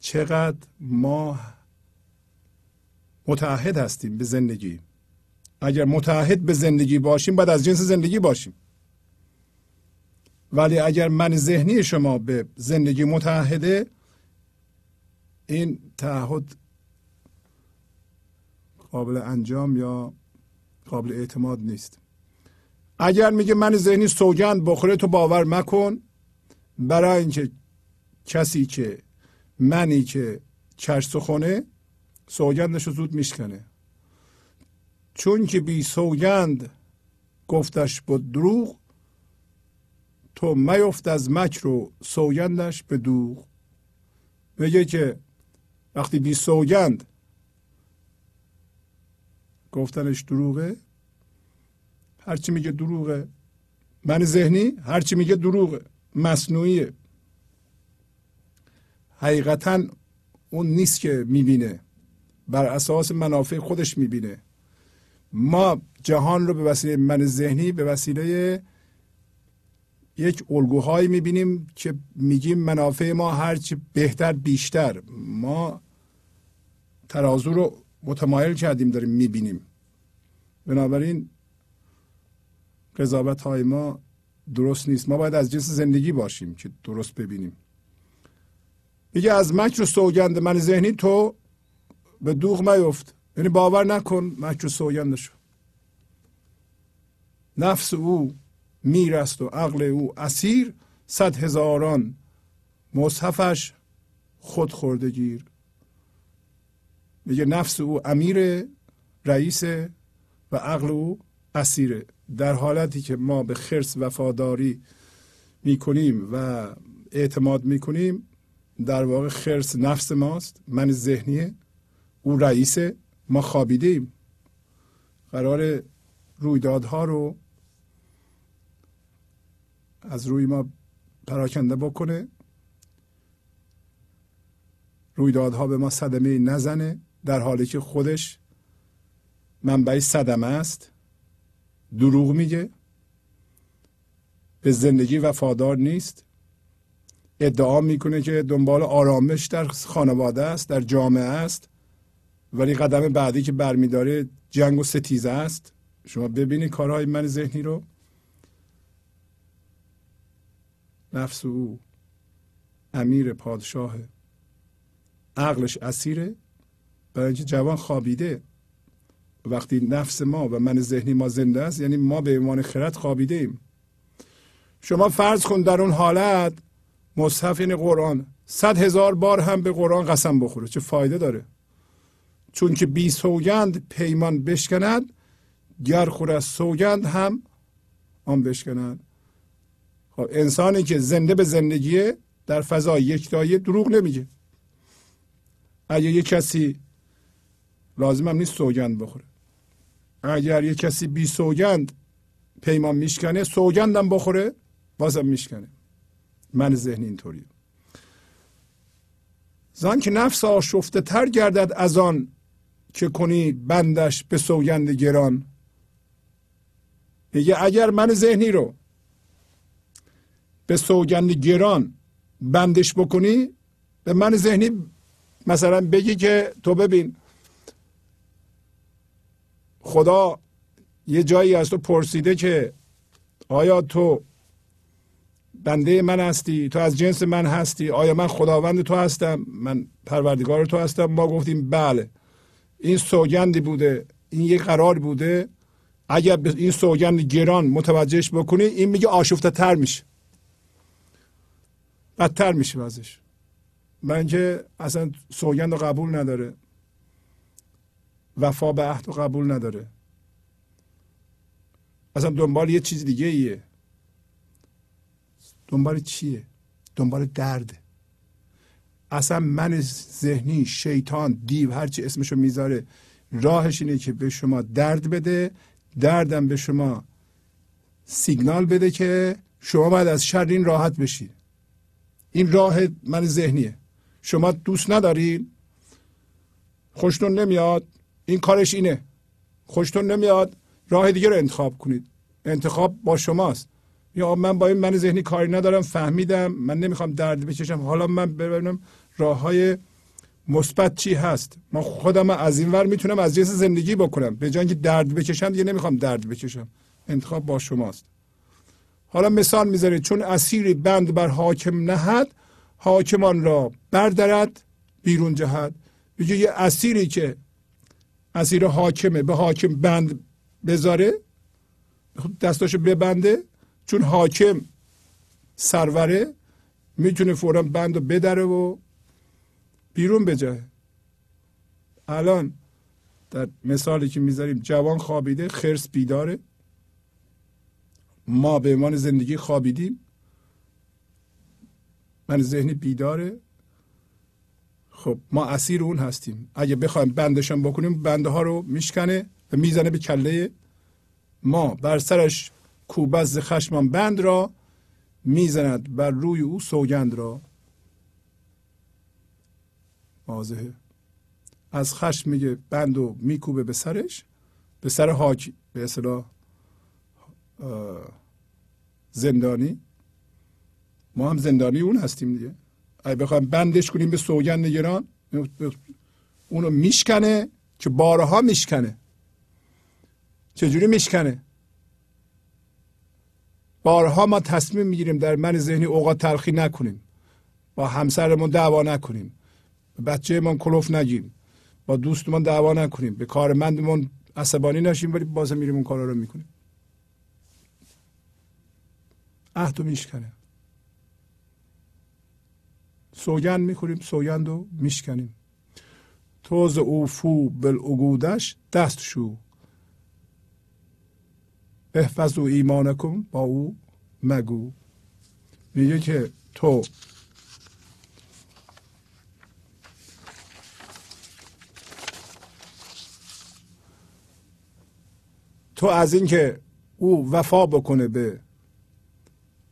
چقدر ما متعهد هستیم به زندگی. اگر متعهد به زندگی باشیم باید از جنس زندگی باشیم. ولی اگر من ذهنی شما به زندگی متعهده این تعهد قابل انجام یا قابل اعتماد نیست. اگر میگه من ذهنی سوگند بخوره تو باور مکن. برای اینکه کسی که منی که چش سخونه سوگندش رو زود میشکنه. چون که بی سوگند گفتش با دروغ تو میفت از مکر و سوگندش به دوغ. میگه که وقتی بی سوگند گفتنش دروغه هرچی میگه دروغه. من ذهنی هرچی میگه دروغه. مصنوعیه. حقیقتا اون نیست که می‌بینه. بر اساس منافع خودش می‌بینه. ما جهان رو به وسیله من ذهنی به وسیله یک الگوهایی می‌بینیم که میگیم منافع ما هرچی بهتر بیشتر. ما ترازو رو متمایل کردیم داریم می‌بینیم. بنابراین قضاوت های ما درست نیست. ما باید از جنس زندگی باشیم که درست ببینیم. میگه از مکر و سوگند من ذهنی تو به دوغ میفت یعنی باور نکن مکر سوگندشو نفس او میر است و عقل او اسیر صد هزاران مصحفش خود خورده گیر. میگه نفس او امیر رئیس و عقل او اسیره. در حالتی که ما به خرس وفاداری می‌کنیم و اعتماد می‌کنیم در واقع خرس نفس ماست من ذهنیه. او رئیسه ما خوابیده ایم قرار رویدادها رو از روی ما پراکنده بکنه. رویدادها به ما صدمه نزنه در حالی که خودش منبع صدمه است. دروغ میگه. به زندگی وفادار نیست. ادعا می‌کنه که دنبال آرامش در خانواده است در جامعه است. ولی قدم بعدی که برمیداره جنگ و ستیزه است. شما ببینید کارهای من ذهنی رو. نفس او امیر پادشاه عقلش اسیره. برای اینکه جوان خوابیده. وقتی نفس ما و من ذهنی ما زنده است یعنی ما به ایمان خرد خوابیده ایم شما فرض کن در اون حالت مصحف این قرآن صد هزار بار هم به قرآن قسم بخوره. چه فایده داره؟ چون که بی سوگند پیمان بشکند گر خور از سوگند هم آن بشکند. خب انسانی که زنده به زندگیه در فضای یکتایی دروغ نمیگه. اگه یه کسی لازم هم نیست سوگند بخوره. اگر یه کسی بی سوگند پیمان میشکنه سوگندم بخوره بازم میشکنه. من ذهنی اینطوری زن که نفس آشفته تر گردد از آن که کنی بندش به سوگند گران؟ میگه اگر من ذهنی رو به سوگند گران بندش بکنی به من ذهنی مثلا بگی که تو ببین خدا یه جایی از تو پرسیده که آیا تو بنده من هستی؟ تو از جنس من هستی؟ آیا من خداوند تو هستم؟ من پروردگار تو هستم؟ ما گفتیم بله. این سوگندی بوده این یه قرار بوده. اگر این سوگند گران متوجهش بکنی این میگه آشفته تر میشه. بدتر میشه ازش من که اصلا سوگند قبول نداره. وفا به عهد و قبول نداره. اصلا دنبال یه چیز دیگه ایه دنبال چیه؟ دنبال درد اصلا من ذهنی شیطان دیو هرچی اسمشو می‌ذاره راهش اینه که به شما درد بده دردم به شما سیگنال بده که شما باید از شر این راحت بشید این راه من ذهنیه. شما دوست ندارین خوشتون نمیاد؟ این کارش اینه. خوشتون نمیاد؟ راه دیگه رو انتخاب کنید. انتخاب با شماست. یا من با این من ذهنی کاری ندارم فهمیدم من نمی‌خوام درد بکشم. حالا من ببینم راه های مثبت چی هست؟ من خودم از این ور می‌تونم از جنس زندگی بکنم. به جای درد بکشم دیگه نمی‌خوام درد بکشم. انتخاب با شماست. حالا مثال می‌ذارید. چون اسیری بند بر حاکم نهد حاکمان را بردارد بیرون جهد. میگه یه اسیری که اسیر حاکمه به حاکم بند بذاره دستاشو ببنده. چون حاکم سروره می‌تونه فورا بند رو بدره و بیرون بجه الان در مثالی که می‌ذاریم جوان خوابیده خرس بیداره. ما به عنوان زندگی خوابیدیم. من ذهنی بیداره. خب ما اسیر اون هستیم. اگه بخوایم بندشان بکنیم بنده ها رو میشکنه و می‌زنه به کله. ما بر سرش کوبز خشمان بند را می‌زند بر روی او سوگند را. واضحه. از خشم میگه بند و میکوبه به سرش به سر حاک به اصطلاح زندانی. ما هم زندانی اون هستیم دیگه. اگه بخوایم بندش کنیم به سوگند گران اونو میشکنه که بارها میشکنه. چجوری میشکنه؟ بارها ما تصمیم می‌گیریم در من ذهنی اوقات تلخی نکنیم. با همسرمون دعوا نکنیم. به بچهمون کلوف نگیم. با دوستمون دعوا نکنیم. به کارمندمون عصبانی نشیم ولی بازم میریم اون کارا رو می‌کنیم. عهد رو میشکنه سوگند می‌خوریم سوگند رو میشکنیم. توز اوفو بالعقودش دست شو. احفظ و ایمانکم با او مگو. میگه که تو تو از اینکه او وفا بکنه به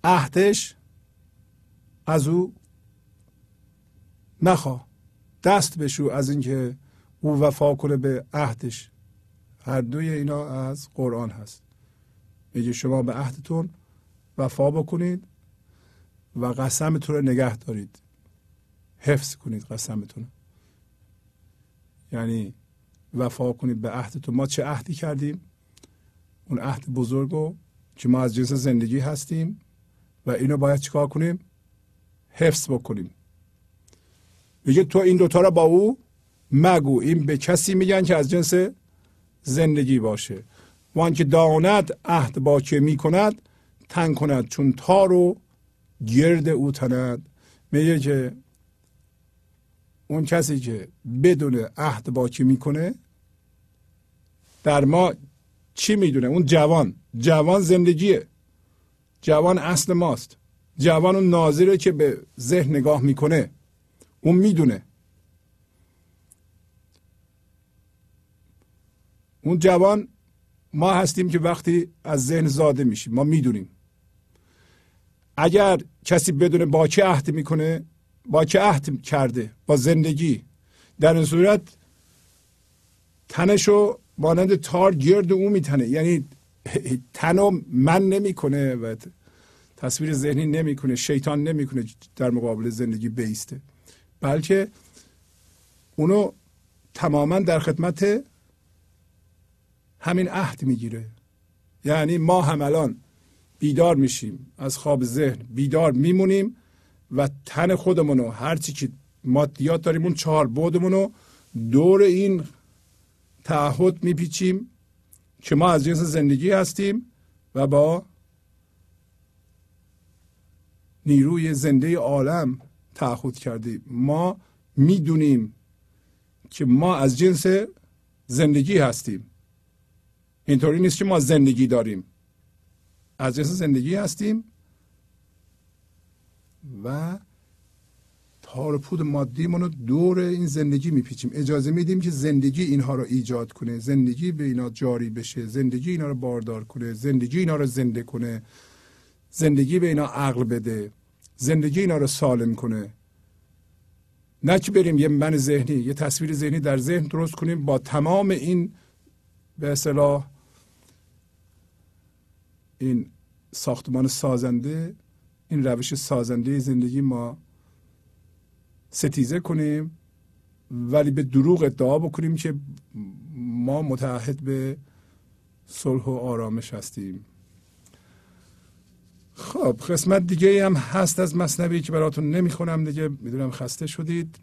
عهدش از او نخوا. دست بشو از اینکه او وفا کنه به عهدش. هر دوی اینا از قرآن هست. میگه شما به عهدتون وفا بکنید و قسمتون رو نگه دارید. حفظ کنید قسمتون یعنی وفا کنید به عهدتون. ما چه عهدی کردیم؟ اون عهد بزرگ رو که ما از جنس زندگی هستیم و اینو باید چیکار کنیم؟ حفظ بکنیم. میگه تو این دوتا رو با او مگو. این به کسی میگن که از جنس زندگی باشه. وان که داند عهد با که می‌کند تن کند. چون تار رو گرد او تند میگه که اون کسی که بدون عهد با که می‌کنه در ما چی می‌دونه؟ اون جوان. جوان زندگیه. جوان اصل ماست. جوان اون ناظره که به ذهن نگاه می‌کنه. اون می‌دونه. اون جوان ما هستیم که وقتی از ذهن زاده میشیم. ما می‌دونیم. اگر کسی بدون با چه عهد می‌کنه با چه عهد کرده با زندگی. در این صورت تنشو مانند تار گرد او میتنه. یعنی تنو من نمی‌کنه و تصویر ذهنی نمی‌کنه شیطان نمی‌کنه در مقابل زندگی بیسته. بلکه اونو تماما در خدمت همین عهد می‌گیره. یعنی ما هم الان بیدار میشیم از خواب ذهن بیدار میمونیم و تن خودمونو هرچی که مادیات داریم اون چهار بودمونو دور این تعهد میپیچیم که ما از جنس زندگی هستیم و با نیروی زنده عالم تعهد کردیم. ما می‌دونیم که ما از جنس زندگی هستیم. اینطوری نیست که ما زندگی داریم. از جنس زندگی هستیم و تار پود مادیمون رو دور این زندگی میپیچیم. اجازه میدیم که زندگی اینها رو ایجاد کنه. زندگی به اینا جاری بشه. زندگی اینا رو باردار کنه. زندگی اینا رو زنده کنه. زندگی به اینا عقل بده. زندگی اینا رو سالم کنه. نه که بریم یه من ذهنی یه تصویر ذهنی در ذهن درست کنیم. با تمام این به اصطلاح این ساختمان سازنده این روش سازنده زندگی ما ستیزه کنیم ولی به دروغ ادعا بکنیم که ما متعهد به صلح و آرامش هستیم. خب قسمت دیگه هم هست از مصنوی که براتون نمی‌خونم دیگه. می‌دونم خسته شدید.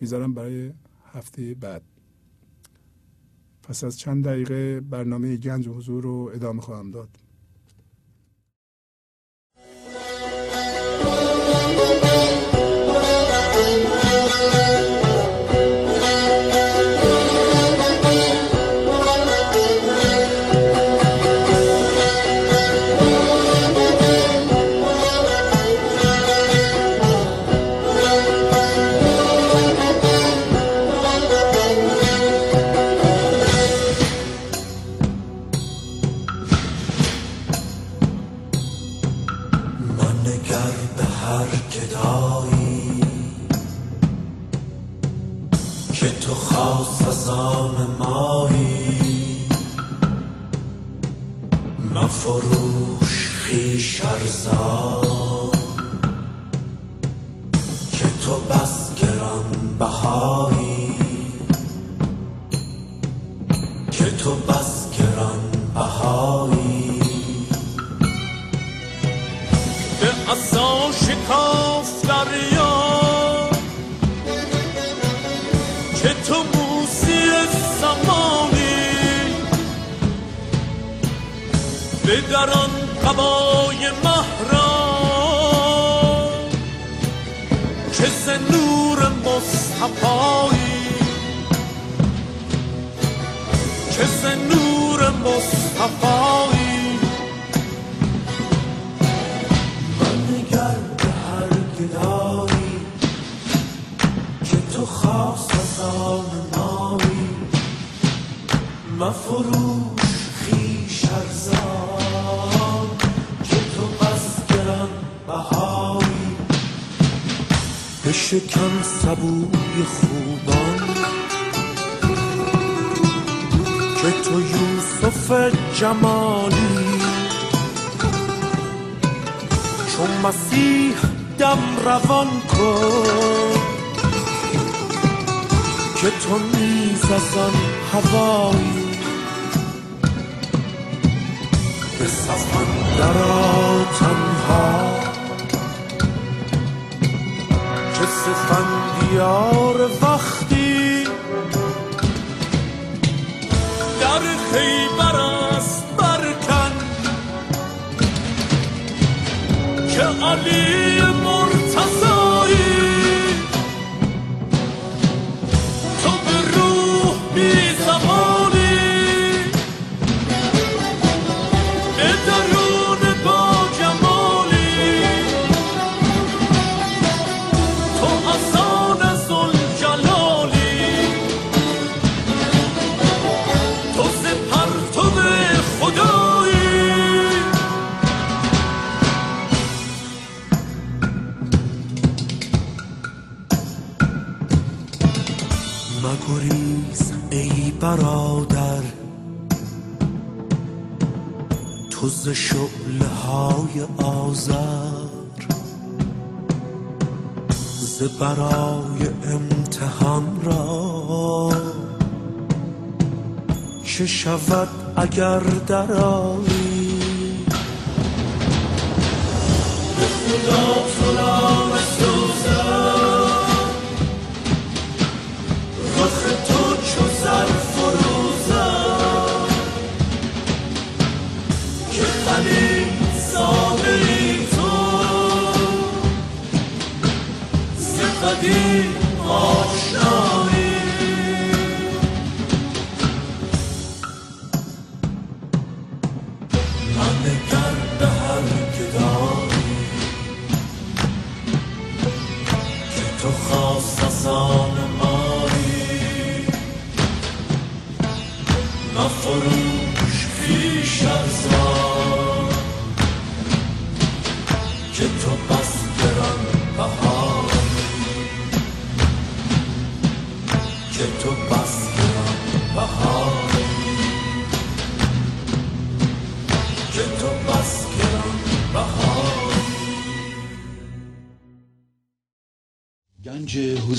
می‌ذارم برای هفته بعد. پس از چند دقیقه برنامه گنج و حضور رو ادامه خواهم داد. به دران قبای مهران که ز نور مصطفایی که ز نور مصطفایی من نگر به هر تو خاص از آن مایی مفروش بشکن سبوی خوبان که تو یوسف جمالی چون مسیح دم روان کن که تو نیز از آن هوایی به سفن درا تنها که سفندیار وقتی در خیبر است برکن که علی برای امتحان را چه شود اگر درایی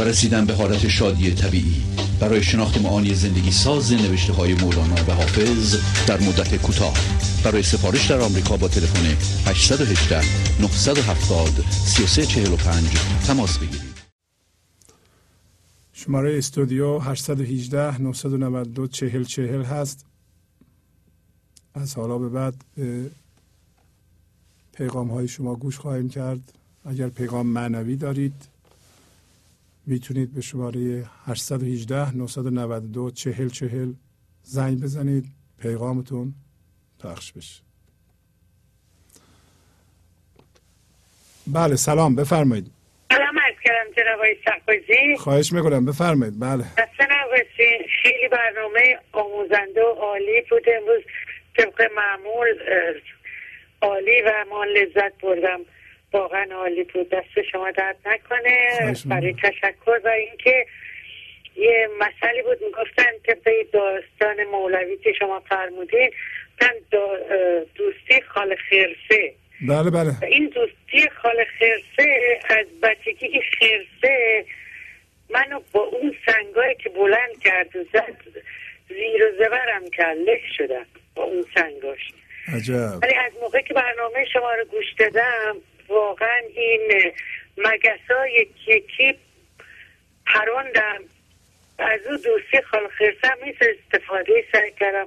و رسیدن به حالت شادی طبیعی. برای شناخت معانی زندگی ساز نوشته های مولانا و حافظ در مدت کوتاه. برای سفارش در آمریکا با تلفن 818 970 3345 تماس بگیرید. شماره استودیو 818 992 40 40 هست. از حالا به بعد به پیغام های شما گوش خواهیم کرد. اگر پیغام معنوی دارید می‌تونید به شماره 818 992 40 40 زنگ بزنید. پیغامتون پخش بشه. بله سلام. بفرمایید. سلام عرض کردم جناب آقای خواهش می‌کنم. بفرمایید. بله. خیلی برنامه آموزنده و عالی بود. امروز طبق معمول عالی و ما لذت بردم. واقعا عالی بود. دست شما درد نکنه. برای تشکر و اینکه یه مسئله بود. می‌گفتن طبق داستان مولوی که شما فرمودین اه، دوستی خال خرسه. بله بله. این دوستی خال خرسه از بچگی که خرسه منو با اون سنگایی که بلند کرد و زد زیر و زبرم کرد. لک شدم با اون سنگاش. عجب. ولی از موقع که برنامه شما رو گوش دادم واقعا این مگس های یکی پروندم. از او دوستی خال خرسم استفاده سعی کردم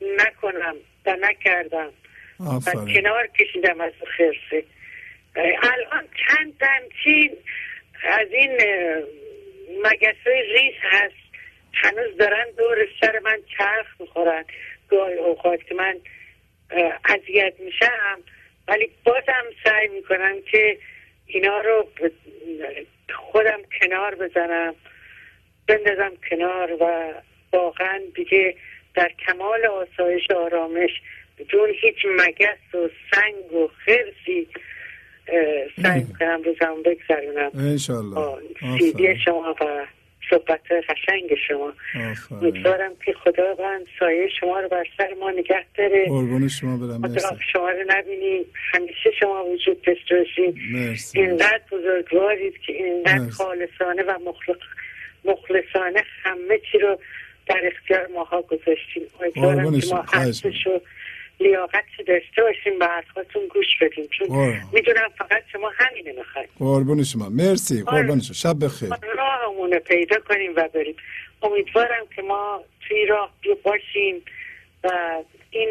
نکنم و نکردم. و کنار کشیدم از خرسه. الان چند همچین از این مگس های ریز هست. هنوز دارن دور سر من چرخ می‌خورن. گاهی اوقات که من اذیت میشم ولی بازم سعی می‌کنم که اینا رو خودم کنار بزنم بندازم کنار و واقعا دیگه در کمال آسایش آرامش بدون هیچ مگس و سنگ و خرسی سعی می‌کنم روزم بگذرونم. سیدی شما و صحبت قشنگ شما. امیدوارم که خداوند سایه شما رو بر سر ما نگه داره. قربون شما برم. شما رو نبینیم. همیشه شما وجود داشته مرسی. اینقدر بزرگوارید که اینقدر مرسی. خالصانه و مخلص مخلصانه همه چی رو در اختیار ماها گذاشتیم. امیدوارم که ما. لیاقت داشته باشیم به حرفاتون گوش بدیم. چون. می‌دونم فقط شما همینه می‌خواید. قربون شما. مرسی. قربون شما. شب بخیر. راهمون رو پیدا کنیم و بریم. امیدوارم که ما توی راه باشیم و این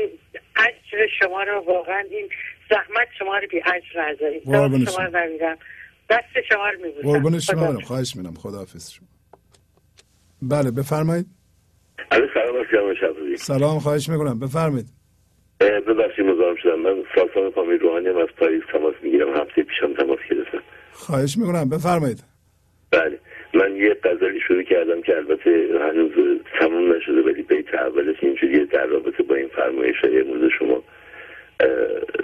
اجر شما رو واقعا این زحمت شما رو بی اجر نذاریم. قربون دست شما. رو نمیدم دست شما رو میبوسم. قربون شما خدا. برم خواهش می‌کنم. خداحافظ شما. بله بفرمایید. علی سلام شبزی سلام خواهش می‌کنم. بفرمایید. ببخشید مزاحم شدم. من ساسان فامیل روحانی هم از پاریس تماس می‌گیرم. هفته پیشم تماس گرفتم. خواهش می‌کنم. بفرمایید. بله. من یه غزلی شروع کردم که البته هنوز تموم نشده ولی بیت اولش اینجوریه در رابطه با این فرمایش های امروز شما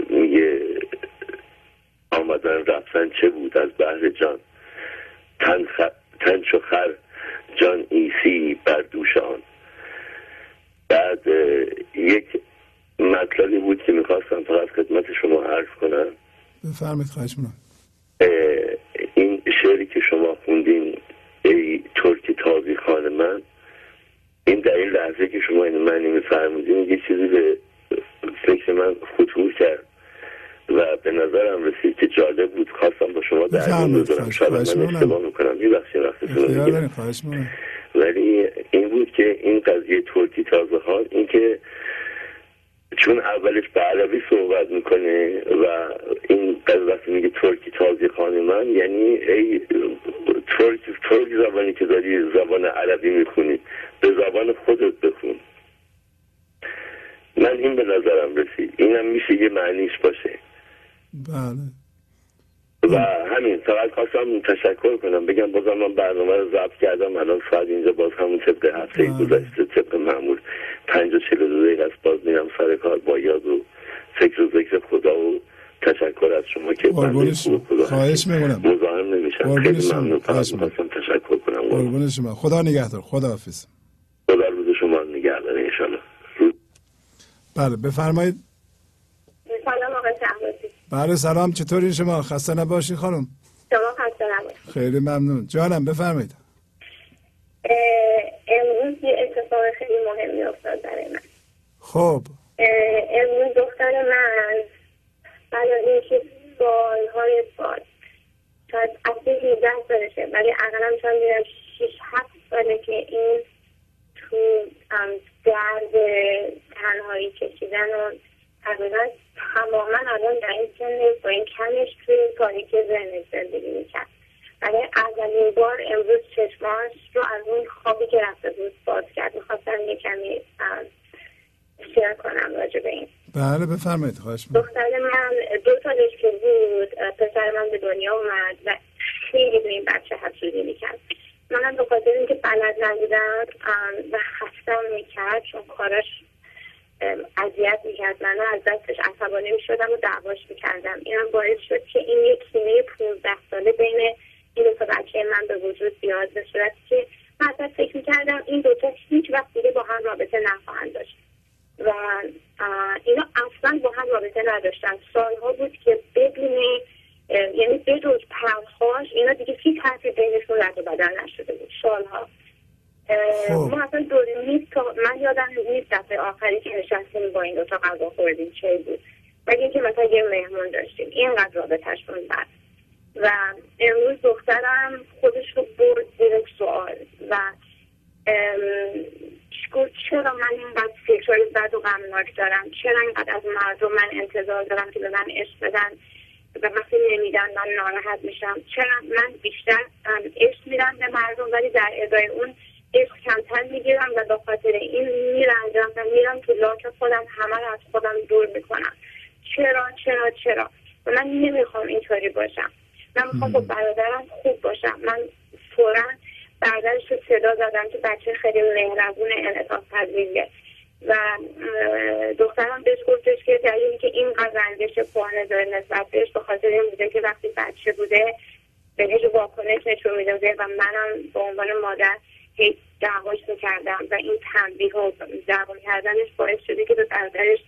میگه آمدن رفتن چه بود؟ از بحر جان. تن, خ... تن چو خر جان ایسی بر دوش آن بعد یک مطلبی بود که می‌خواستم فقط خدمت شما عرض کنم. بفرمایید خواهش می‌کنم. این شعری که شما خوندین ای ترک تازی خان من این در این لحظه که شما این معنی میفرمودین یه چیزی به فکر من خطور کرد و به نظرم رسید که جالب بود. خواستم با شما در بفرمایید، بذارم شاید من. اشتباه می‌کنم. وقتتون ولی این بود که این قضیه ترکی تازه خان این که چون اولش به عربی صحبت می‌کنه و این وقتی میگه ترکی تازی خان من یعنی ای ترک ترک زبانی که داری زبان عربی می‌خونی به زبان خودت بخون. من این به نظرم رسید. اینم میشه یه معنیش باشه. بله. و همین فقط خواستم تشکر کنم بگم بازم من برنامه رو ضبط کردم الان ساعت اینجا باز همون طبق هفته بله. گذشته طبق معمول پنج و چلو دو دقیقه است باز میرم سر کار با یاد و فکر و ذکر خدا و تشکر از شما که بنده شما. خوب خدا خواهش. می‌کنم. مزاحم نمیشم خیلی. ممنون فقط. می‌خواستم تشکر کنم قربون شما خدا نگهدار خدا حافظ خدا روز شما رو نگه داره انشالله بله بفرمایید سلام آقای بله سلام. چطوری شما؟ خسته نباشید خانم؟ شما خسته نباشید خیلی ممنون. جانم بفرمایید. امروز یه اتفاق خیلی مهمی افتاد برای من. خب. امروز دختر من از اینکه سالهای سال شاید اصلی 18 سالشه ولی اقلا شاید میرم 6 7 ساله که این تو درد تنهایی کشیدن و تقریبا تماما الان در این سن با این کمش توی تاریک ذهنش زندگی می‌کرد. ولی اولین بار امروز چشماش رو از اون خوابی که رفته بود باز کرد. می‌خواستم یه کمی شیر کنم راجع به این. بله بفرمایید خواهش می‌کنم. دختر من دو سالش که بود پسر من به دنیا اومد و خیلی به این بچه حسودی می‌کرد. منم به خاطر اینکه بلد نبودم و خستم می‌کرد چون کارش ام، اذیت می‌کرد منو از دستش عصبانی می‌شدم و دعواش می‌کردم. اینم باعث شد که این یک کینه 15 ساله بین این دو بچه من به وجود بیاد. به صورتی که من فکر می‌کردم این دوتا هیچ وقت دیگه با هم رابطه نخواهند داشت. و اینا اصلا با هم رابطه نداشتن. سالها بود که بدون یعنی بجز پرخاش اینا دیگه هیچ حرفی بینشون رد و بدل نشده بود. سالها خب. ما اصلا دور میز تا من یادم نیست دفعه آخری که نشستیم با این دوتا غذا خوردیم چه بود. ولی اینکه مثلا یه مهمون داشتیم اینقدر رابطهشون بد و امروز دخترم خودش رو برد زیر سوال و گفت چرا من اینقدر فکرهای بد و غمناک دارم؟ چرا اینقدر از مردم من انتظار دارم که به من عشق بدن؟ و وقتی نمیدن من ناراحت میشم. چرا من بیشتر عشق میدم به مردم ولی در ادای اون عشق کمتر می‌گیرم و به خاطر این میرنجم و میرم تو لاک خودم همه رو از خودم دور می‌کنم. چرا چرا چرا؟ و من نمی‌خوام اینطوری باشم. من می‌خوام با برادرم خوب باشم. من فورا برادرش رو صدا زدم که بچه خیلی مهربون انعطاف پذیریه. و دخترم بهش گفتش که دلیلی که اینقدر رنجش کهنه داره نسبت بهش به خاطر این بوده که وقتی بچه بوده بهش واکنش نشون می‌داده و منم به عنوان مادر هی دعواش می‌کردم و این تنبیه و دعوا کردنش باعث شده که به برادرش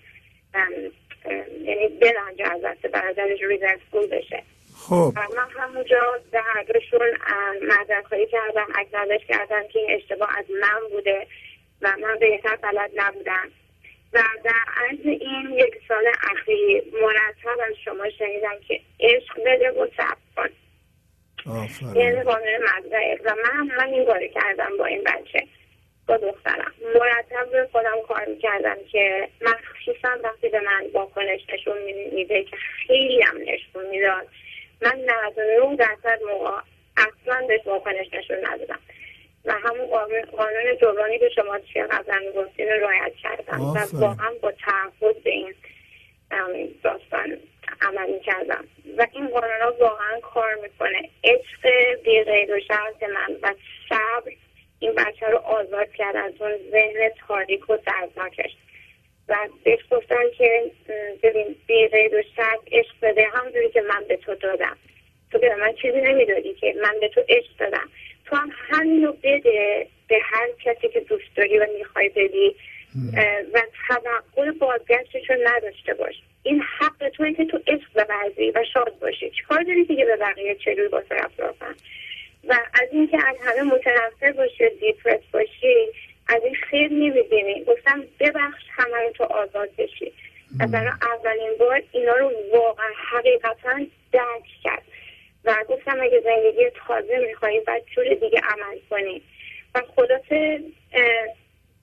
یعنی برنجه از دست برادرش ریزنسفول بشه. خب. من همونجا به هر دوشون معذرت خواهی کردم اکنالج کردم که این اشتباه از من بوده و من بهتر بلد نبودم. و در عرض این یک سال اخیر مرتب از شما شنیدم که عشق بده و صبر کن یعنی قانون مزرعه. و من من این کاری کردم با این بچه با دخترم. مرتب به خودم کار می‌کردم که مخصوصا وقتی به من واکنش نشون میده که خیلی هم نشون می‌داد من 99 درصد موقع اصلا بهش واکنش نشون ندادم. و همون قانون جبرانی که شما چیه قبلا می‌گفتین رو رعایت کردم. و. واقعا با تعهد به این داستان عمل کردم و این قانون ها واقعا کار می‌کنه. عشق بی غیر و من و صبر این بچه رو آزاد کرد از اون ذهن تاریک و دردناکش. و بهش گفتن که ببین بی غیر و شرط عشق بده. همونجوری که من به تو دادم. تو به من چیزی نمی‌دادی که من به تو عشق دادم. تو هم همینو بده به هر کسی که دوست داری و می‌خوای بدی. و توقع بازگشتش رو نداشته باش. این حق توی که تو عشق بورزی و شاد باشی. چیکار داری دیگه به بقیه چجور با کن و از اینکه از همه متنفر باشی و دیپرس باشی از این خیر نمی‌بینی. گفتم ببخش همه رو تو آزاد بشی. و برای اولین بار اینا رو واقعا حقیقتا درک کرد. و گفتم اگه زندگی تازه میخوایی باید جور دیگه عمل کنی. و خلاصه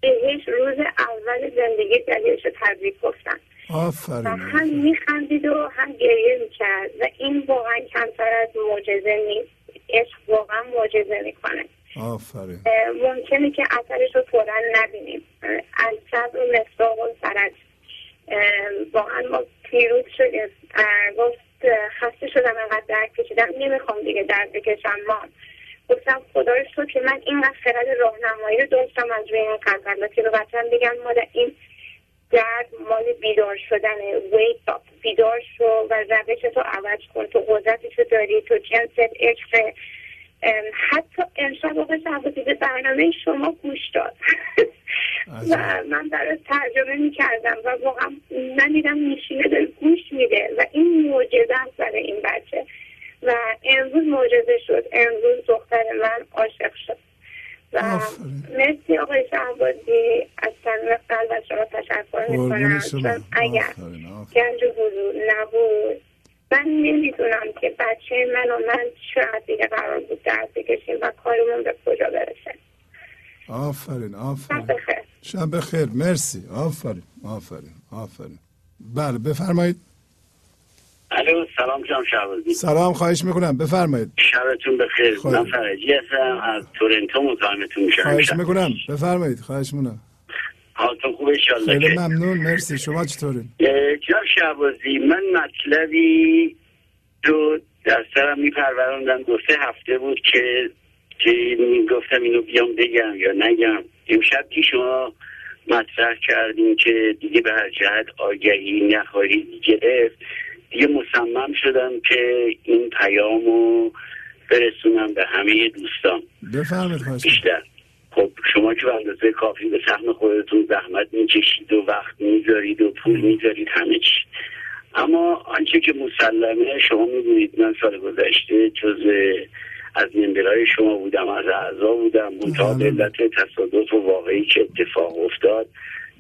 بهش روز اول زندگی دلیلش رو تبریک گفتم. و آفرین. هم آفرین. میخندید و هم گریه می‌کرد و این واقعا کمتر از معجزه نیست. عشق واقعا معجزه می‌کنه. آفرین. ممکنه که اثرش رو فورا نبینیم. از صبر و مصداق و اه، واقعا ما پیروز شدیم. گفت خسته شدم انقدر درد کشیدم. نمی‌خوام دیگه درد بکشم ما. گفتم خدا رو که من اینقدر خرد راهنمایی رو داشتم از روی این که به بچم بگم مادر این درد مال بیدار ویک اپ بیدار شو و روش تو عوض کن. تو قدرتش رو داری. تو جنست عشق. حتی امشب آقای شهبازی به برنامه شما گوش داد. و من برای ترجمه می‌کردم و واقعا من دیدم میشینه داره گوش میده و این معجزه است برای این بچه. و امروز معجزه شد. امروز دختر من عاشق شد. و. مرسی آقای شهبازی. از صمیم قلب از شما تشکر می‌کنم. چون اگر. گنج حضور نبود من نمی‌دونم که بچه من و من چقدر دیگه قرار بود درد بکشیم و کارمون به کجا برسه. آفرین شب آفرین شب بخیر. مرسی. آفرین آفرین آفرین. بله بفرمایید. الو سلام جناب شعبازی سلام خواهش می‌کنم. بفرمایید. شبتون بخیر. خواهش. من فرجی هستم از تورنتو مزاحمتون میشم. خواهش می‌کنم. بفرمایید. خواهش می‌کنم. حالتون خوبه انشالله خیلی ممنون. مرسی. شما چطورین؟ جناب شعبازی من مطلبی رو در سرم میپروروندم دو سه هفته بود که که گفتم اینو بیام بگم یا نگم. امشب که شما مطرح کردیم که دیگه به هر جهت آگهی نخواهید گرفت دیگه مصمم شدم که این پیام رو برسونم به همه دوستان. می‌کنم. بیشتر. خب شما که به اندازه کافی به سهم خودتون زحمت می‌کشید و وقت می‌ذارید و پول می‌ذارید همه چی. اما آنچه که مسلمه شما می‌دونید من سال گذشته جز از ممبرهای شما بودم از اعضا بودم منتها به علت تصادف و واقعی که اتفاق افتاد.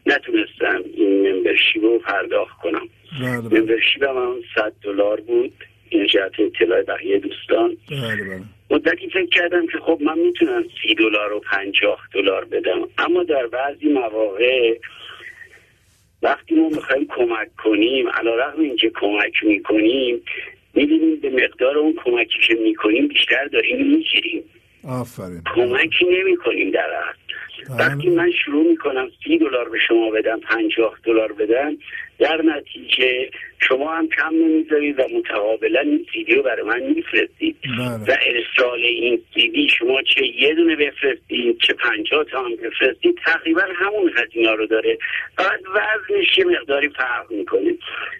نتونستم این ممبرشیپ رو پرداخت کنم. بله بله. ممبرشیپ هم 100 دلار بود. این جهت اطلاع بقیه دوستان. بله بله. مدتی فکر کردم که خب من می‌تونم سی دلار و پنجاه دلار بدم. اما در بعضی مواقع وقتی ما می‌خوایم کمک کنیم علا رقم اینکه کمک می‌کنیم می‌بینیم به مقدار اون کمکی که می‌کنیم بیشتر داریم می‌گیریم. آفرین. کمکی نمی‌کنیم در اصل. وقتی من شروع می‌کنم سی دلار به شما بدم پنجاه دلار بدم در نتیجه شما هم کم نمی‌ذارید و متقابلا این سیدی رو برای من میفرستید. و بله ارسال این سیدی شما چه یه دونه بفرستید چه پنجاه تا هم بفرستید تقریبا همون هزینه رو داره. فقط وزنش یه مقداری فرق می‌کنه.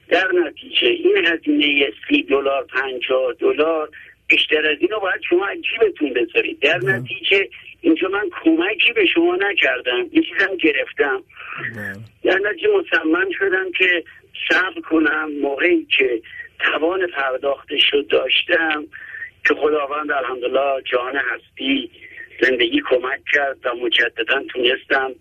در نتیجه این هزینه سی دلار پنجاه دلار بیشتر از اینو باید شما از جیبتون بذارید. در نتیجه اینجا من کمکی به شما نکردم. یه چیزم گرفتم. بله. در نتیجه مصمم شدم که صبر کنم. موقعی که توان پرداختش رو داشتم که خداوند الحمدلله جهان هستی زندگی کمک کرد و مجددا تونستم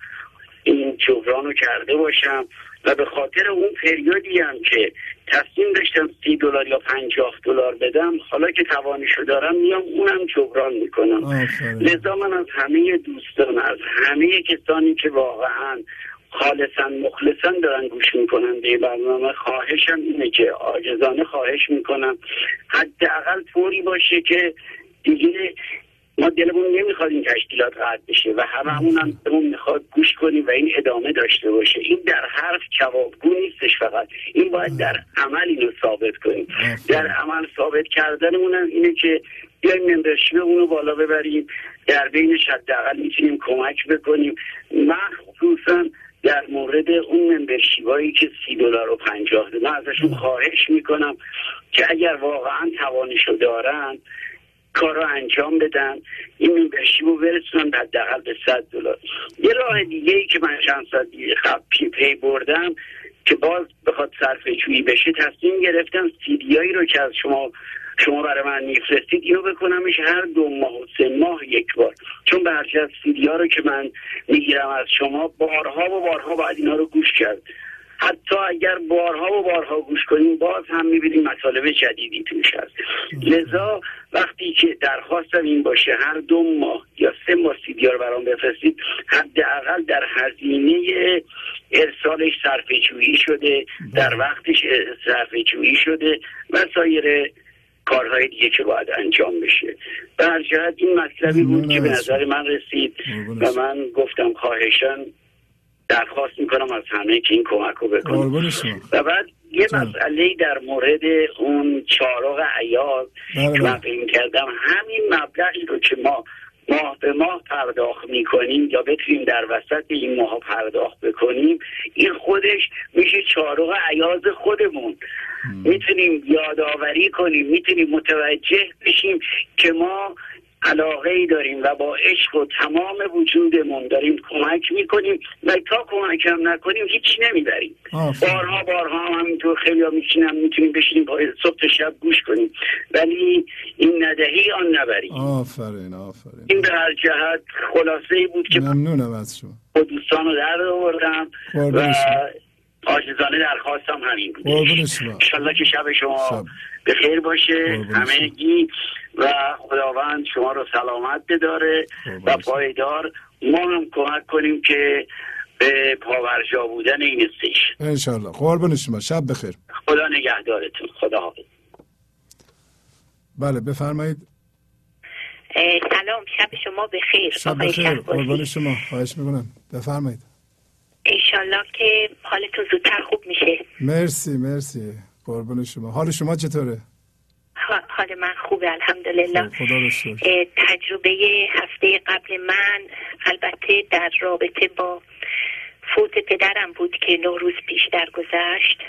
این جبران رو کرده باشم. و به خاطر اون پریودی هم که تصمیم داشتم سی دلار یا پنجاه دلار بدم حالا که توانشو دارم میام اونم جبران می‌کنم. لذا من از همه دوستان از همه کسانی که واقعا خالصا مخلصا دارن گوش می‌کنن به برنامه خواهشم اینه که عاجزانه خواهش می‌کنم حداقل طوری باشه که دیگه ما دلمون نمی‌خواد این تشکیلات قطع بشه و هممون هم دلمون می‌خواد گوش کنیم و این ادامه داشته باشه. این در حرف جوابگو نیستش فقط. این باید در عمل اینو ثابت کنیم. در عمل ثابت کردنمون هم اینه که بیایم ممبرشیپ اونو بالا ببریم. در بینش حداقل می‌تونیم کمک بکنیم. مخصوصا در مورد اون ممبرشیپایی که سی دلار و پنجاه من ازشون خواهش می‌کنم که اگر واقعا توانشو دارن کار رو انجام بدن این ممبرشیپ رو برسونن حداقل به 100 دلار. یه راه دیگه ای که من چند دیگه خب پی, پی بردم که باز بخواد صرفه جویی بشه تصمیم گرفتم سیدیایی رو که از شما شما برای من میفرستید اینو بکنمش هر دو ماه و سه ماه یک بار. چون به هرچی از سیدی ها رو که من می‌گیرم از شما بارها و بارها باید اینا رو گوش کرد. حتی اگر بارها و بارها گوش کنیم باز هم می‌بینیم مطالب جدیدی توش هست. لذا وقتی که درخواستم این باشه هر دو ماه یا سه ماه سیدی رو برام بفرستید حداقل در هزینه ارسالش صرفه جویی شده در وقتش صرفه جویی شده و سایر کارهای دیگه که باید انجام بشه. به هر جهت این مطلبی بود که به نظر من رسید و من گفتم خواهشان درخواست می‌کنم از همه که این کمک رو بکنم و بعد یه. مسئله در مورد اون چهارق ایال بله، که من بله. فکر کردم همین مبلغی رو که ما ماه به ماه پرداخت می‌کنیم یا بتونیم در وسط این ماه پرداخت بکنیم این خودش میشه چهارق عیاز خودمون می‌تونیم یادآوری کنیم می‌تونیم متوجه بشیم که ما علاقه ای داریم و با عشق و تمام وجودمون داریم کمک می‌کنیم و تا کمک هم نکنیم هیچ نمی‌بریم. بارها بارها هم همینطور خیلی ها میشینم می‌تونیم بشینیم با صبح تا شب گوش کنیم ولی این ندهی آن نبریم. آفرین آفرین. این به هر جهت خلاصه ای بود که ممنونم از شما. با دوستان رو در آوردم و شما. عاجزانه درخواستم همین بود. انشالله که شب شما. به خیر باشه. همگی و خداوند شما رو سلامت بداره و. پایدار ما هم کمک کنیم که به پاورجا بودن این استیش انشالله قربون شما. شب بخیر. خدا نگهدارتون. خدا حافظ. بله بفرمایید. سلام. شب شما بخیر. شب بخیر. قربان شما. خواهش می‌کنم. بفرمایید. انشالله که حالتون زودتر خوب میشه. مرسی مرسی. قربان شما. حال شما چطوره؟ حال من خوبه الحمدلله. اه، تجربه هفته قبل من البته در رابطه با فوت پدرم بود که نوروز پیش درگذشت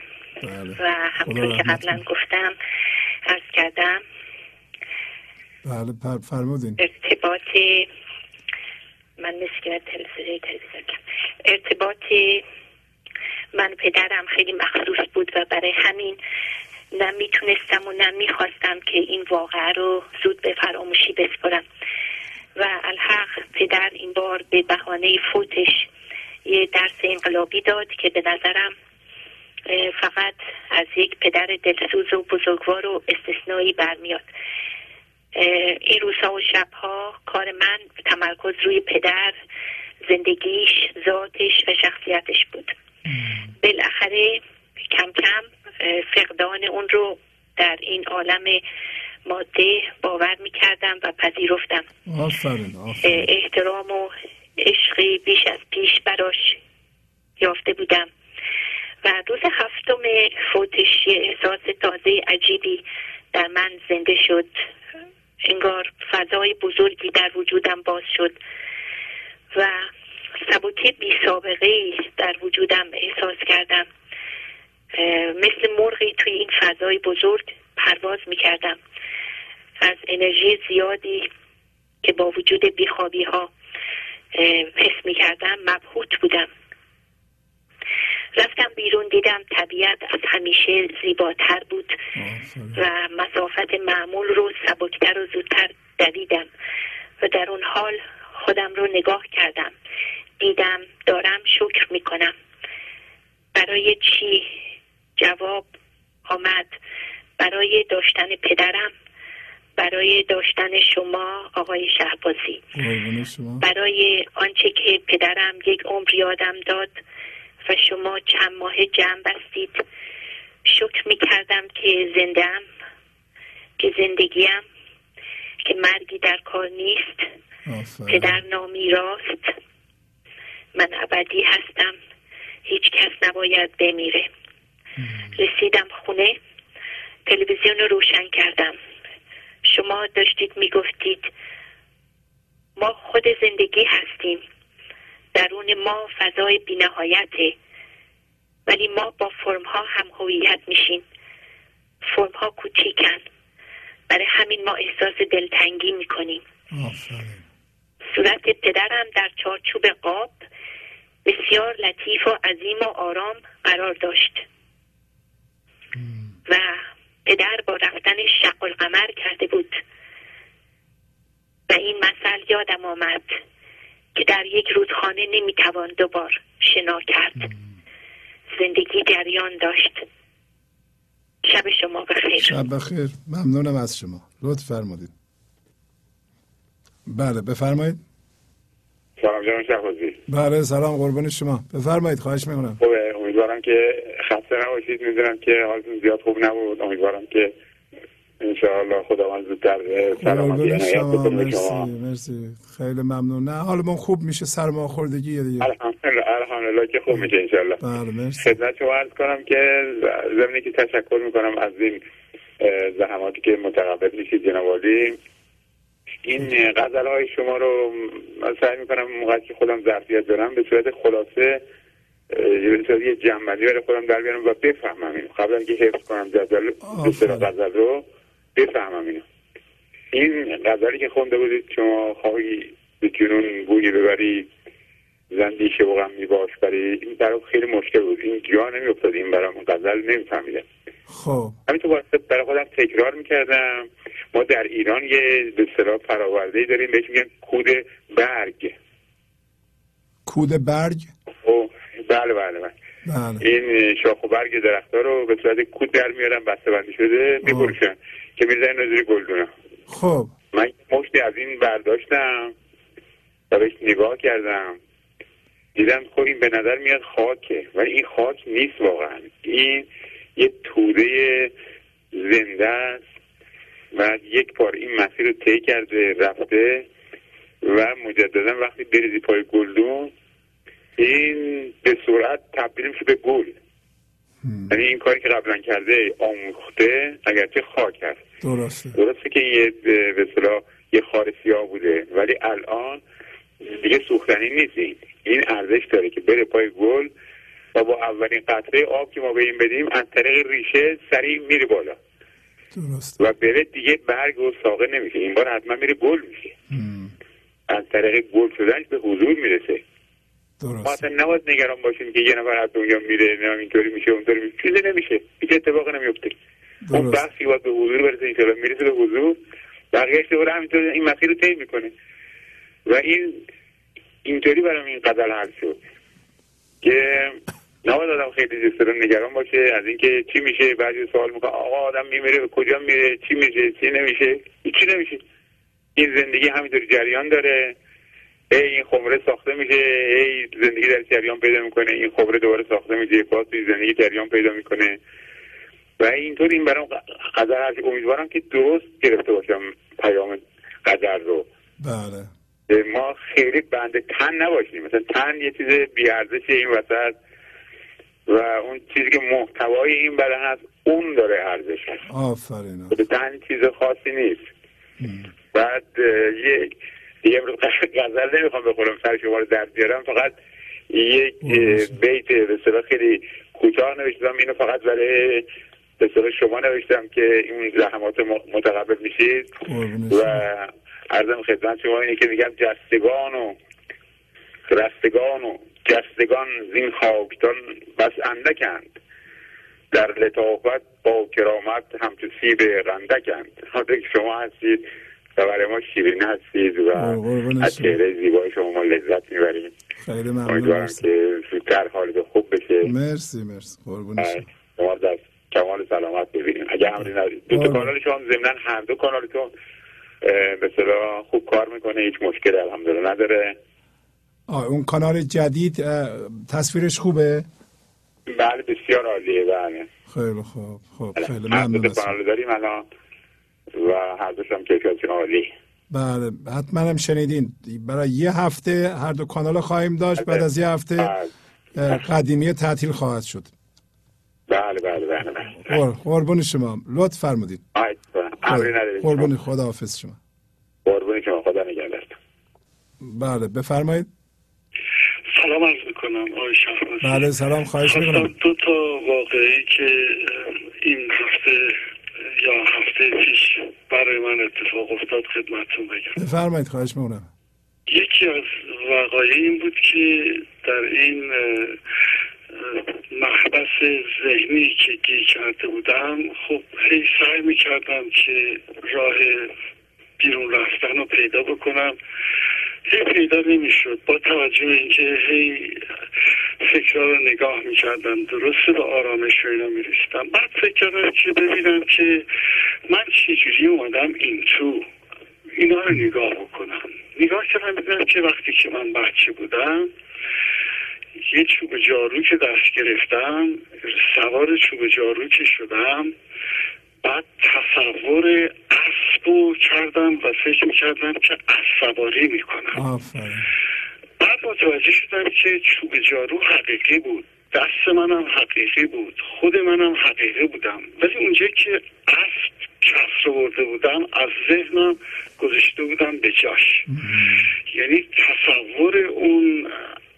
بله. و همطور که قبلا. گفتم عرض کردم بله فرمودین. ارتباط من مسکینت تلویزیون ارتباط من و پدرم خیلی مخصوص بود و برای همین نه می‌تونستم و نه می‌خواستم که این واقعه رو زود به فراموشی بسپرم و الحق پدر این بار به بهانه فوتش یه درس انقلابی داد که به نظرم فقط از یک پدر دلسوز و بزرگوار و استثنایی برمیاد. این روزها و شبها کار من تمرکز روی پدر زندگیش ذاتش و شخصیتش بود. بالاخره کم کم فقدان اون رو در این عالم ماده باور می‌کردم و پذیرفتم. آفرین آفرین. احترام و عشقی بیش از پیش براش یافته بودم. و روز هفتم فوتش یه احساس تازه عجیبی در من زنده شد. انگار فضای بزرگی در وجودم باز شد و ثباتی بی سابقه در وجودم احساس کردم. مثل مرغی توی این فضای بزرگ پرواز می کردم از انرژی زیادی که با وجود بیخوابی ها حس می کردم مبهوت بودم. رفتم بیرون دیدم طبیعت از همیشه زیباتر بود. و مسافت معمول رو سبکتر و زودتر دویدم و در اون حال خودم رو نگاه کردم. دیدم دارم شکر می‌کنم. برای چی جواب آمد. برای داشتن پدرم برای داشتن شما آقای شهبازی. شما. برای آنچه که پدرم یک عمر یادم داد و شما چند ماه جمع بستید. شکر می کردم که زندم که زندگیم که مرگی در کار نیست. آفرین. پدر نامی راست. من ابدی هستم. هیچ کس نباید بمیره. رسیدم خونه. تلویزیون رو روشن کردم. شما داشتید می‌گفتید ما خود زندگی هستیم. درون ما فضای بینهایته. ولی ما با فرم ها هم هویت میشیم. فرم ها کوچیکن. برای همین ما احساس دلتنگی می‌کنیم. آفرین. صورت پدرم در چارچوب قاب بسیار لطیف و عظیم و آرام قرار داشت. و پدر با رفتن شق القمر کرده بود. و این مثل یادم آمد که در یک رودخانه نمی‌توان دوبار شنا کرد. زندگی جریان داشت. شب شما بخیر. شب بخیر. ممنونم از شما. لطف فرمودید. بله بفرمایید. سلام جناب شهبازی. بله سلام قربون شما. بفرمایید خواهش می‌کنم. خوبه امیدوارم که خسته نباشید. می‌دونم که حالتون زیاد خوب نبود. امیدوارم که انشاءالله خداوند زودتر سلامتی عنایت شما بکنه مرسی شما. مرسی خیلی ممنون. نه حالمون خوب میشه. سرماخوردگی دیگه. الحمدلله الحمدلله که خوب میشه انشاءالله. بله مرسی. خدمت شما عرض کنم که ضمنی که تشکر می‌کنم از این زحماتی که متقبل میشید جناب این غزل های شما رو من سعی می‌کنم موقعی که خودم ظرفیت دارم به صورت خلاصه صورت یه جنبندی برای خودم در بیارم و بفهمم اینو. قبل اینکه حفظ کنم جدول غزل رو بفهمم اینو. این غزلی که خونده بودید شما خواهی به جنون بویی ببری زندیشه و غم میباش بری این برام خیلی مشکل بود. این جا نمیافتاد این برام غزل نمیفهمیدم خب. همینطور واسه برای خودم تکرار می‌کردم. ما در ایران یه به اصطلاح فراورده داریم بهش میگن کود برگ. کود برگ؟ او بله بله بله. بله. این شاخ و برگ درختها رو به صورت کود در میارن بسته بندی شده میفروشن. که می‌زنن زیر گلدونا خب. من مشتی از این برداشتم و بهش نگاه کردم. دیدم خب این به نظر میاد خاکه ولی این خاک نیست واقعا. این یه توده زنده است و یک بار این مسیر رو طی کرده رفته و مجددا وقتی بریزی پای گلدون این به سرعت تبدیل میشه به گل. یعنی این کاری که قبلا کرده آموخته اگرچه خاک هست. درسته. درسته که یه به اصطلاح یه خار سیاه بوده ولی الان دیگه سوختنی نیست این. این ارزش داره که بره پای گل و با اولین قطره آب که ما به این بدیم از طریق ریشه سریع میره بالا. درست و بره دیگه برگ و ساقه نمیشه. این بار حتما میره گل میشه. از طریق گل شدنش به حضور می‌رسه. ما درست اصلا نباید نگران باشیم که یه نفر از دنیا میره نه اینطوری میشه اونطوری میشه. چیزی نمیشه. هیچ اتفاقی نمیفته. اون بخشی باید به حضور برسه اینطور می‌رسه به حضور. بقیهش دوباره همینطور این مسیر رو طی می‌کنه. و این اینطوری برام این قدر حل شد که نباید آدم خیلی جستران نگران باشه. از اینکه چی میشه بعضی سوال می‌کنه آقا آدم میمیره به کجا میره چی میشه چی نمیشه؟ چی نمیشه. این زندگی همینطوری جریان داره. ای این خمره ساخته میشه ای زندگی در جریان پیدا می‌کنه این خمره دوباره ساخته میشه باز توی زندگی جریان پیدا می‌کنه. و اینطور این برام قدر هست. امیدوارم که درست گرفته باشم پیام قدر رو. بله. ما خیلی بند تن نباشیم. مثلا تن یه چیز بیارزش این وسط و اون چیزی که محتوای این بدن هست اون داره ارزش هست. آفرین به تن چیز خاصی نیست. بعد یک یه امروز غزل نمی‌خوام بخورم سر شما رو در بیارم. فقط یک بیت به خیلی کوتاه نوشتم. اینو فقط برای به شما نوشتم که این زحمات متقبل میشید. و عرضم خدمت شما اینه که میگم جستگان و رستگان و جستگان زین خاکتان بس اندکند. در لطافت با کرامت همچو سیب غندکند حالا که شما هستید برای ما شیرین هستید و از. چهره زیبای شما ما لذت می‌بریم. خیلی ممنون. امیدوارم که زودتر حالت خوب بشه. مرسی مرسی. قربون شما. در کمال سلامت ببینیم. اگه امری ندارید دو تا. کانال شما ضمن هر دو کانالتون به اصطلاح خوب کار می‌کنه هیچ مشکلی الحمدلله نداره. آه اون کانال جدید تصویرش خوبه؟ بله بسیار عالیه. بله. خیلی خوب خب خیلی هر ممنون داریم الان. و هر دوش هم عالی. بله حتما هم شنیدین. برای یه هفته هر دو کانال خواهیم داشت بعد از یه هفته بله. قدیمی تعطیل خواهد شد. بله بله بله بله. قر- قربون شما. لطف فرمودید قربون خدا. حافظ شما. قربون شما. خدا نگهدارتون بله بفرمایید. سلام عرض می‌کنم آقای بله سلام. خواهش می‌کنم. دو تا واقعی که این هفته یا هفته پیش برای من اتفاق افتاد خدمتتون بگم. بفرمایید خواهش می‌کنم. یکی از وقایع این بود که در این محبس ذهنی که گیر کرده بودم خب هی سعی می‌کردم که راه بیرون رفتن رو پیدا بکنم. هی پیدا نمی‌شد. با توجه به اینکه هی فکرها رو نگاه می‌کردم درسته به آرامش و اینا می‌رسیدم. بعد فکر کردم که ببینم که من چجوری اومدم این تو. اینا رو نگاه بکنم. نگاه کردم ببینم که وقتی که من بچه بودم یه چوب جارو که دست گرفتم سوار چوب جارو که شدم بعد تصور اسب رو کردم و فکر می‌کردم که اسب سواری می‌کنم. آفرین. بعد متوجه شدم که چوب جارو حقیقی بود. دست منم حقیقی بود. خود منم حقیقی بودم. ولی اونجا که اسب کسر برده بودم از ذهنم گذاشته بودم به جاش. یعنی تصور اون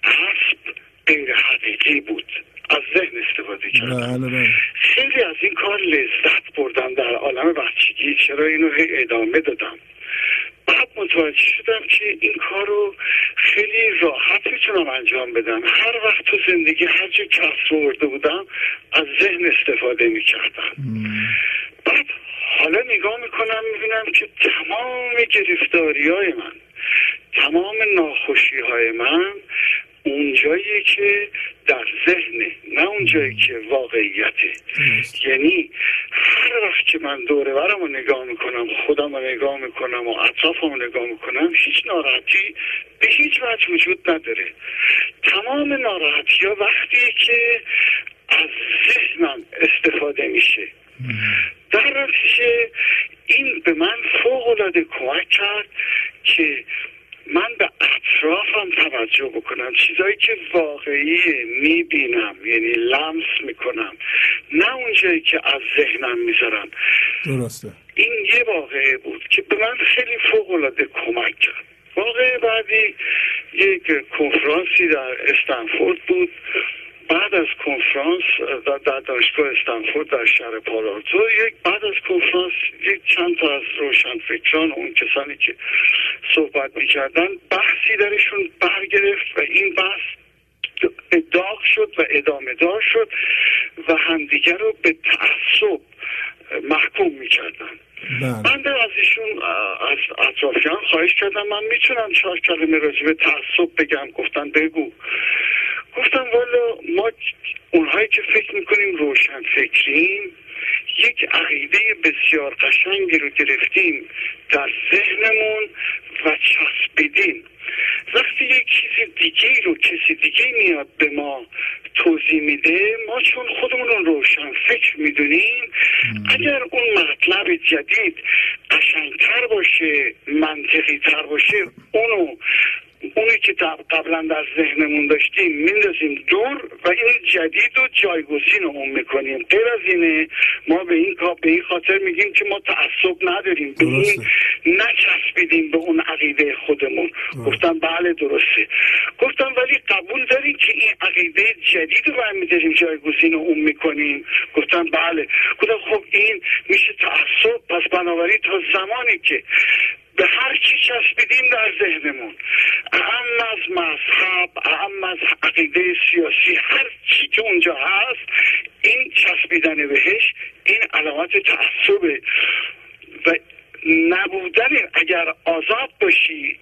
اسب غیر حقیقی بود. از ذهن استفاده کردم. بله بله خیلی از این کار لذت بردم در عالم بچگی چرا اینو ادامه دادم. بعد متوجه شدم که این کار رو خیلی راحت می‌تونم انجام بدم. هر وقت تو زندگی هر جا کسر آورده بودم از ذهن استفاده می‌کردم. بعد حالا نگاه می‌کنم می‌بینم که تمام گرفتاری های من تمام ناخوشی های من اونجایی که در ذهنه نه اونجایی که واقعیته. یعنی هر وقت که من دوره برم رو نگاه می‌کنم خودم رو نگاه می‌کنم و اطرافم رو نگاه می‌کنم هیچ ناراحتی به هیچ وجه وجود نداره. تمام ناراحتی ها وقتی که از ذهنم استفاده میشه. در نتیجه این به من فوق العاده کمک کرد که من به اطرافم توجه بکنم. چیزایی که واقعی می‌بینم یعنی لمس می‌کنم. نه اونجایی که از ذهنم می‌ذارم. درسته. این یه واقعه بود که به من خیلی فوق العاده کمک کرد. واقعه بعدی یک کنفرانسی در استنفورد بود. بعد از کنفرانس در- در دانشگاه استنفورد در شهر پالارزو یک بعد از کنفرانس یک چند تا از روشنفکران اون کسانی که صحبت می‌کردن بحثی درشون برگرفت و این بحث داغ شد و ادامه دار شد و همدیگر رو به تعصب محکوم می‌کردن. من در از ایشون از اطرافیان خواهش کردم من می‌تونم چهار کلمه راجع به تعصب بگم گفتن بگو. گفتم والا ما اونهایی که فکر می‌کنیم روشن فکریم یک عقیده بسیار قشنگی رو گرفتیم در ذهنمون و چسبیدیم. وقتی یک چیز دیگه رو کسی دیگه میاد به ما توضیح میده ما چون خودمون رو روشن فکر می‌دونیم اگر اون مطلب جدید قشنگتر باشه منطقی تر باشه اونو اونی که قب- قبلا در ذهنمون داشتیم میندازیم دور و این جدید رو جایگزین اون می‌کنیم. غیر از اینه ما به این به این خاطر میگیم که ما تعصب نداریم به این نچسبیدیم به اون عقیده خودمون. گفتم بله درسته. گفتم ولی قبول داریم که این عقیده جدید رو برمیداریم جایگزین اون می‌کنیم. گفتم بله. گفتم خب این میشه تعصب. پس بنابراین تا زمانی که به هر چی چسبیدیم در ذهنمون. اهم از مذهب اهم از عقیده سیاسی هر چی که اونجا هست این چسبیدن بهش این علامت تعصبه. و نبودن اگر آزاد باشی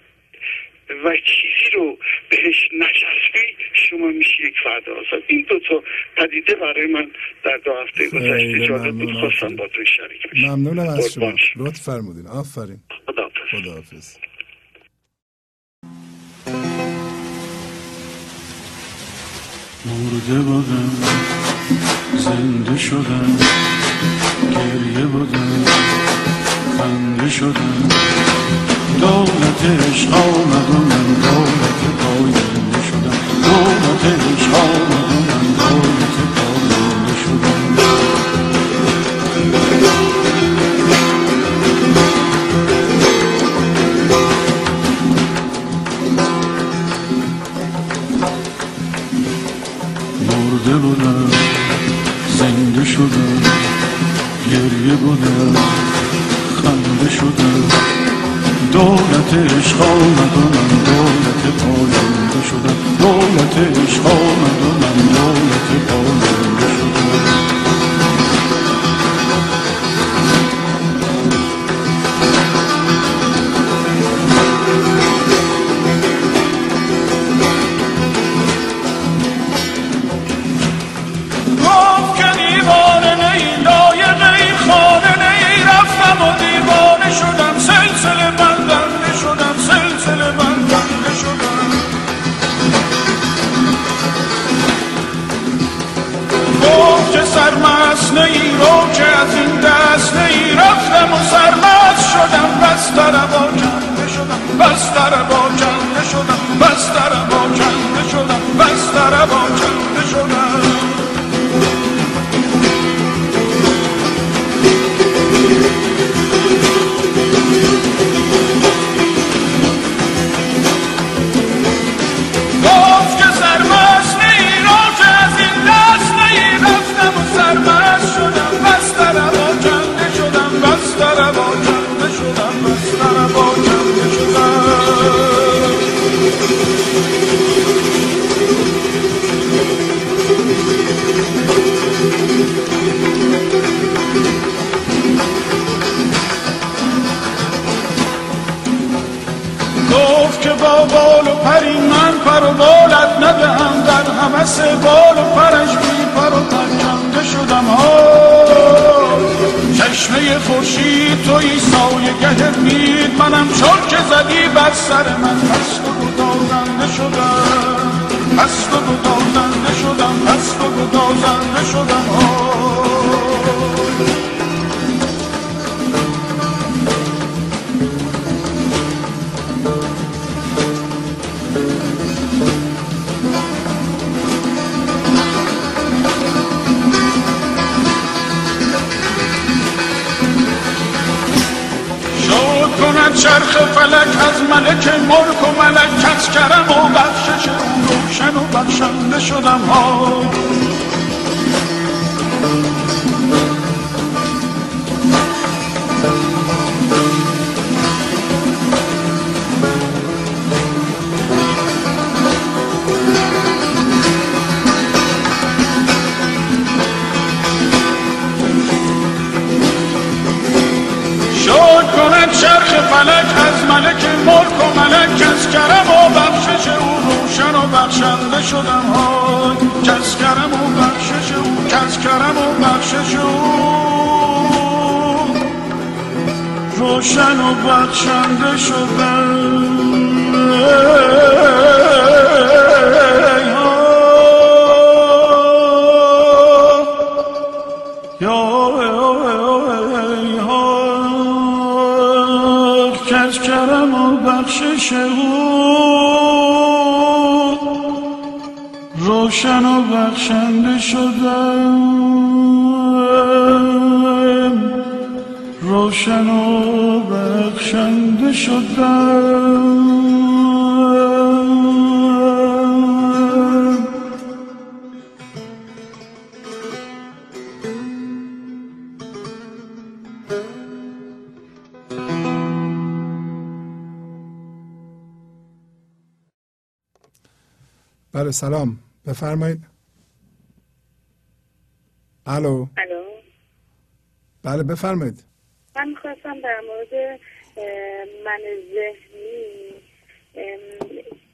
و چیزی رو بهش نچسبی شما میشی یک فرد آزاد. این دو تا پدیده برای من در دو هفته گذشته جالب بود. خواستم با تو شریک بشم. ممنونم از شما. لطف فرمودین. آفرین. خداحافظ. خداحافظ. مرده بودم زنده شدم گریه بودم خنده شدم دولت عشق آمد و من دولت پاینده شدم دولت عشق آمد و من دولت پاینده شدم مرده بودم زنده شدم گریه بودم خنده شدم دولت عشق آمد و من دولت پاینده شدم. دولت عشق آمد و من دولت پاینده شدم بستر با کنده شدم بستر با کنده شدم بستر با کنده شدم بستر با کنده شدم گفت که با بال و پری من پر و بالت ندهم در همس بال و پرش بی پر و پرکنده شدم. ها چشمه خورشید توی سایه گه مید منم چون که زدی بر سر من. پست و گدازنده شدم پست و گدازنده شدم پست و گدازنده شدم ها چرخ فلک از ملک ملک و ملکت کرم و بخشش او روشن و بخشنده شدم های روشن و بخشنده شدم سلام. بفرمایید. الو. الو. بله بفرمایید. من می‌خواستم در مورد من ذهنی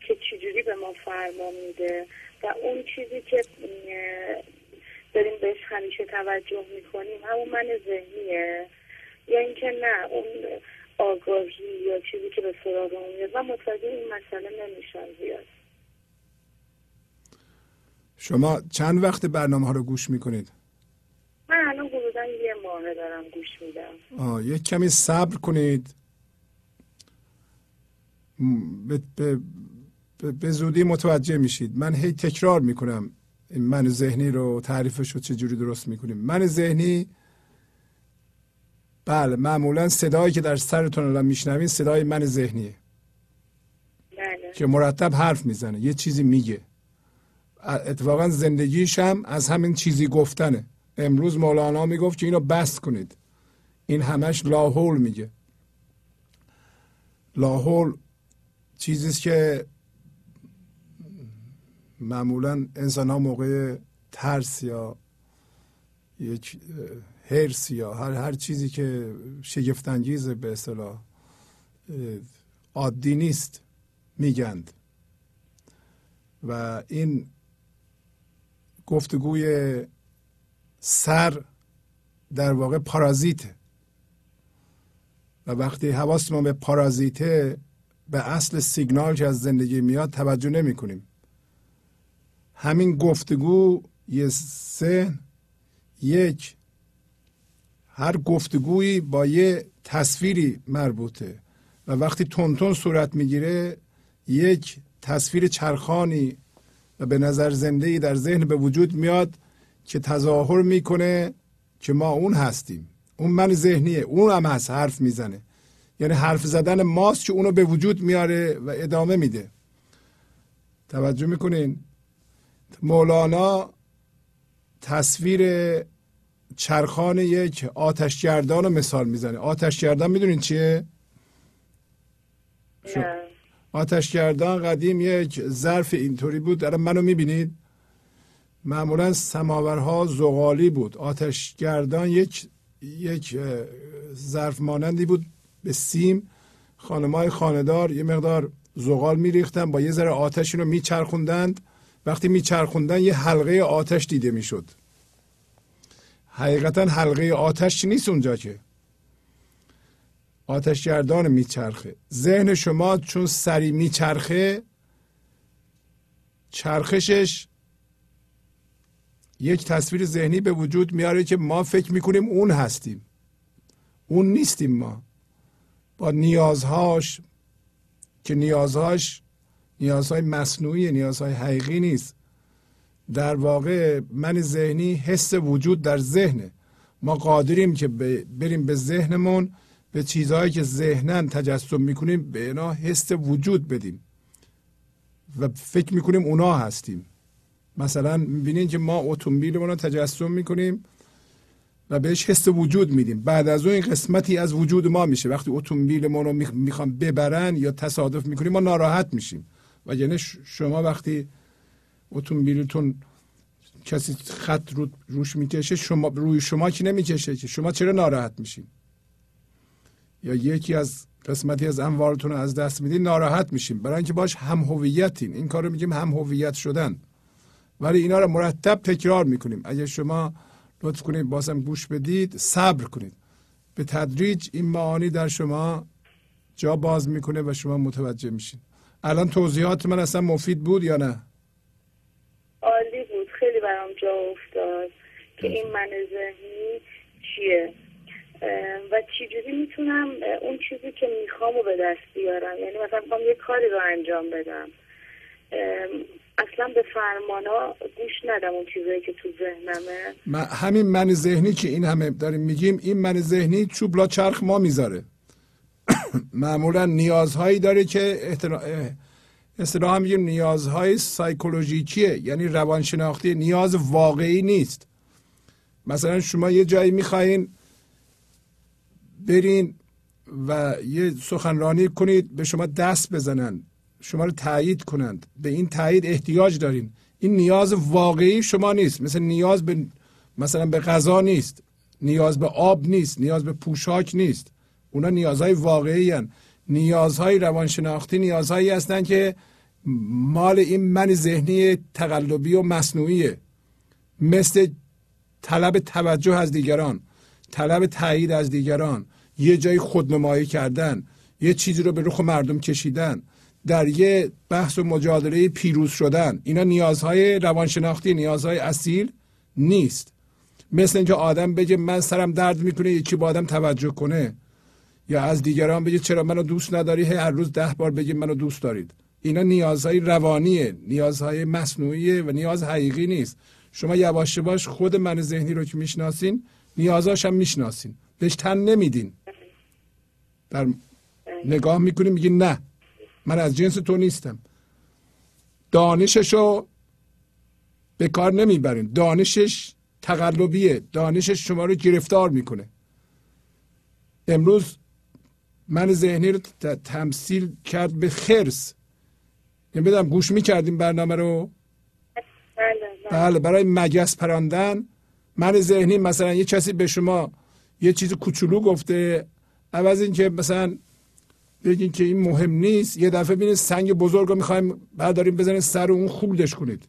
که چجوری به ما فرما میده و اون چیزی که داریم بهش همیشه توجه می‌کنیم همون من ذهنیه. یا اینکه نه اون آگاهی یا چیزی که به سراغمون میاد. و متوجه این مسئله نمیشم زیاد. شما چند وقت برنامه ها رو گوش می‌کنید؟ من الان حدودا یه ماهه دارم گوش میدم. آه یک کمی صبر کنید. به, به, به زودی متوجه میشید. من هی تکرار می‌کنم این من ذهنی رو تعریفش رو چجوری درست می‌کنیم. من ذهنی بله معمولا صدایی که در سرتون الان میشنوین صدای من ذهنیه. بله. که مرتب حرف می‌زنه یه چیزی میگه. اتفاقا زندگیش هم از همین چیزی گفتنه. امروز مولانا می‌گفت که اینو بست کنید. این همش لاحول میگه. لاحول چیزیست که معمولا انسان ها موقع ترس یا یک هرس یا هر, هر چیزی که شگفتانگیز به اصطلاح عادی نیست میگند. و این گفتگوی سر در واقع پارازیته. و وقتی حواستمون به پارازیته به اصل سیگنال که از زندگی میاد توجه نمی کنیم همین گفتگو یه ذهن یک هر گفتگویی با یه تصویری مربوطه. و وقتی تونتون صورت می‌گیره یک تصویر چرخانی و به نظر زنده ای در ذهن به وجود میاد که تظاهر می‌کنه که ما اون هستیم. اون من ذهنیه اون هم هست حرف می‌زنه. یعنی حرف زدن ماست که اونو به وجود میاره و ادامه میده. توجه می‌کنین؟ مولانا تصویر چرخان یک آتشگردان رو مثال می‌زنه. آتشگردان می‌دونین چیه؟ آتشگردان قدیم یک ظرف اینطوری بود. الان منو می‌بینید؟ معمولا سماورها زغالی بود. آتشگردان یک یک ظرف مانندی بود به سیم. خانمای خاندار یه مقدار زغال میریختن با یه ذره آتش رو میچرخوندند. وقتی میچرخوندن یه حلقه آتش دیده می‌شد. حقیقتا حلقه آتش نیست اونجا که. آتشگردان میچرخه. ذهن شما چون سری میچرخه چرخشش یک تصویر ذهنی به وجود میاره که ما فکر می‌کنیم اون هستیم. اون نیستیم ما. با نیازهاش که نیازهاش نیازهای مصنوعی نیازهای حقیقی نیست. در واقع من ذهنی حس وجود در ذهنه. ما قادریم که بریم به ذهنمون به چیزهایی که ذهنن تجسم می‌کنیم به اینا حس وجود بدیم. و فکر می‌کنیم اونا هستیم. مثلا می‌بینین که ما اتومبیلمون رو تجسم می‌کنیم و بهش حس وجود میدیم. بعد از اون قسمتی از وجود ما میشه. وقتی اتومبیلمون رو می‌خوام ببرن یا تصادف می‌کنیم ما ناراحت میشیم. و یعنی شما وقتی اتومبیلتون کسی خط رو روش می‌کشه شما روی شما که نمی‌کشه که؟ شما چرا ناراحت میشین؟ یا یکی از قسمتی از اموالتون رو از دست میدین ناراحت میشیم. برای اینکه باش هم هویتین. این کار رو میگیم هم هویت شدن. ولی اینا رو مرتب تکرار می‌کنیم. اگه شما لطف کنید بازم گوش بدید صبر کنید. به تدریج این معانی در شما جا باز می‌کنه و شما متوجه میشین. الان توضیحات من اصلا مفید بود یا نه؟ عالی بود. خیلی برام جا افتاد که این من ذهنی چیه؟ و چجوری می‌تونم اون چیزی که می‌خوام رو به دست بیارم؟ یعنی مثلا می‌خوام یه کاری رو انجام بدم. اصلا به فرمانا گوش ندم اون چیزایی که تو ذهنمه. من همین من ذهنی که این همه داریم میگیم این من ذهنی چوبلا چرخ ما می‌ذاره. معمولا نیازهایی داره که اصطلاح هم میگیم نیازهای سایکولوژیکیه یعنی روانشناختی نیاز واقعی نیست. مثلا شما یه جایی می‌خواین برین و یه سخنرانی کنید به شما دست بزنن شما رو تایید کنند. به این تایید احتیاج دارین. این نیاز واقعی شما نیست. مثل نیاز به مثلا به غذا نیست. نیاز به آب نیست. نیاز به پوشاک نیست. اونا نیازهای واقعی هن. نیازهای روانشناختی نیازهایی هستند که مال این من ذهنی تقلبی و مصنوعیه. مثل طلب توجه از دیگران طلب تایید از دیگران یه جای خودنمایی کردن یه چیزی رو به رخ مردم کشیدن در یه بحث و مجادله پیروز شدن. اینا نیازهای روانشناختی نیازهای اصیل نیست. مثل اینکه آدم بگه من سرم درد می‌کنه یکی با آدم توجه کنه. یا از دیگران بگه چرا منو دوست نداری؟ هر روز ده بار بگه منو دوست دارید. اینا نیازهای روانیه نیازهای مصنوعیه و نیاز حقیقی نیست. شما یواش یواش خود من ذهنی رو که می‌شناسین نیازاش هم می‌شناسین. بهش تن نمیدین. در نگاه می‌کنیم میگین نه من از جنس تو نیستم. دانششو به کار نمی‌برین. دانشش تقلبیه. دانشش شما رو گرفتار می‌کنه. امروز من ذهنی رو تمثیل کرد به خرس. یعنی بدم گوش می‌کردیم برنامه رو؟ بله برای مگس پراندن. من ذهنی مثلا یه کسی به شما یه چیز کوچولو گفته. عوض اینکه مثلا بگین که این مهم نیست. یه دفعه بینید سنگ بزرگ رو می‌خوایم برداریم بزنید سر اون خوردش کنید.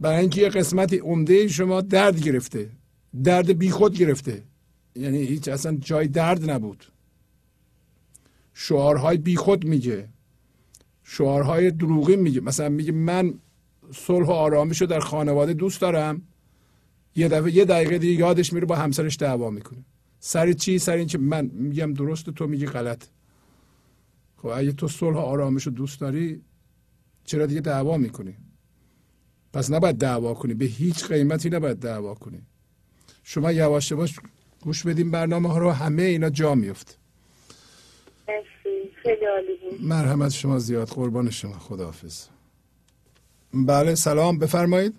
برای اینکه یه قسمتی عمده شما درد گرفته. درد بیخود گرفته. یعنی هیچ اصلا جای درد نبود. شعارهای بیخود میگه. شعارهای دروغی میگه. مثلا میگه من صلح و آرامش رو در خانواده دوست دارم. یه دفعه یه دقیقه دیگه یادش میره با همسرش دعوا می‌کنه. سر چی؟ سر اینکه من میگم درست تو میگی غلط. خب اگه تو صلح و آرامش رو دوست داری چرا دیگه دعوا می‌کنی؟ پس نباید دعوا کنی. به هیچ قیمتی نباید دعوا کنی. شما یواش یواش گوش بدیم برنامه ها رو همه اینا جا میفت مرحمت شما زیاد. قربان شما. خداحافظ. بله سلام. بفرمایید.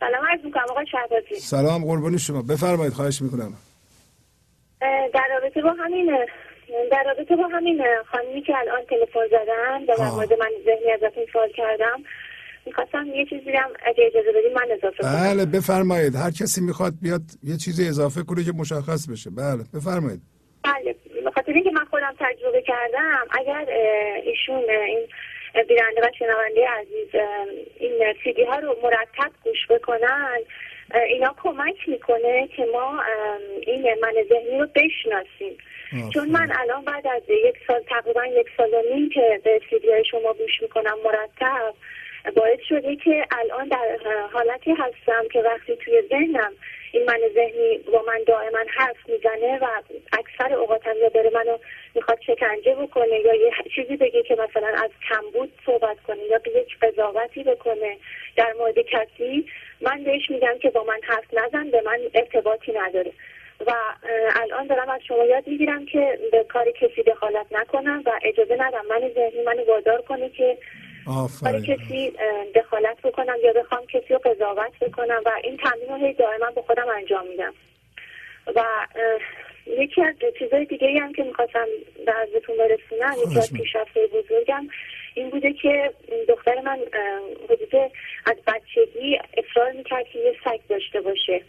سلام عرض آقای شهبازی. سلام قربان شما. بفرمایید خواهش می‌کنم. در رابطه با همین در رابطه با همین خانمی که الان تلفن زدن و در مورد من ذهنی ازتون سوال کردم. می‌خواستم یه چیزی هم اگه اجازه بدیم من اضافه کنم. بله بفرمایید. هر کسی می‌خواد بیاد یه چیزی اضافه کنه که مشخص بشه. بله بفرمایید. بله بخاطر اینکه من خودم تجربه کردم اگر ایشون این بیننده و شنونده عزیز این سیدی ها رو مرتب گوش بکنن. اینا کمک می‌کنه که ما این من ذهنی رو بشناسیم. چون من الان بعد از یک سال تقریبا یک سال و نیم که به سیدی های شما گوش می‌کنم مرتب باعث شده که الان در حالتی هستم که وقتی توی ذهنم این من ذهنی با من دائما حرف می‌زنه و اکثر اوقاتم یا داره منو می‌خواد شکنجه بکنه یا یه چیزی بگه که مثلا از کمبود صحبت کنه یا به یک قضاوتی بکنه در مورد کسی من بهش میگم که با من حرف نزن به من ارتباطی نداره. و الان دارم از شما یاد می‌گیرم که به کار کسی دخالت نکنم و اجازه ندم. من ذهنی منو وادار کنه که برای کسی دخالت بکنم یا بخوام کسی رو قضاوت بکنم و این تمرین رو هی دائما به خودم انجام میدم. و یکی از چیزهای دیگه ای هم که می‌خواستم به حضرتون برسونم یکی از پیشرفتهای بزرگم این بوده که دختر من حدود از بچگی اصرار می‌کرد که یه سگ داشته باشه.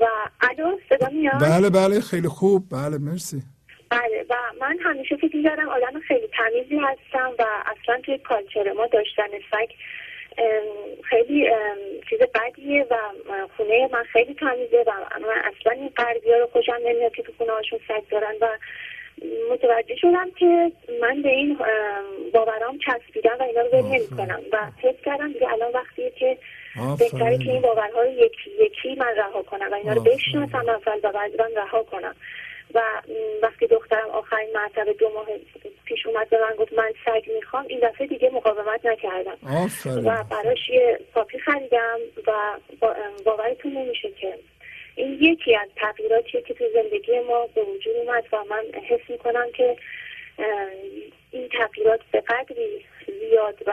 و الو صدا میاد؟ بله بله خیلی خوب. بله مرسی. بله و من همیشه فکر می‌کردم آدم خیلی تمیزی هستم و اصلا توی کالچر ما داشتن سگ خیلی چیز بدیه و خونه من خیلی تمیزه و من اصلا این غربی ها رو خوشم نمیاد که تو خونه هاشون سگ دارن و متوجه شدم که من به این ام، باورام چسبیدم و اینا رو ول نمی‌کنم و حس کردم دیگه الان وقتیه که بهتره که این باورها رو یکی یکی من رها کنم و اینا رو بشناسم اول و بعد رها کنم. و وقتی دخترم آخرین مرتبه دو ماه پیش اومد به من گفت من سگ می‌خوام این دفعه دیگه مقاومت نکردم. آفرین. و براش یه پاپی خریدم و باورتون نمیشه که این یکی از تغییراتیه که تو زندگی ما به وجود اومد و من حس می‌کنم که این تغییرات به قدری زیاد و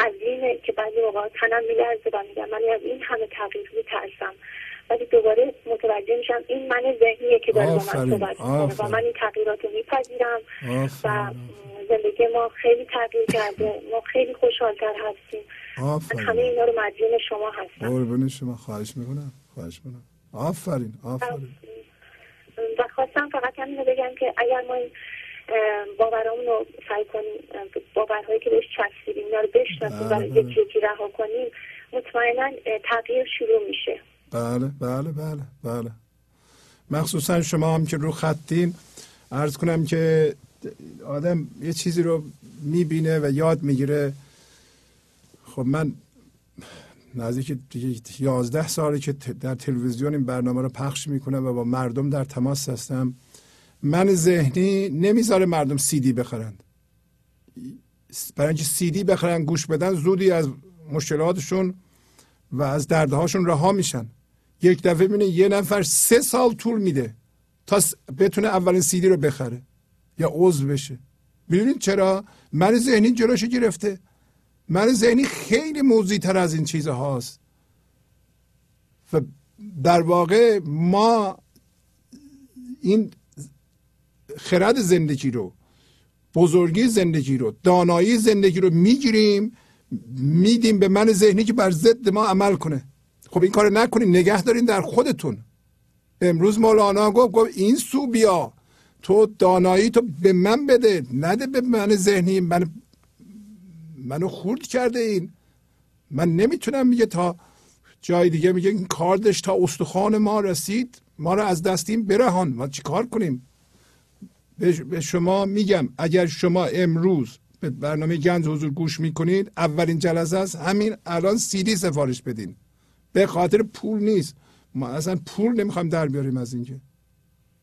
عظیمه که بعضی موقع تنم میلرزه و میگم من از این همه تغییر میترسم. ولی دوباره متوجه میشم این من ذهنیه که داره با من صحبت می‌کنه. و. من این تغییرات رو میپذیرم و زندگی ما خیلی تغییر کرده. ما خیلی خوشحالتر هستیم. من آفرین. همه اینا رو مدیون شما هستم. قربون شما. خواهش می‌کنم. خواهش می‌کنم. آفرین آفرین. و خواستم فقط همین رو بگم که اگر ما این باورامون رو سعی کنیم باورهایی که بهش چسبیدیم اینا رو بشناسیم و بله، یکی یکی رها کنیم مطمئنا تغییر شروع میشه. بله بله بله بله. مخصوصا شما هم که رو خطین عرض کنم که آدم یه چیزی رو می‌بینه و یاد می‌گیره. خب من نزدیک یازده ساله که در تلویزیون این برنامه رو پخش می‌کنم و با مردم در تماس هستم. من ذهنی نمی‌ذاره مردم سیدی بخرند برای اینکه سیدی بخرن گوش بدن زودی از مشکلاتشون و از دردهاشون رها میشن. یک دفعه بینه یه نفر سه سال طول میده تا بتونه اولین سیدی رو بخره یا عضو بشه. می‌دونید چرا؟ من ذهنی جلوشو گرفته. من ذهنی خیلی موضوعی تر از این چیز هاست و در واقع ما این خرد زندگی رو بزرگی زندگی رو دانایی زندگی رو می‌گیریم میدیم به من ذهنی که بر ضد ما عمل کنه. خب این کار نکنین نگه دارین در خودتون. امروز مولانا گفت گفت این سو بیا. تو دانایی تو به من بده نده به من ذهنی. من منو خورد کرده این. من نمی‌تونم میگه تا جای دیگه میگه این کاردش تا استخوان ما رسید ما رو از دستیم برهان. ما چیکار کنیم؟ به شما میگم اگر شما امروز به برنامه گنج حضور گوش می‌کنید اولین جلسه است. همین الان سیدی سفارش بدین. به خاطر پول نیست. ما اصلا پول نمی‌خوایم در بیاریم از اینکه.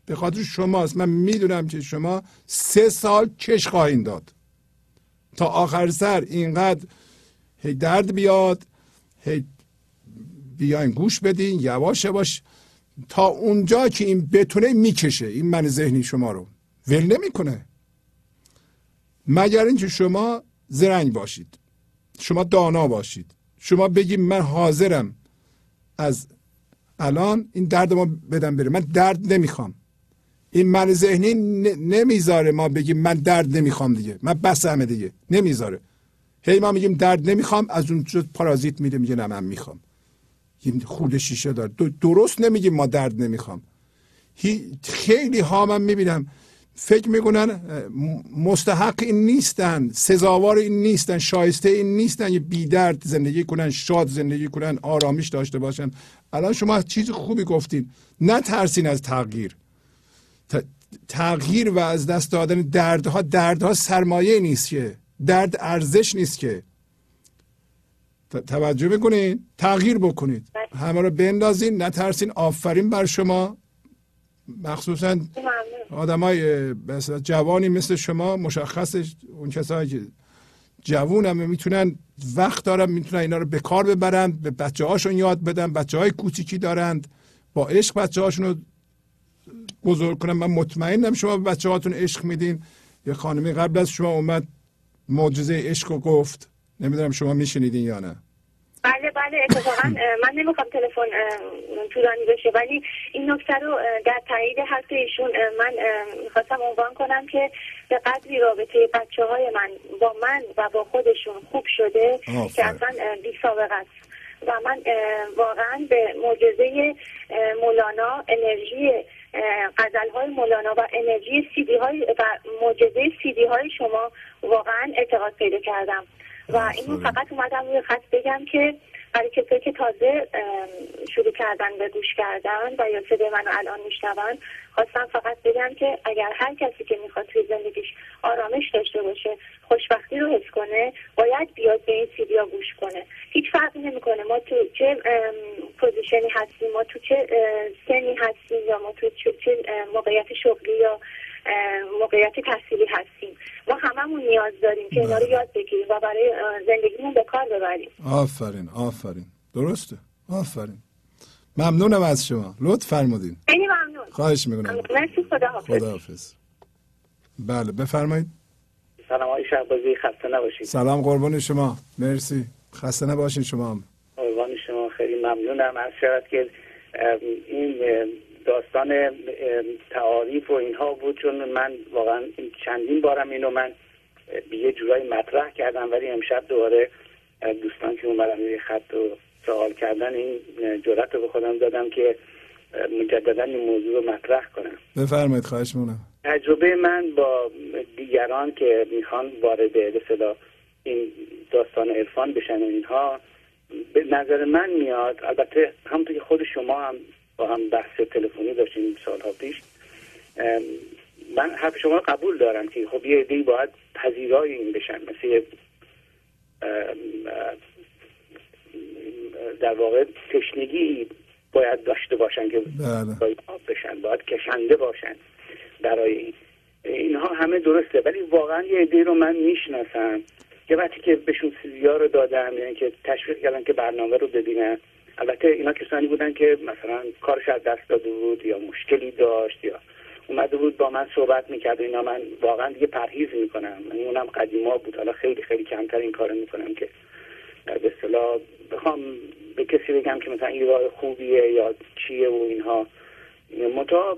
به خاطر شماست. من می‌دونم که شما سه سال کش خواهید داد. تا آخر سر اینقدر هی درد بیاد هی بیاین گوش بدین یواش یواش تا اونجا که این بتونه می‌کشه. این من ذهنی شما رو. ول نمی‌کنه. مگر اینکه شما زرنگ باشید. شما دانا باشید. شما بگید من حاضرم. از الان این درد ما بدم بره. من درد نمی‌خوام. این من ذهنی نمی‌ذاره ما بگیم من درد نمی‌خوام دیگه. من بسمه دیگه. نمی‌ذاره. هی ما میگیم درد نمی‌خوام از اون پارازیت میده میگه نه من می‌خوام. این خود شیشه داره. د- درست نمیگیم ما درد نمی‌خوام. خیلی ها من می‌بینم فکر می‌کنن مستحق این نیستن سزاوار این نیستن شایسته این نیستن یه بی درد زندگی کنن شاد زندگی کنن آرامش داشته باشن. الان شما چیز خوبی گفتین. نه ترسین از تغییر. تغییر و از دست دادن دردها دردها سرمایه نیست که. درد ارزش نیست که. توجه بکنید تغییر بکنید. همه رو بندازین نترسین. آفرین بر شما. مخصوصا آدم های جوانی مثل شما مشخص اون کسایی که جوون هم می‌تونن وقت دارن می‌تونن اینا رو به کار ببرن به بچه هاشون یاد بدن بچه های کوچیکی دارند با عشق بچه هاشون رو بزرگ کنن. من مطمئنم شما به بچه هاتون عشق میدین. یه خانمی قبل از شما اومد معجزه عشق رو گفت. نمی‌دونم شما میشنیدین یا نه. بله بله اتفاقا من نمی‌خوام تلفن طولانی بشه ولی این نکته رو در تایید حرف ایشون من می‌خواستم عنوان کنم که به قدری رابطه بچه های من با من و با خودشون خوب شده. که اصلا بی سابقه است و من واقعا به معجزه مولانا انرژی غزل های مولانا و انرژی سیدی های و معجزه سیدی های شما واقعا اعتقاد پیدا کردم و اینو فقط اومدم روی خط بگم که برای کسایی که تازه شروع کردن به گوش کردن و یا صدای منو الان میشنون خواستم فقط بگم که اگر هر کسی که می‌خواد توی زندگیش آرامش داشته باشه خوشبختی رو حس کنه باید بیاد به این سیدیا گوش کنه. هیچ فرقی نمی‌کنه. ما تو چه position ی هستیم ما تو چه سنی هستیم یا ما تو چه, موقعیت شغلی یا موقعیت تحصیلی هستیم. ما هممون نیاز داریم که اینا رو یاد بگیریم و برای زندگیمون به کار ببریم. آفرین آفرین. درسته. آفرین. ممنونم از شما. لطف فرمودین. خیلی ممنون. خواهش می‌کنم. مرسی خدا حافظ. خداحافظ. بله بفرمایید. سلام آقای شهبازی خسته نباشید. سلام قربان شما. مرسی. خسته نباشین شما هم. قربان شما خیلی ممنونم. از شود که این داستان تعاریف و اینها بود چون من واقعا چندین بارم اینو من به یه جورایی مطرح کردم ولی امشب دوباره دوستان که اومدن روی خط و سوال کردن این جرأت رو به خودم دادم که مجددا این موضوع رو مطرح کنم. بفرمایید خواهش می‌کنم. تجربه من با دیگران که می‌خوان وارد به اصطلاح این داستان عرفان بشن و اینها به نظر من میاد البته همونطور که خود شما هم با هم بحث تلفنی داشتیم سالها پیش. من حرف شما قبول دارم که خب یه عده‌ای باید پذیرای این بشن. مثل در واقع تشنگی باید داشته باشن که بله. باید آب بشن باید کشنده باشن برای این. اینها همه درسته ولی واقعا یه عده رو من می‌شناسم. که وقتی که بهشون سیدی رو دادم یعنی که تشویق کردن که برنامه رو ببینن. البته اینا کسانی بودن که مثلا کارش از دست داده بود یا مشکلی داشت یا اومده بود با من صحبت می‌کرد و اینا. من واقعا دیگه پرهیز می‌کنم. من اونم قدیما بود. حالا خیلی خیلی کمتر این کارو می‌کنم که به اصطلاح بخوام به کسی بگم که مثلا این راه خوبیه یا چیه و اینها. متا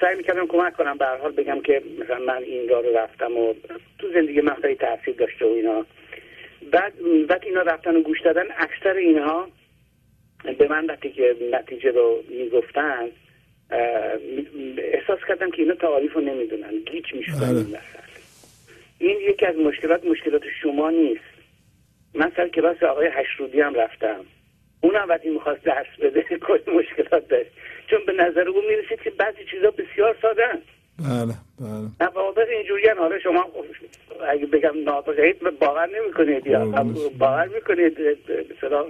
سعی می‌کردم کمک کنم. به حال بگم که مثلا من این راه رو رفتم و تو زندگی من خیلی تاثیر داشته و اینا. بعد وقتی اینا رفتن و گوش دادن اکثر اینها به من وقتی که نتیجه رو می‌گفتن احساس کردم که اینا تعاریف رو نمی‌دونن. گیج می‌شدن این مسئله. این یکی از مشکلات مشکلات شما نیست. من سر کلاس آقای هشرودی هم رفتم. اونم وقتی می‌خواست درس بده کلی مشکلات داشت. چون به نظر او می‌رسید که بعضی چیزا بسیار ساده بله بله. نوابق اینجوری حالا شما اگه بگم نابغه باور نمی‌کنید یا باور می‌کنید مثلا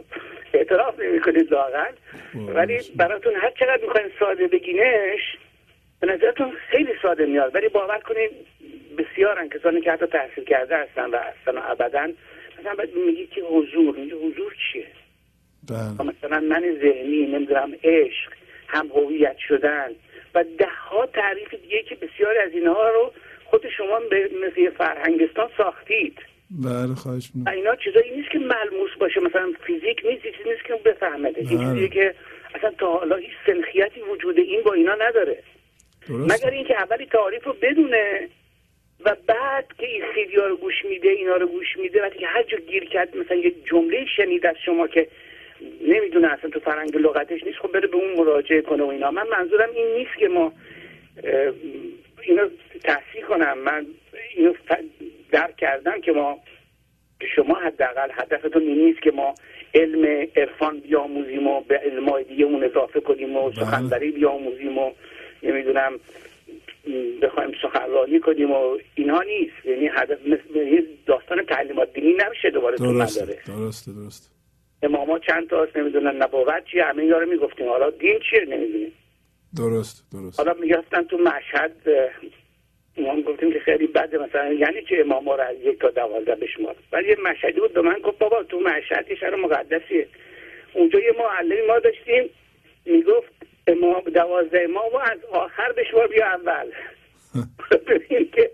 اعتراف نمی‌کنید لاغر ولی براتون هر چقدر می‌خواین ساده بگینش به نظرتون خیلی ساده میاد. ولی باور کنید بسیارن کسانی که حتی تحصیل کرده هستن و اصلا ابدا. مثلا بعد میگی که حضور میگه حضور چیه؟ بله. مثلا من ذهنی نمی‌دونم عشق هم هویت شدن. و ده ها تعریف دیگه که بسیاری از اینها رو خود شما به مثل فرهنگستان ساختید. بله خواهش اینا چیزایی نیست که ملموس باشه. مثلا فیزیک نیست چیزی نیست که بفهمده بله. چیزیه که اصلا تا حالا هیچ سنخیتی وجود این با اینا نداره. درست مگر اینکه اولی تعریف رو بدونه و بعد که این سیدی ها رو گوش میده اینا رو گوش میده وقتی که هر جا گیر کرد مثلا یه جمله شنید از شما که نمی‌دونه اصلا تو فرنگ لغتش نیست. خب بره به اون مراجعه کنه و اینا. من منظورم این نیست که ما اینو تحصیل کنم. من اینو درک کردم که ما شما حداقل هدفتون این نیست که ما علم عرفان بیاموزیم و به علمای دیگه اون اضافه کنیم و سخنوری بیاموزیم و نمی‌دونم بخوایم سخنرانی کنیم و اینها نیست. یعنی هدف مثل یه داستان تعلیمات دینی نمیشه دوباره تو مداره درسته درسته. اماما چند تا هست نمی‌دونن نبوت چیه همه اینا رو می‌گفتیم. حالا دین چیه نمی‌دونیم. درست درست. حالا می‌گفتن تو مشهد ما گفتیم که خیلی بده مثلا یعنی چه امام رو از یک تا دوازده بشمار؟ ولی یه مشهدی بود به من گفت بابا تو مشهد یه شهر مقدسیه. اونجا یه معلمی ما داشتیم می‌گفت امام دوازده امام رو از آخر بشمار بیا اول. ببین که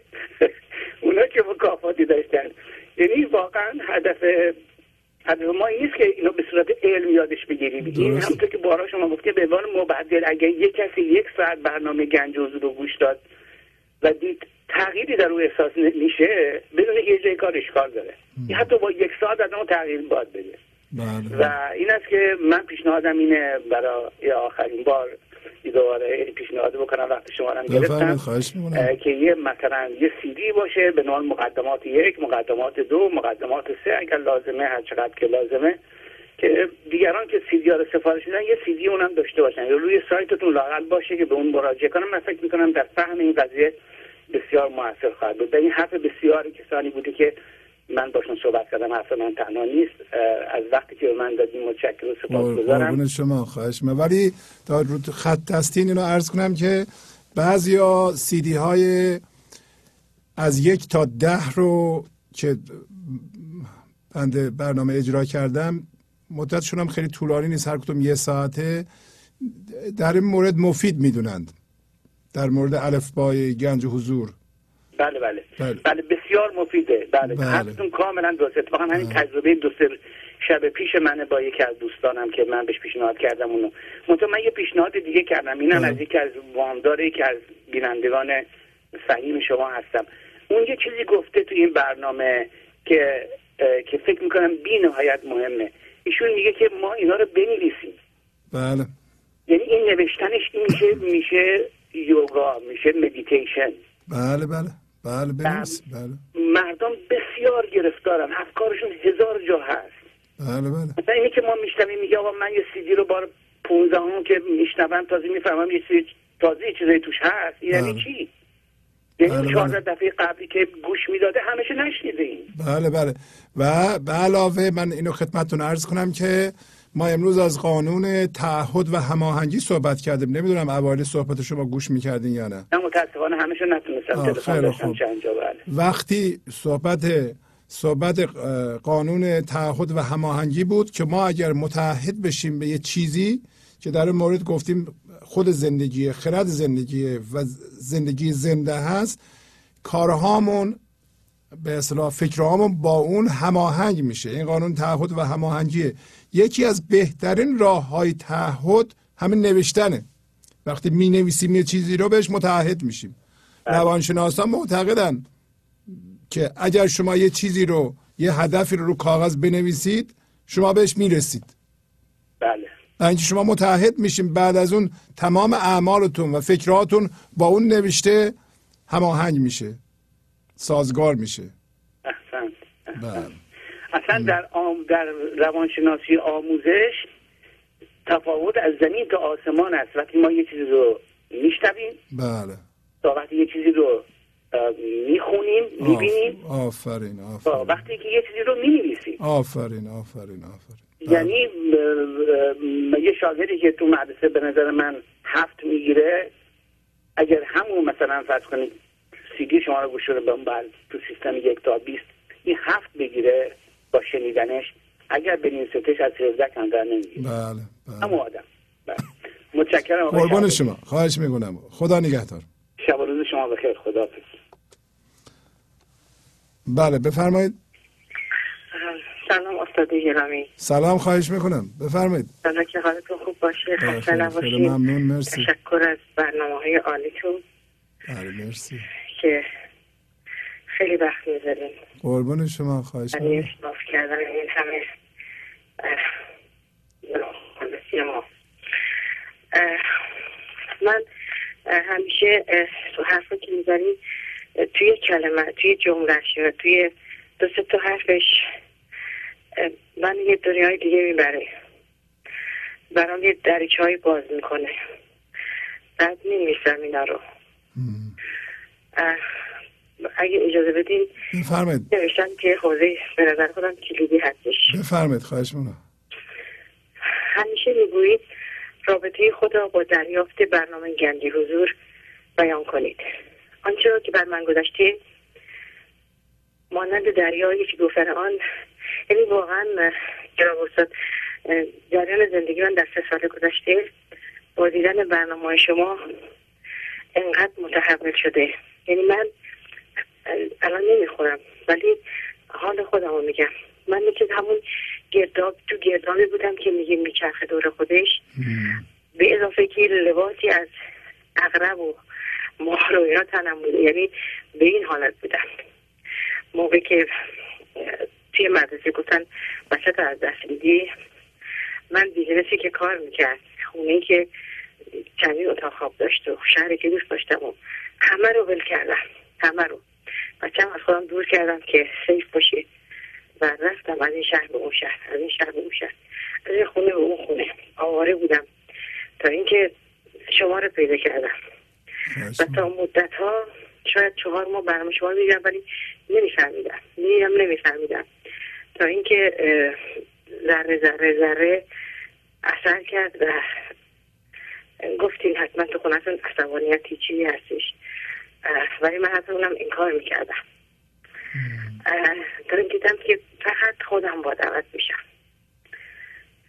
اونا چه مکافاتی داشتن. یعنی واقعا هدف هدف ما این نیست که اینو به صورت علم یادش بگیریم. این. همونطور که بارا شما گفت که به عنوان مبدل اگر یک کسی یک ساعت برنامه گنج حضور رو گوش داد و دید تغییری در او احساس میشه بدون یه جای کار اشکال داره. یا حتی با یک ساعت از اون تغییر باید بده. بله. و این است که من پیشنهادم اینه برای آخرین بار دوباره پیشنهاد بکنم وقت شما هم گرفتم که یه مثلا یه سیدی باشه به نام مقدمات یک مقدمات دو مقدمات سه اگر لازمه هر چقدر که لازمه. که دیگران که سیدی ها رو سفارش میدن یه سیدی اونم داشته باشن. یا روی سایتتون لاقل باشه که به اون مراجعه کنم. من فکر می‌کنم در فهم این قضیه بسیار موثر خواهد بود. این حرف بسیاری کسانی بوده که من باشون صحبت کردم حرف من تنها نیست. از وقتی که به من دادیم متشکر و سپاسگزارم شما خواهش می‌کنم. ولی تا رو خط دستین اینو عرض کنم که بعضیا سیدی های از یک تا ده رو که بنده برنامه اجرا کردم مدتشون هم خیلی طولانی نیست هر کدوم یه ساعته در این مورد مفید می‌دونند. در مورد الفبای گنج حضور. بله بله. بله. بله بسیار مفیده. بله, بله. حرفتون کاملا درست اتفاقا همین تجربه دو سه شب پیش منه با یکی از دوستانم که من بهش پیشنهاد کردم اونو. منتها من یه پیشنهاد دیگه کردم. اینم از یکی از وامدار یکی از بینندگان فهیم شما هستم. اون یه چیزی گفته تو این برنامه که که فکر می‌کنم بی نهایت مهمه. ایشون میگه که ما اینا رو بنویسیم. بله. یعنی این نوشتنش این میشه میشه یوگا میشه مدیتیشن بله بله. بله بنویس. بله. مردم بسیار گرفتارن. افکارشون هزار جا هست. بله بله. مثلا اینی که ما میشنویم میگه آقا من یه سیدی رو بار 15 هم که میشنوم تازه می‌فهمم یه چیزی تازه یه چیزایی توش هست. یعنی بله. چی؟ بله، یعنی بله. 14 دفعه قبلی که گوش می‌داده همشه نشنیده این بله بله. و به علاوه من اینو خدمتتون عرض کنم که ما امروز از قانون تعهد و هماهنگی صحبت کردیم. نمی‌دونم اوایل صحبت شما گوش می‌کردین یا نه. متاسفانه همشه نتونستم تلفن بله. وقتی صحبت صحبت قانون تعهد و هماهنگی بود که ما اگر متحد بشیم به یه چیزی که در این مورد گفتیم خود زندگی خرد زندگی و زندگی زنده هست کارهامون به اصطلاح فکرهامون با اون هماهنگ میشه. این قانون تعهد و هماهنگیه. یکی از بهترین راه های تعهد همین نوشتنه. وقتی می نویسیم یه چیزی رو بهش متعهد میشیم. روانشناسان معتقدن که اگر شما یه چیزی رو یه هدفی رو رو کاغذ بنویسید شما بهش می‌رسید. بله. اینکه شما متحد میشیم بعد از اون تمام اعمالتون و فکراتون با اون نوشته هماهنگ میشه. سازگار میشه. احسنت. بله. اصلا در آم در روانشناسی آموزش تفاوت از زمین تا آسمان است. وقتی ما یه چیزی رو میشنویم بله. تا وقتی یه چیزی رو می‌خونیم می‌بینیم آف- آفرین آفرین. وقتی که یه چیزی رو می‌نویسیم. آفرین آفرین آفرین. یعنی اه، اه، یه شاگردی که تو مدرسه به نظر من هفت می‌گیره اگر همون مثلا فرض کنید سیدی شما رو گوش رو به اون بعد تو سیستم یک تا بیست این هفت بگیره با شنیدنش اگر بنویستش از 17 کمتر نمی‌گیره بله همون آدم بله. متشکرم قربان. شما. خواهش می‌کنم. خدا نگهدار. شب و روز شما بخیر. خدا بله بفرمایید. سلام استاد گرامی. سلام خواهش می‌کنم. بفرمایید. سلام که حالتون خوب باشه. خسته خیلی- خیلی نباشید. ممنون. مرسی. تشکر از برنامه های عالیتون. بله مرسی. که خیلی وقت می‌ذارین. قربان شما خواهش می‌کنم. اشراف کردن این همه ما. من همیشه تو حرفی که می‌زنی توی کلمه توی جملهش یا توی دو سه تا حرفش من یه دنیای دیگه می‌بره. برام یه دریچه های باز می‌کنه. بعد میمیسم اینا رو. اگه اجازه بدین بفرمایید. نوشتن که حوزه به نظر خودم کلیدی هستش. بفرمایید خواهش می‌کنم. همیشه می‌گویید رابطه خود را با دریافت برنامه گنجی حضور بیان کنید. آنچه را که بر من گذشته مانند دریایی که گفتن آن یعنی واقعا جناب استاد جریان زندگی من در سه سال گذشته با دیدن برنامه شما انقدر متحول شده. یعنی من الان نمی‌خورم ولی حال خودم رو میگم. من مثل همون گرداب تو گردابی بودم که میگه میچرخه دور خودش. به اضافه که لباسی از اغرب و مار و اینا تنم بوده. یعنی به این حالت بودم. موقع که توی مدرسه گفتن بچه از دست میدی من business ی که کار می‌کرد خونه که چندین اتاق خواب داشت و شهری که دوست داشتم و همه رو ول کردم. همه رو. بچم از خودم دور کردم که safe باشه و رفتم از این شهر به اون شهر از این شهر به اون شهر. از این خونه به اون خونه. آواره بودم تا اینکه شما رو پیدا کردم. و تا مدت ها شاید چهار ماه برنامه شما می‌دیدم ولی نمیفهمیدم. می‌دیدم نمیفهمیدم. تا اینکه ذره ذره ذره اثر کرد و گفتین حتما تو خونتون عصبانیتی چیزی هستش. ولی من حتی اونم انکار می‌کردم. دارم دیدم که فقط خودم با عوض میشم.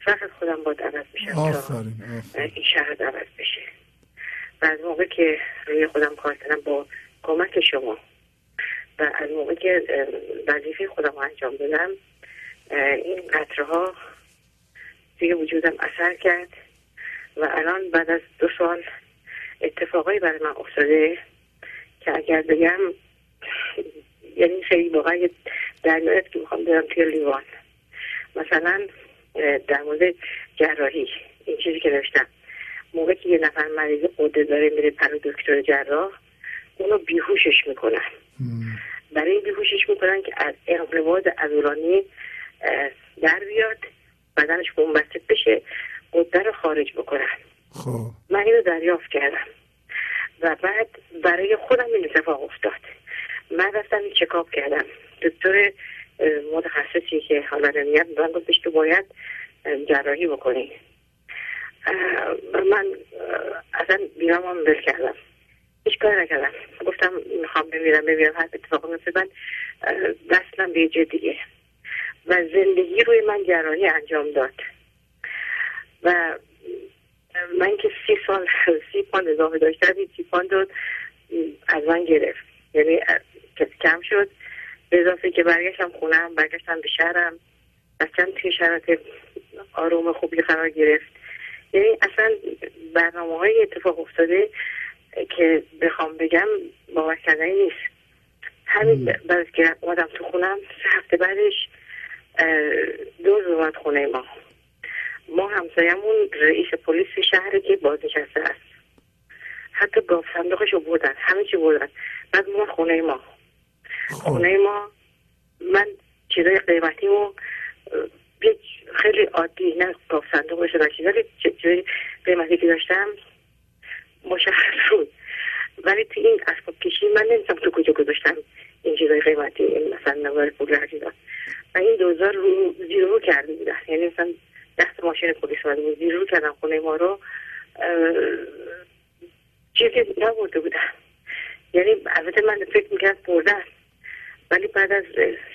فقط خودم با عوض میشم آفرین این شهر عوض بشه. و از موقع که روی خودم کار کردم با کمک شما و از موقع که وظیفه خودم رو انجام دادم این قطره ها توی وجودم اثر کرد و الان بعد از دو سال اتفاقایی برای من افتاده که اگر بگم یعنی خیلی واقعا دریایت که می‌خوام برم توی لیوان. مثلا در مورد جراحی این چیزی که نوشتم موقع که یه نفر مریض قده داره میره پر دکتر جراح اونو بیهوشش می‌کنن. برای این بیهوشش می‌کنن که از انقباض عضلانی در بیاد بدنش منبسط بشه قده رو خارج بکنن. خب. من اینو دریافت کردم. و بعد برای خودم این اتفاق افتاد. من رفتم چکاپ کردم. دکتر متخصصی که حالا نمیاد من گفتش که باید جراحی بکنی. من اصلا بیرام هم بل کردم. هیچ کار نکردم. گفتم می‌خوام بمیرم بمیرم هر اتفاق مثل من وصلم به جای دیگه. و زندگی روی من جراحی انجام داد. و من که سی سال سی پاند اضافه داشتم این سی پاند رو از من گرفت. یعنی کم شد. به اضافه که برگشتم خونم برگشتم به شهرم. بچم توی شرایط آروم خوبی قرار گرفت. یعنی اصلا برنامه های اتفاق افتاده که بخوام بگم باور کردنی نیست. همین بعد که اومدم تو خونم سه هفته بعدش دوز اومد خونه ما. ما همسایمون رئیس پلیس شهری که بازنشسته است. حتی گاف صندوقش رو بردن. همه چی بردن. بعد ما خونه ما. خونه ما من چیزای قیمتی و خیلی عادی نه گاف صندوق چیزا ولی چیزای قیمتی که داشتم مشخص بود. ولی تو این اسباب کشی من نمی‌دونم تو کجا گذاشتم این چیزای قیمتی مثلا نوار پول و این دوزار رو زیر رو کرده بودن یعنی مثلا دست ماشین پلیس اومده بود. زیر رو کردن خونه ما رو. چیزی نبرده بودن یعنی البته من فکر می‌کرد بردن. ولی بعد از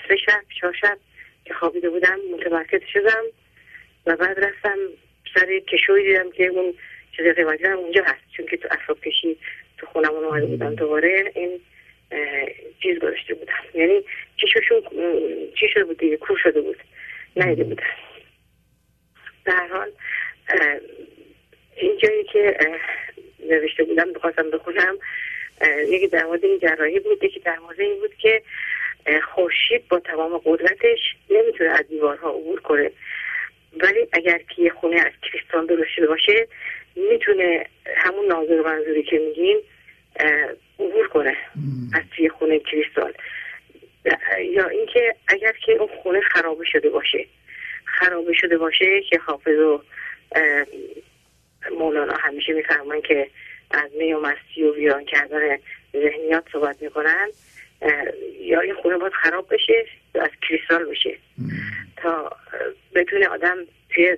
سه شب چهار شب که خوابیده بودم متمرکز شدم و بعد رفتم سر کشوی دیدم که اون چیز قیمتی هم اونجا هست. چون که تو اصاب کشی تو خونم اومده بودم دوباره. این چیز گذاشته بودم. یعنی اه، چی شده بود دیگه؟ کور شده بود. نیده بودن در حال این جایی که نوشته بودم بخواستم بخونم یکی در مورد این جراحی بود یکی در مورد این بود که خورشید با تمام قدرتش نمی‌تونه از دیوارها عبور کنه. ولی اگر که یه خونه از کریستال درست شده باشه می‌تونه همون ناظر منظوری که میگین اه، عبور کنه از توی خونه کریستال. یا اینکه اگر که اون خونه خرابه شده باشه. خرابه شده باشه که حافظ و مولانا همیشه میفرمان که از می و مستی و ویران کردن ذهنیات صحبت می‌کنن یا این خونه باید خراب بشه یا از کریستال بشه. تا بتونه آدم توی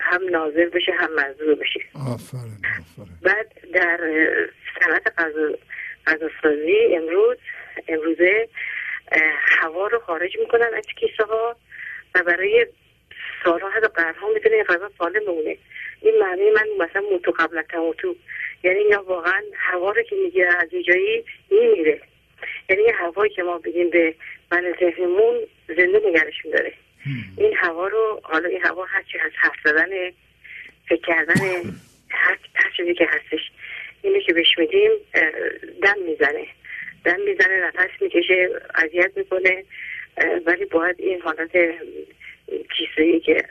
هم ناظر بشه هم منظور بشه. آفرین بعد در صنعت غذا- غذاسازی امروز امروزه هوا رو خارج می‌کنن از کیسه ها و برای سالها حتی قرنها می‌تونه این غذا سالم بمونه. این معنی من مثلا موتو قبل از تموتو. یعنی اینا واقعا هوا رو که می‌گیره از یه جایی میمیره. یعنی یه هوایی که ما بدیم به من ذهنمون زنده نگرش میداره. این هوا رو حالا این هوا هرچی از حرف زدن فکر کردن هر چیزی که هستش. اینو که بهش میدیم دم می‌زنه. دم می‌زنه نفس می‌کشه اذیت می‌کنه. ولی باید این حالت کیسه ای که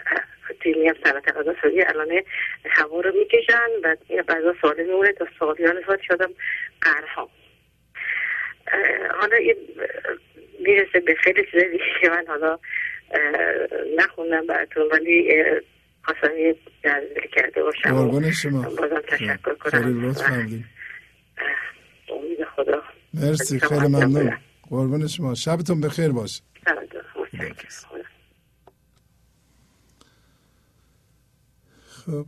توی میگم صنعت غذا سازی الان هوا رو می‌کشن و این غذا سالم میمونه تا سالیان سال شدم قرها حالا این می‌رسه به خیلی چیز دیگه که من حالا نخوندم براتون ولی خواستم یه جذبه کرده باشم قربان شما. بازم تشکر کنم. امید خدا. مرسی خیلی ممنون. قربان شما. شبتون بخیر باشه. شبتون متشکرم. خب